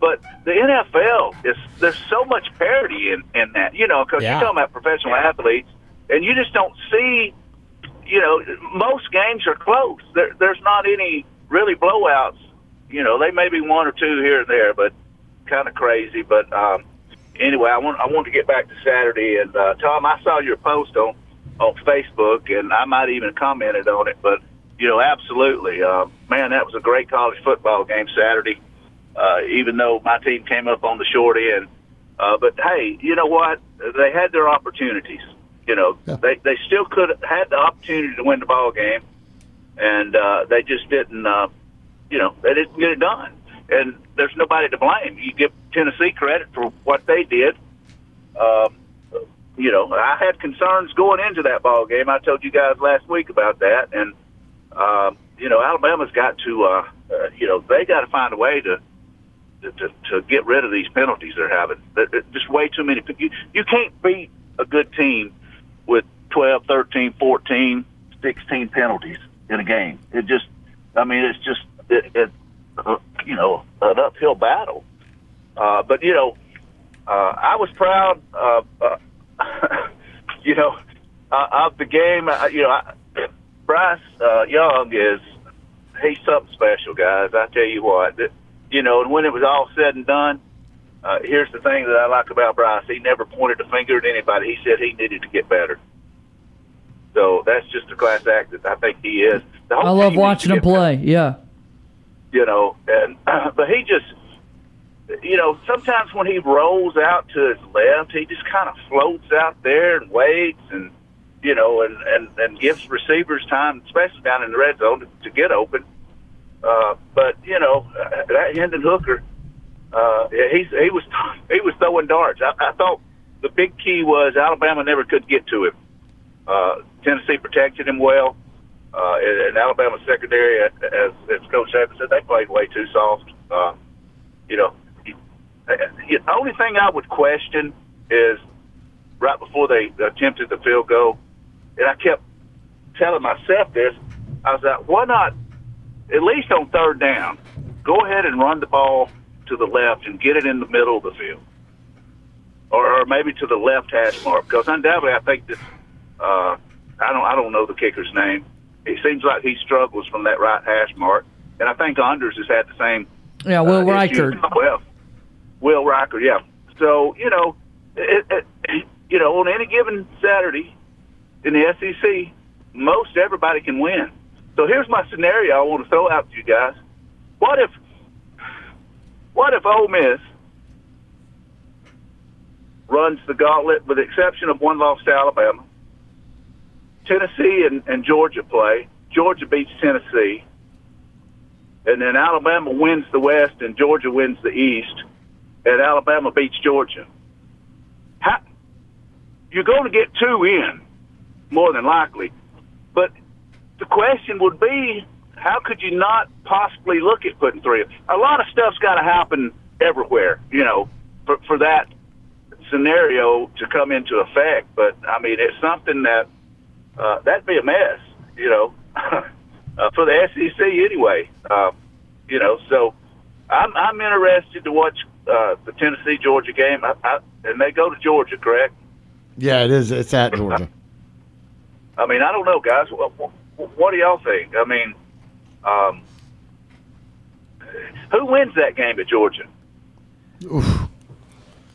T: but the NFL is there's so much parity in in that, you know, because
D: Yeah.
T: you're talking about professional athletes, and you just don't see, you know, most games are close. There, there's not any really blowouts. You know, they may be one or two here and there, but kind of crazy. But um, anyway, I want I want to get back to Saturday. And uh, Tom, I saw your post on on Facebook, and I might even commented on it. But you know, absolutely, uh, man, that was a great college football game Saturday. Uh, even though my team came up on the short end, uh, but hey, you know what? They had their opportunities. You know, they they still could have had the opportunity to win the ball game, and uh, they just didn't. Uh, you know, they didn't get it done. And there's nobody to blame. You give Tennessee credit for what they did. Um, you know, I had concerns going into that ball game. I told you guys last week about that, and um, you know, Alabama's got to, uh, uh, you know, they got to find a way to, to to get rid of these penalties they're having. Just way too many. You you can't beat a good team with 12, 13, 14, 16 penalties in a game. It just, I mean, it's just, it, it uh, you know, an uphill battle. Uh, but you know, uh, I was proud of, uh, (laughs) you know, uh, of the game. Uh, you know, I, (clears throat) Bryce uh, Young is he's something special, guys. I tell you what, you know, and when it was all said and done, uh, here's the thing that I like about Bryce. He never pointed a finger at anybody. He said he needed to get better. So that's just a class act that I think he is.
B: I love
T: team needs to
B: watching him
T: get better
B: play. Yeah.
T: you know, and (clears throat) but he just, you know, sometimes when he rolls out to his left, he just kind of floats out there and waits, and you know, and and and gives receivers time, especially down in the red zone, to, to get open. Uh, but you know, uh, that Hendon Hooker, uh, he's he was (laughs) he was throwing darts. I, I thought the big key was Alabama never could get to him. Uh, Tennessee protected him well. Uh, and, and Alabama's secondary, as, as Coach Saban said, they played way too soft. Uh, you know, he- he- the only thing I would question is right before they attempted the field goal, and I kept telling myself this: I was like, why not, at least on third down, go ahead and run the ball to the left and get it in the middle of the field, or, or maybe to the left hash mark, because undoubtedly I think this. Uh, I don't I don't know the kicker's name. It seems like he struggles from that right hash mark, and I think Anders has had the same.
B: Yeah, Will
T: uh, issue.
B: Reichard.
T: Well, Will Reichard, yeah. So you know, it, it, you know, on any given Saturday in the SEC, most everybody can win. So here's my scenario I want to throw out to you guys. What if, what if Ole Miss runs the gauntlet, with the exception of one loss to Alabama? Tennessee and, and Georgia play. Georgia beats Tennessee, and then Alabama wins the West and Georgia wins the East, and Alabama beats Georgia. How, you're going to get two in, more than likely. But the question would be, how could you not possibly look at putting three? A lot of stuff's got to happen everywhere, you know, for, for that scenario to come into effect. But I mean, it's something that uh, that'd be a mess, you know, (laughs) uh, for the SEC anyway. Uh, you know, so I'm I'm interested to watch uh, the Tennessee Georgia game, I, I, and they go to Georgia, correct?
C: Yeah, it is. It's at Georgia. (laughs)
T: I mean, I don't know, guys. What, what, what do y'all think? I mean, um, who wins that game at Georgia?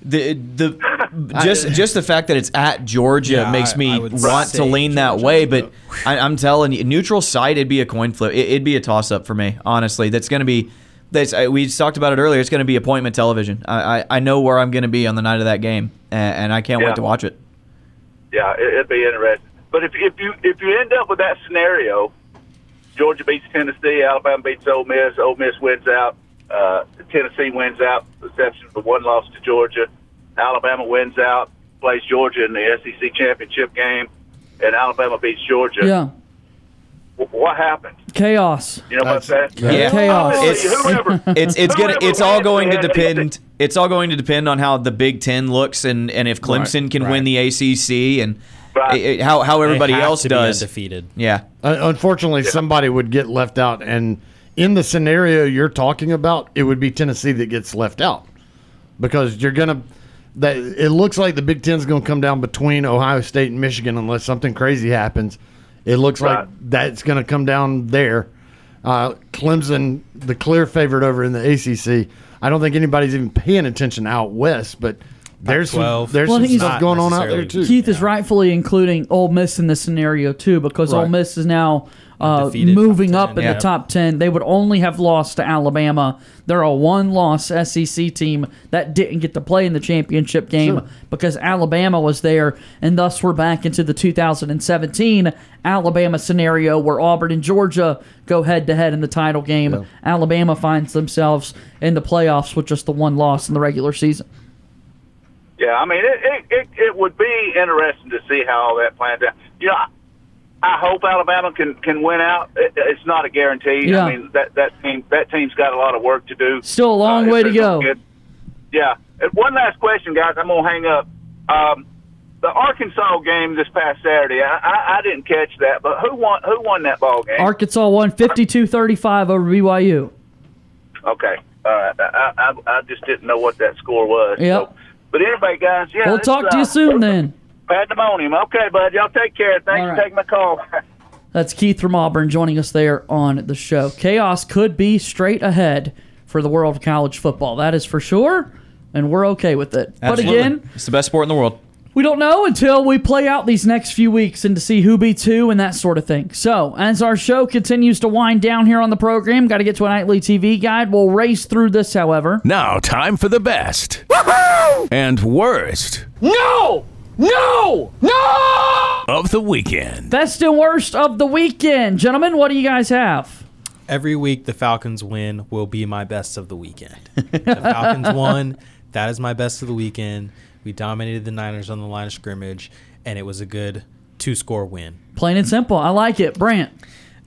E: The the (laughs) just just the fact that it's at Georgia
D: Yeah,
E: makes me
D: I would
E: want to lean that way, but I, I'm telling you, neutral site it'd be a coin flip. It, it'd be a toss up for me, honestly. That's going to be. That's we talked about it earlier. It's going to be appointment television. I, I, I know where I'm going to be on the night of that game, and, and I can't
T: Yeah.
E: wait to watch it.
T: Yeah, it, it'd be interesting. But if if you if you end up with that scenario, Georgia beats Tennessee, Alabama beats Ole Miss, Ole Miss wins out, uh, Tennessee wins out, the exception of the one loss to Georgia. Alabama wins out, plays Georgia in the SEC championship game, and Alabama beats Georgia.
B: Yeah.
T: Wh- What happened?
B: Chaos.
T: You know what I'm saying?
E: Yeah,
B: Chaos.
E: It's
T: Whoever- (laughs)
E: it's it's gonna it's all going to depend. It's all going to depend on how the Big Ten looks and and if Clemson can win the ACC and
T: Right.
E: i- i- how how everybody
D: have
E: else
D: to be
E: does.
D: undefeated.
E: Yeah.
C: Uh, unfortunately, somebody would get left out, and in the scenario you're talking about, it would be Tennessee that gets left out because you're gonna. That it looks like the Big Ten's going to come down between Ohio State and Michigan unless something crazy happens. It looks
T: Right.
C: like that's going to come down there. Uh, Clemson, the clear favorite over in the ACC. I don't think anybody's even paying attention out west, but there's some,
D: 12.
C: there's
B: Well,
C: some
B: think
C: stuff going on out there too.
B: Keith is rightfully including Ole Miss in this scenario too, because Ole Miss is now uh,
D: Undefeated
B: moving
D: top
B: up
D: 10,
B: in
D: yeah.
B: the top ten. They would only have lost to Alabama. They're a one-loss SEC team that didn't get to play in the championship game
C: Sure.
B: because Alabama was there, and thus we're back into the 2017 Alabama scenario where Auburn and Georgia go head-to-head in the title game. Alabama finds themselves in the playoffs with just the one loss in the regular season.
T: Yeah, I mean, it, it, it, it would be interesting to see how all that plans out. You know, I, I hope Alabama can, can win out. It, it's not a guarantee.
B: Yeah.
T: I mean, that, that team that team's got a lot of work to do.
B: Still a long
T: Uh,
B: way to go.
T: yeah. And one last question, guys. I'm gonna hang up. Um, the Arkansas game this past Saturday. I, I, I didn't catch that, but who won? Who won that ball game?
B: Arkansas won 52-35 over BYU.
T: okay. All right. I, I, I just didn't know what that score was.
B: Yep.
T: So, but anyway, guys. Yeah.
B: we'll talk to
T: uh,
B: you soon then.
T: Pandemonium. Okay, bud. Y'all take care. Thanks
B: All
T: for taking my call. (laughs)
B: That's Keith from Auburn joining us there on the show. Chaos could be straight ahead for the world of college football. That is for sure, and we're okay with it. But again,
E: it's the best sport in the world.
B: We don't know until we play out these next few weeks and to see who beats who and that sort of thing. So, as our show continues to wind down here on the program, got to get to a nightly TV guide. We'll race through this, however.
A: Now, time for the best and worst
B: No! No! No!
A: of the weekend.
B: Best and worst of the weekend. Gentlemen, what do you guys have?
D: Every week the Falcons win will be my best of the weekend. the Falcons (laughs) won. That is my best of the weekend. We dominated the Niners on the line of scrimmage, and it was a good two score win.
B: Plain and simple. I like it. Brant.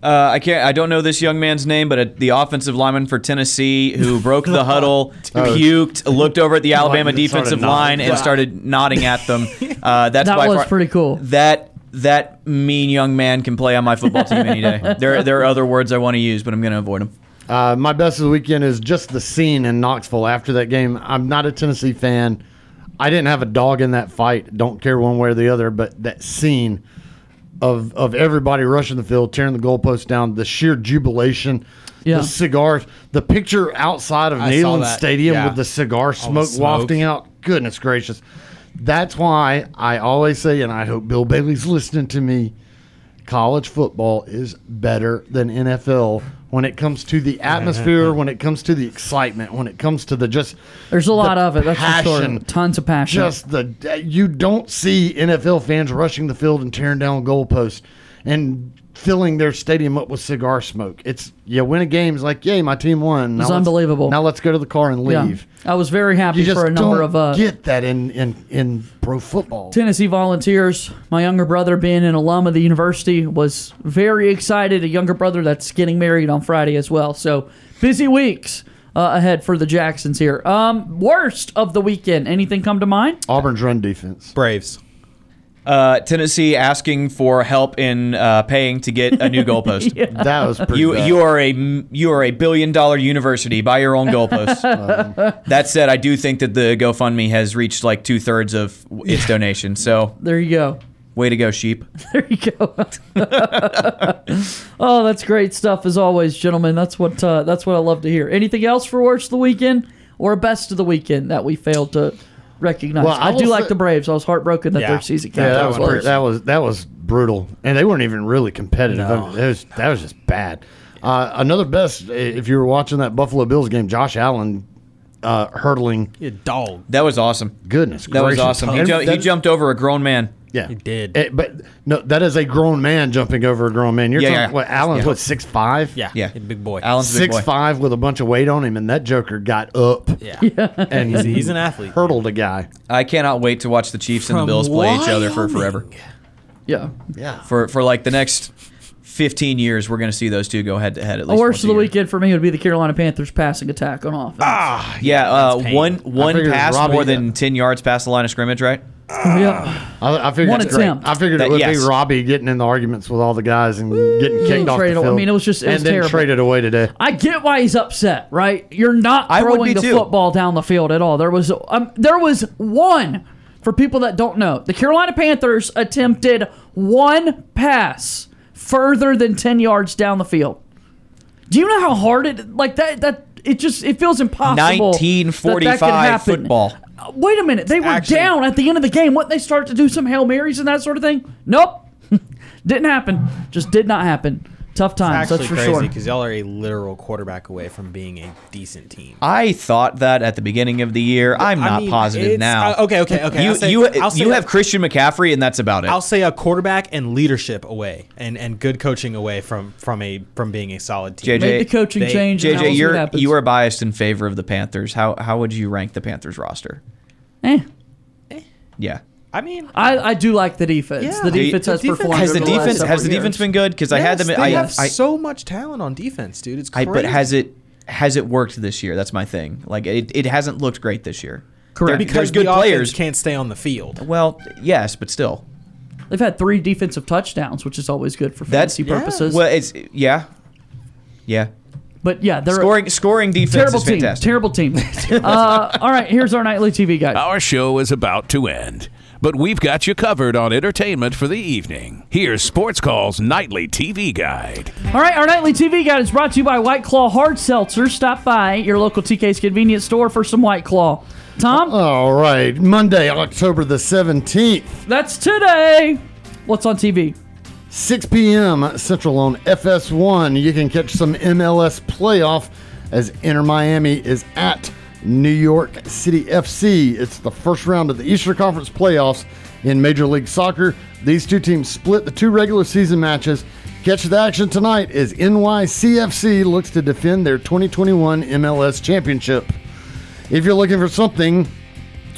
E: Uh, I can't. I don't know this young man's name, but uh the offensive lineman for Tennessee who broke the (laughs) huddle, puked, looked over at the Alabama defensive line, and started nodding at them. (laughs) Uh, that's
B: That was
E: far,
B: pretty cool.
E: That that mean young man can play on my football team any day. (laughs) There, there are other words I want to use, but I'm going to avoid them.
C: Uh, my best of the weekend is just the scene in Knoxville after that game. I'm not a Tennessee fan. I didn't have a dog in that fight. Don't care one way or the other, but that scene of of everybody rushing the field, tearing the goalpost down, the sheer jubilation,
B: Yeah.
C: the cigars, the picture outside of
D: I
C: Neyland Stadium
D: yeah.
C: with the cigar smoke,
D: smoke.
C: wafting out. Goodness gracious. That's why I always say, and I hope Bill Bailey's listening to me, college football is better than NFL when it comes to the atmosphere, (laughs) when it comes to the excitement, when it comes to the just
B: There's a lot
C: the
B: of it. That's for sure.
C: passion.
B: Tons of passion.
C: Just the you don't see NFL fans rushing the field and tearing down goalposts and filling their stadium up with cigar smoke. It's you win a game, it's like, yay, my team won. Now
B: It's unbelievable.
C: Now let's go to the car and
B: Yeah.
C: leave.
B: I was very happy
C: You
B: for a number
C: don't
B: of uh,
C: get that in, in in pro football.
B: Tennessee Volunteers. My younger brother, being an alum of the university, was very excited. A younger brother that's getting married on Friday as well. So busy weeks uh, ahead for the Jacksons here. Um, worst of the weekend. Anything come to mind?
C: Auburn's run defense.
D: Braves.
E: Uh, Tennessee asking for help in uh, paying to get a new (laughs) goalpost.
C: That was pretty
E: you
C: bad.
E: you are a you are a billion dollar university. Buy your own (laughs) goalposts. that said, I do think that the GoFundMe has reached like two thirds of its donation. So
B: There you go.
E: way to go, sheep. (laughs)
B: There you go. oh, that's great stuff as always, gentlemen. That's what uh, that's what I love to hear. Anything else for worst of the weekend or best of the weekend that we failed to recognize?
C: Well, I
B: I, do
C: will
B: like
C: say-
B: the Braves. I was heartbroken that
D: Yeah.
B: their season
C: Yeah, that
B: was
C: was, that was that was brutal, and they weren't even really competitive.
D: No.
C: It was that was just bad. Uh, another best, if you were watching that Buffalo Bills game, Josh Allen uh, hurdling.
D: You dog.
E: That was awesome.
C: Goodness,
E: That was awesome. He, ju- he jumped over a grown man.
C: Yeah,
D: He did.
C: Eh, but no, that is a grown man jumping over a grown man. You're
E: Yeah,
C: talking
E: yeah.
C: what? Allen's
E: Yeah.
C: what six five?
D: Yeah.
E: Yeah.
D: He's a big boy.
E: Allen's a big
C: six
E: boy.
C: five with a bunch of weight on him, and that Joker got up
D: Yeah. (laughs)
C: and
D: He's, he's an athlete.
C: hurdled a guy.
E: I cannot wait to watch the Chiefs and the Bills play each other for forever.
B: yeah.
C: Yeah,
E: For for like the next fifteen years, we're going to see those two go head to head at
B: The
E: least.
B: worst of the
E: year.
B: weekend for me would be the Carolina Panthers passing attack on offense.
E: Ah, Yeah, uh, one one pass more than ten yards past the line of scrimmage, right?
B: Yeah.
C: I, I figured
B: One
C: that's
B: attempt.
C: I figured
E: That-
C: it would
E: yes.
C: be Robbie getting in the arguments with all the guys and getting kicked off
B: trade
C: the
B: away. I mean, it was just- it
C: and
B: was
C: then
B: terrible.
C: traded away today.
B: I get why he's upset, right? You're not
E: I would
B: throwing
E: be
B: the
E: too.
B: football down the field at all. There was um, there was one for people that don't know. The Carolina Panthers attempted one pass further than 10 yards down the field. Do you know how hard it like that that it just it feels impossible. that that could
E: 1945
B: happen.
E: football.
B: Uh, Wait a minute. They were down at the end of the game. What they start to do some Hail Marys and that sort of thing? Nope. (laughs) Didn't happen. Just did not happen. Tough times,
D: Actually
B: that's for
D: crazy
B: sure.
D: because y'all are a literal quarterback away from being a decent team.
E: I thought that at the beginning of the year. I'm
D: I
E: not
D: mean,
E: positive
D: it's-
E: now.
D: uh, okay, okay, okay.
E: You
D: I'll say-
E: you
D: I'll say
E: you
D: a-
E: have Christian McCaffrey, and that's about it.
D: I'll say a quarterback and leadership away, and, and good coaching away from from a from being a solid team.
E: JJ,
B: Make the coaching
D: They-
B: change. and now
E: JJ,
B: we'll see what
E: you're
B: happens.
E: you are biased in favor of the Panthers. How how would you rank the Panthers roster?
B: Eh.
E: Yeah.
D: I mean,
B: I, I do like the defense.
D: Yeah.
B: the
D: The-
B: defense
D: the
B: has
D: defense-
B: performed.
E: Has the
B: over
E: defense
B: several
E: has the defense been good? Because I had them.
D: yes,
E: I,
D: have
E: I,
D: so much talent on defense, dude. It's
E: I but has it has it worked this year? That's my thing. Like it, it hasn't looked great this year.
B: Correct.
E: There-
D: because
E: good
D: the
E: players.
D: can't stay on the field.
E: Well, yes, but still.
B: They've had three defensive touchdowns, which is always good for
E: That's
B: fantasy purposes.
E: Well, it's yeah, yeah.
B: but yeah, they're
E: Scoring scoring defense
B: terrible
E: is
B: team.
E: fantastic.
B: Terrible team. (laughs) uh, all right, here's our nightly TV guide.
A: Our show is about to end, but we've got you covered on entertainment for the evening. Here's Sports Call's nightly TV guide.
B: All right, our nightly TV guide is brought to you by White Claw Hard Seltzer. Stop by your local TK's convenience store for some White Claw. Tom,
C: All right, Monday, October the 17th,
B: that's today. What's on TV?
C: 6 p.m. Central on FS1. You can catch some MLS playoff as Inter Miami is at New York City FC. It's the first round of the Eastern Conference playoffs in Major League Soccer. These two teams split the two regular season matches. Catch the action tonight as NYCFC looks to defend their 2021 MLS championship. If you're looking for something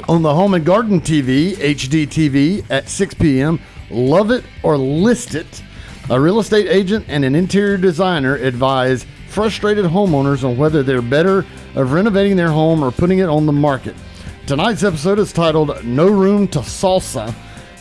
C: on the Home and Garden TV, HGTV, at 6 p.m., love it or list it. A real estate agent and an interior designer advise frustrated homeowners on whether they're better of renovating their home or putting it on the market. Tonight's episode is titled No Room to Salsa.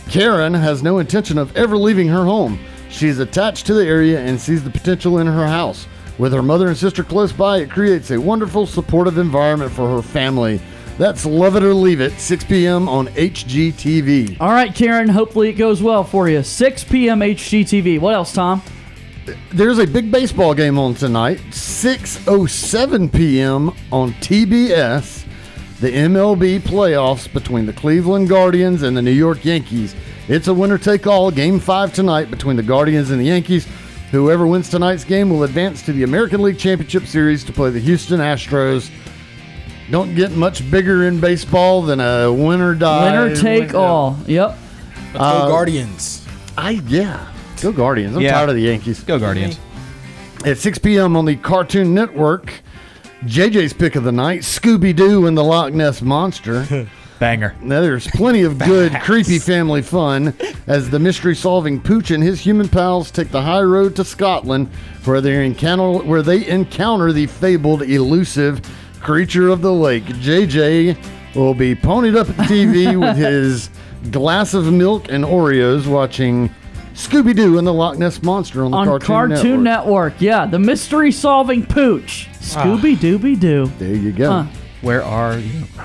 C: Karen has no intention of ever leaving her home. She's attached to the area and sees the potential in her house. With her mother and sister close by, it creates a wonderful, supportive environment for her family. That's Love It or Leave It, 6 p.m. on HGTV.
B: All right, Karen. Hopefully it goes well for you. 6 p.m. HGTV. What else, Tom?
C: There's a big baseball game on tonight, 6:07 p.m. on TBS. The MLB playoffs between the Cleveland Guardians and the New York Yankees. It's a winner take all game 5 tonight between the Guardians and the Yankees. Whoever wins tonight's game will advance to the American League Championship Series to play the Houston Astros. Don't get much bigger in baseball than a winner die.
B: Winner take all. Yep.
D: Let's
C: Uh,
D: go Guardians.
C: I yeah. Go Guardians. I'm
E: Yeah.
C: tired of the Yankees.
E: Go Guardians.
C: At 6 p.m. on the Cartoon Network, JJ's pick of the night, Scooby Doo and the Loch Ness Monster. (laughs)
E: Banger.
C: Now, there's plenty of good, creepy family fun as the mystery solving Pooch and his human pals take the high road to Scotland where they encounter, where they encounter the fabled, elusive creature of the lake. JJ will be ponied up at the TV (laughs) with his glass of milk and Oreos watching Scooby Doo and the Loch Ness Monster on the
B: On
C: Cartoon,
B: Cartoon,
C: Network.
B: Network. Yeah, the mystery solving pooch. Scooby Dooby Doo.
C: Ah, there you go.
B: Huh.
E: Where are you? (laughs)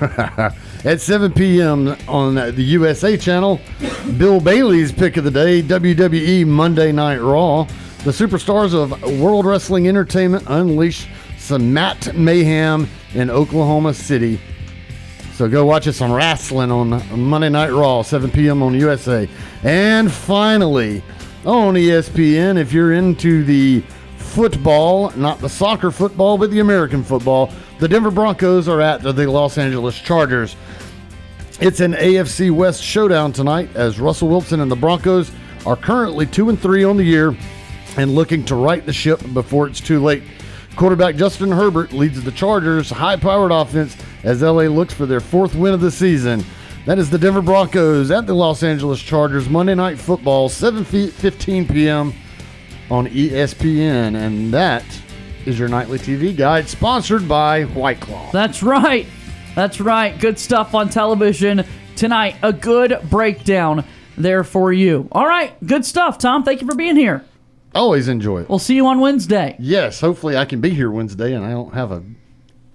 C: At 7 p.m. on the USA channel, Bill Bailey's pick of the day, WWE Monday Night Raw. The superstars of World Wrestling Entertainment unleash some Matt Mayhem in Oklahoma City. So go watch us on wrestling on Monday Night Raw, 7 p.m. on USA. And finally, on ESPN, if you're into the football, not the soccer football, but the American football, the Denver Broncos are at the Los Angeles Chargers. It's an AFC West showdown tonight as Russell Wilson and the Broncos are currently 2 and 3 on the year and looking to right the ship before it's too late. Quarterback Justin Herbert leads the Chargers' high powered offense as LA looks for their fourth win of the season. That is the Denver Broncos at the Los Angeles Chargers Monday Night Football, 7:15 p.m. on ESPN, and that is your nightly TV guide, sponsored by White Claw.
B: That's right. That's right. Good stuff on television tonight. A good breakdown there for you. All right. Good stuff, Tom. Thank you for being here.
C: Always enjoy it.
B: We'll see you on Wednesday.
C: Yes, hopefully I can be here Wednesday, and I don't have a.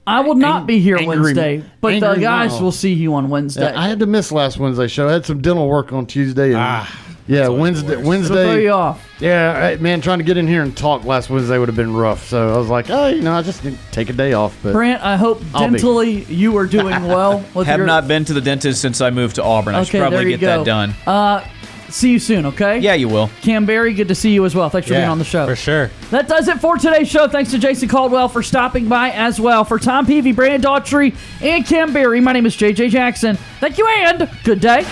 B: I will not be here
C: angry-
B: Wednesday, but the
C: angry
B: guys
C: mouth.
B: will see you on Wednesday.
C: Yeah, I had to miss last Wednesday show. I had some dental work on Tuesday. And, yeah, Wednesday.
B: It'll throw
C: Wednesday.
B: you off.
C: Yeah, I- man, trying to get in here and talk last Wednesday would have been rough. So I was like, oh, you know, I just need to take a day off. But
B: Brant, I hope
C: I'll be.
B: dentally you are doing (laughs) well. With
E: Have
B: your,
E: not been to the dentist since I moved to Auburn. I should
B: Okay, there
E: probably
B: you
E: get
B: go.
E: that done.
B: Uh, see you soon, okay?
E: Yeah, you will.
B: Cam Berry, good to see you as well. Thanks for being on the show.
D: For sure.
B: That does it for today's show. Thanks to Jason Caldwell for stopping by as well. For Tom Peavy, Brandon Daughtry, and Cam Berry, my name is JJ Jackson. Thank you and good day.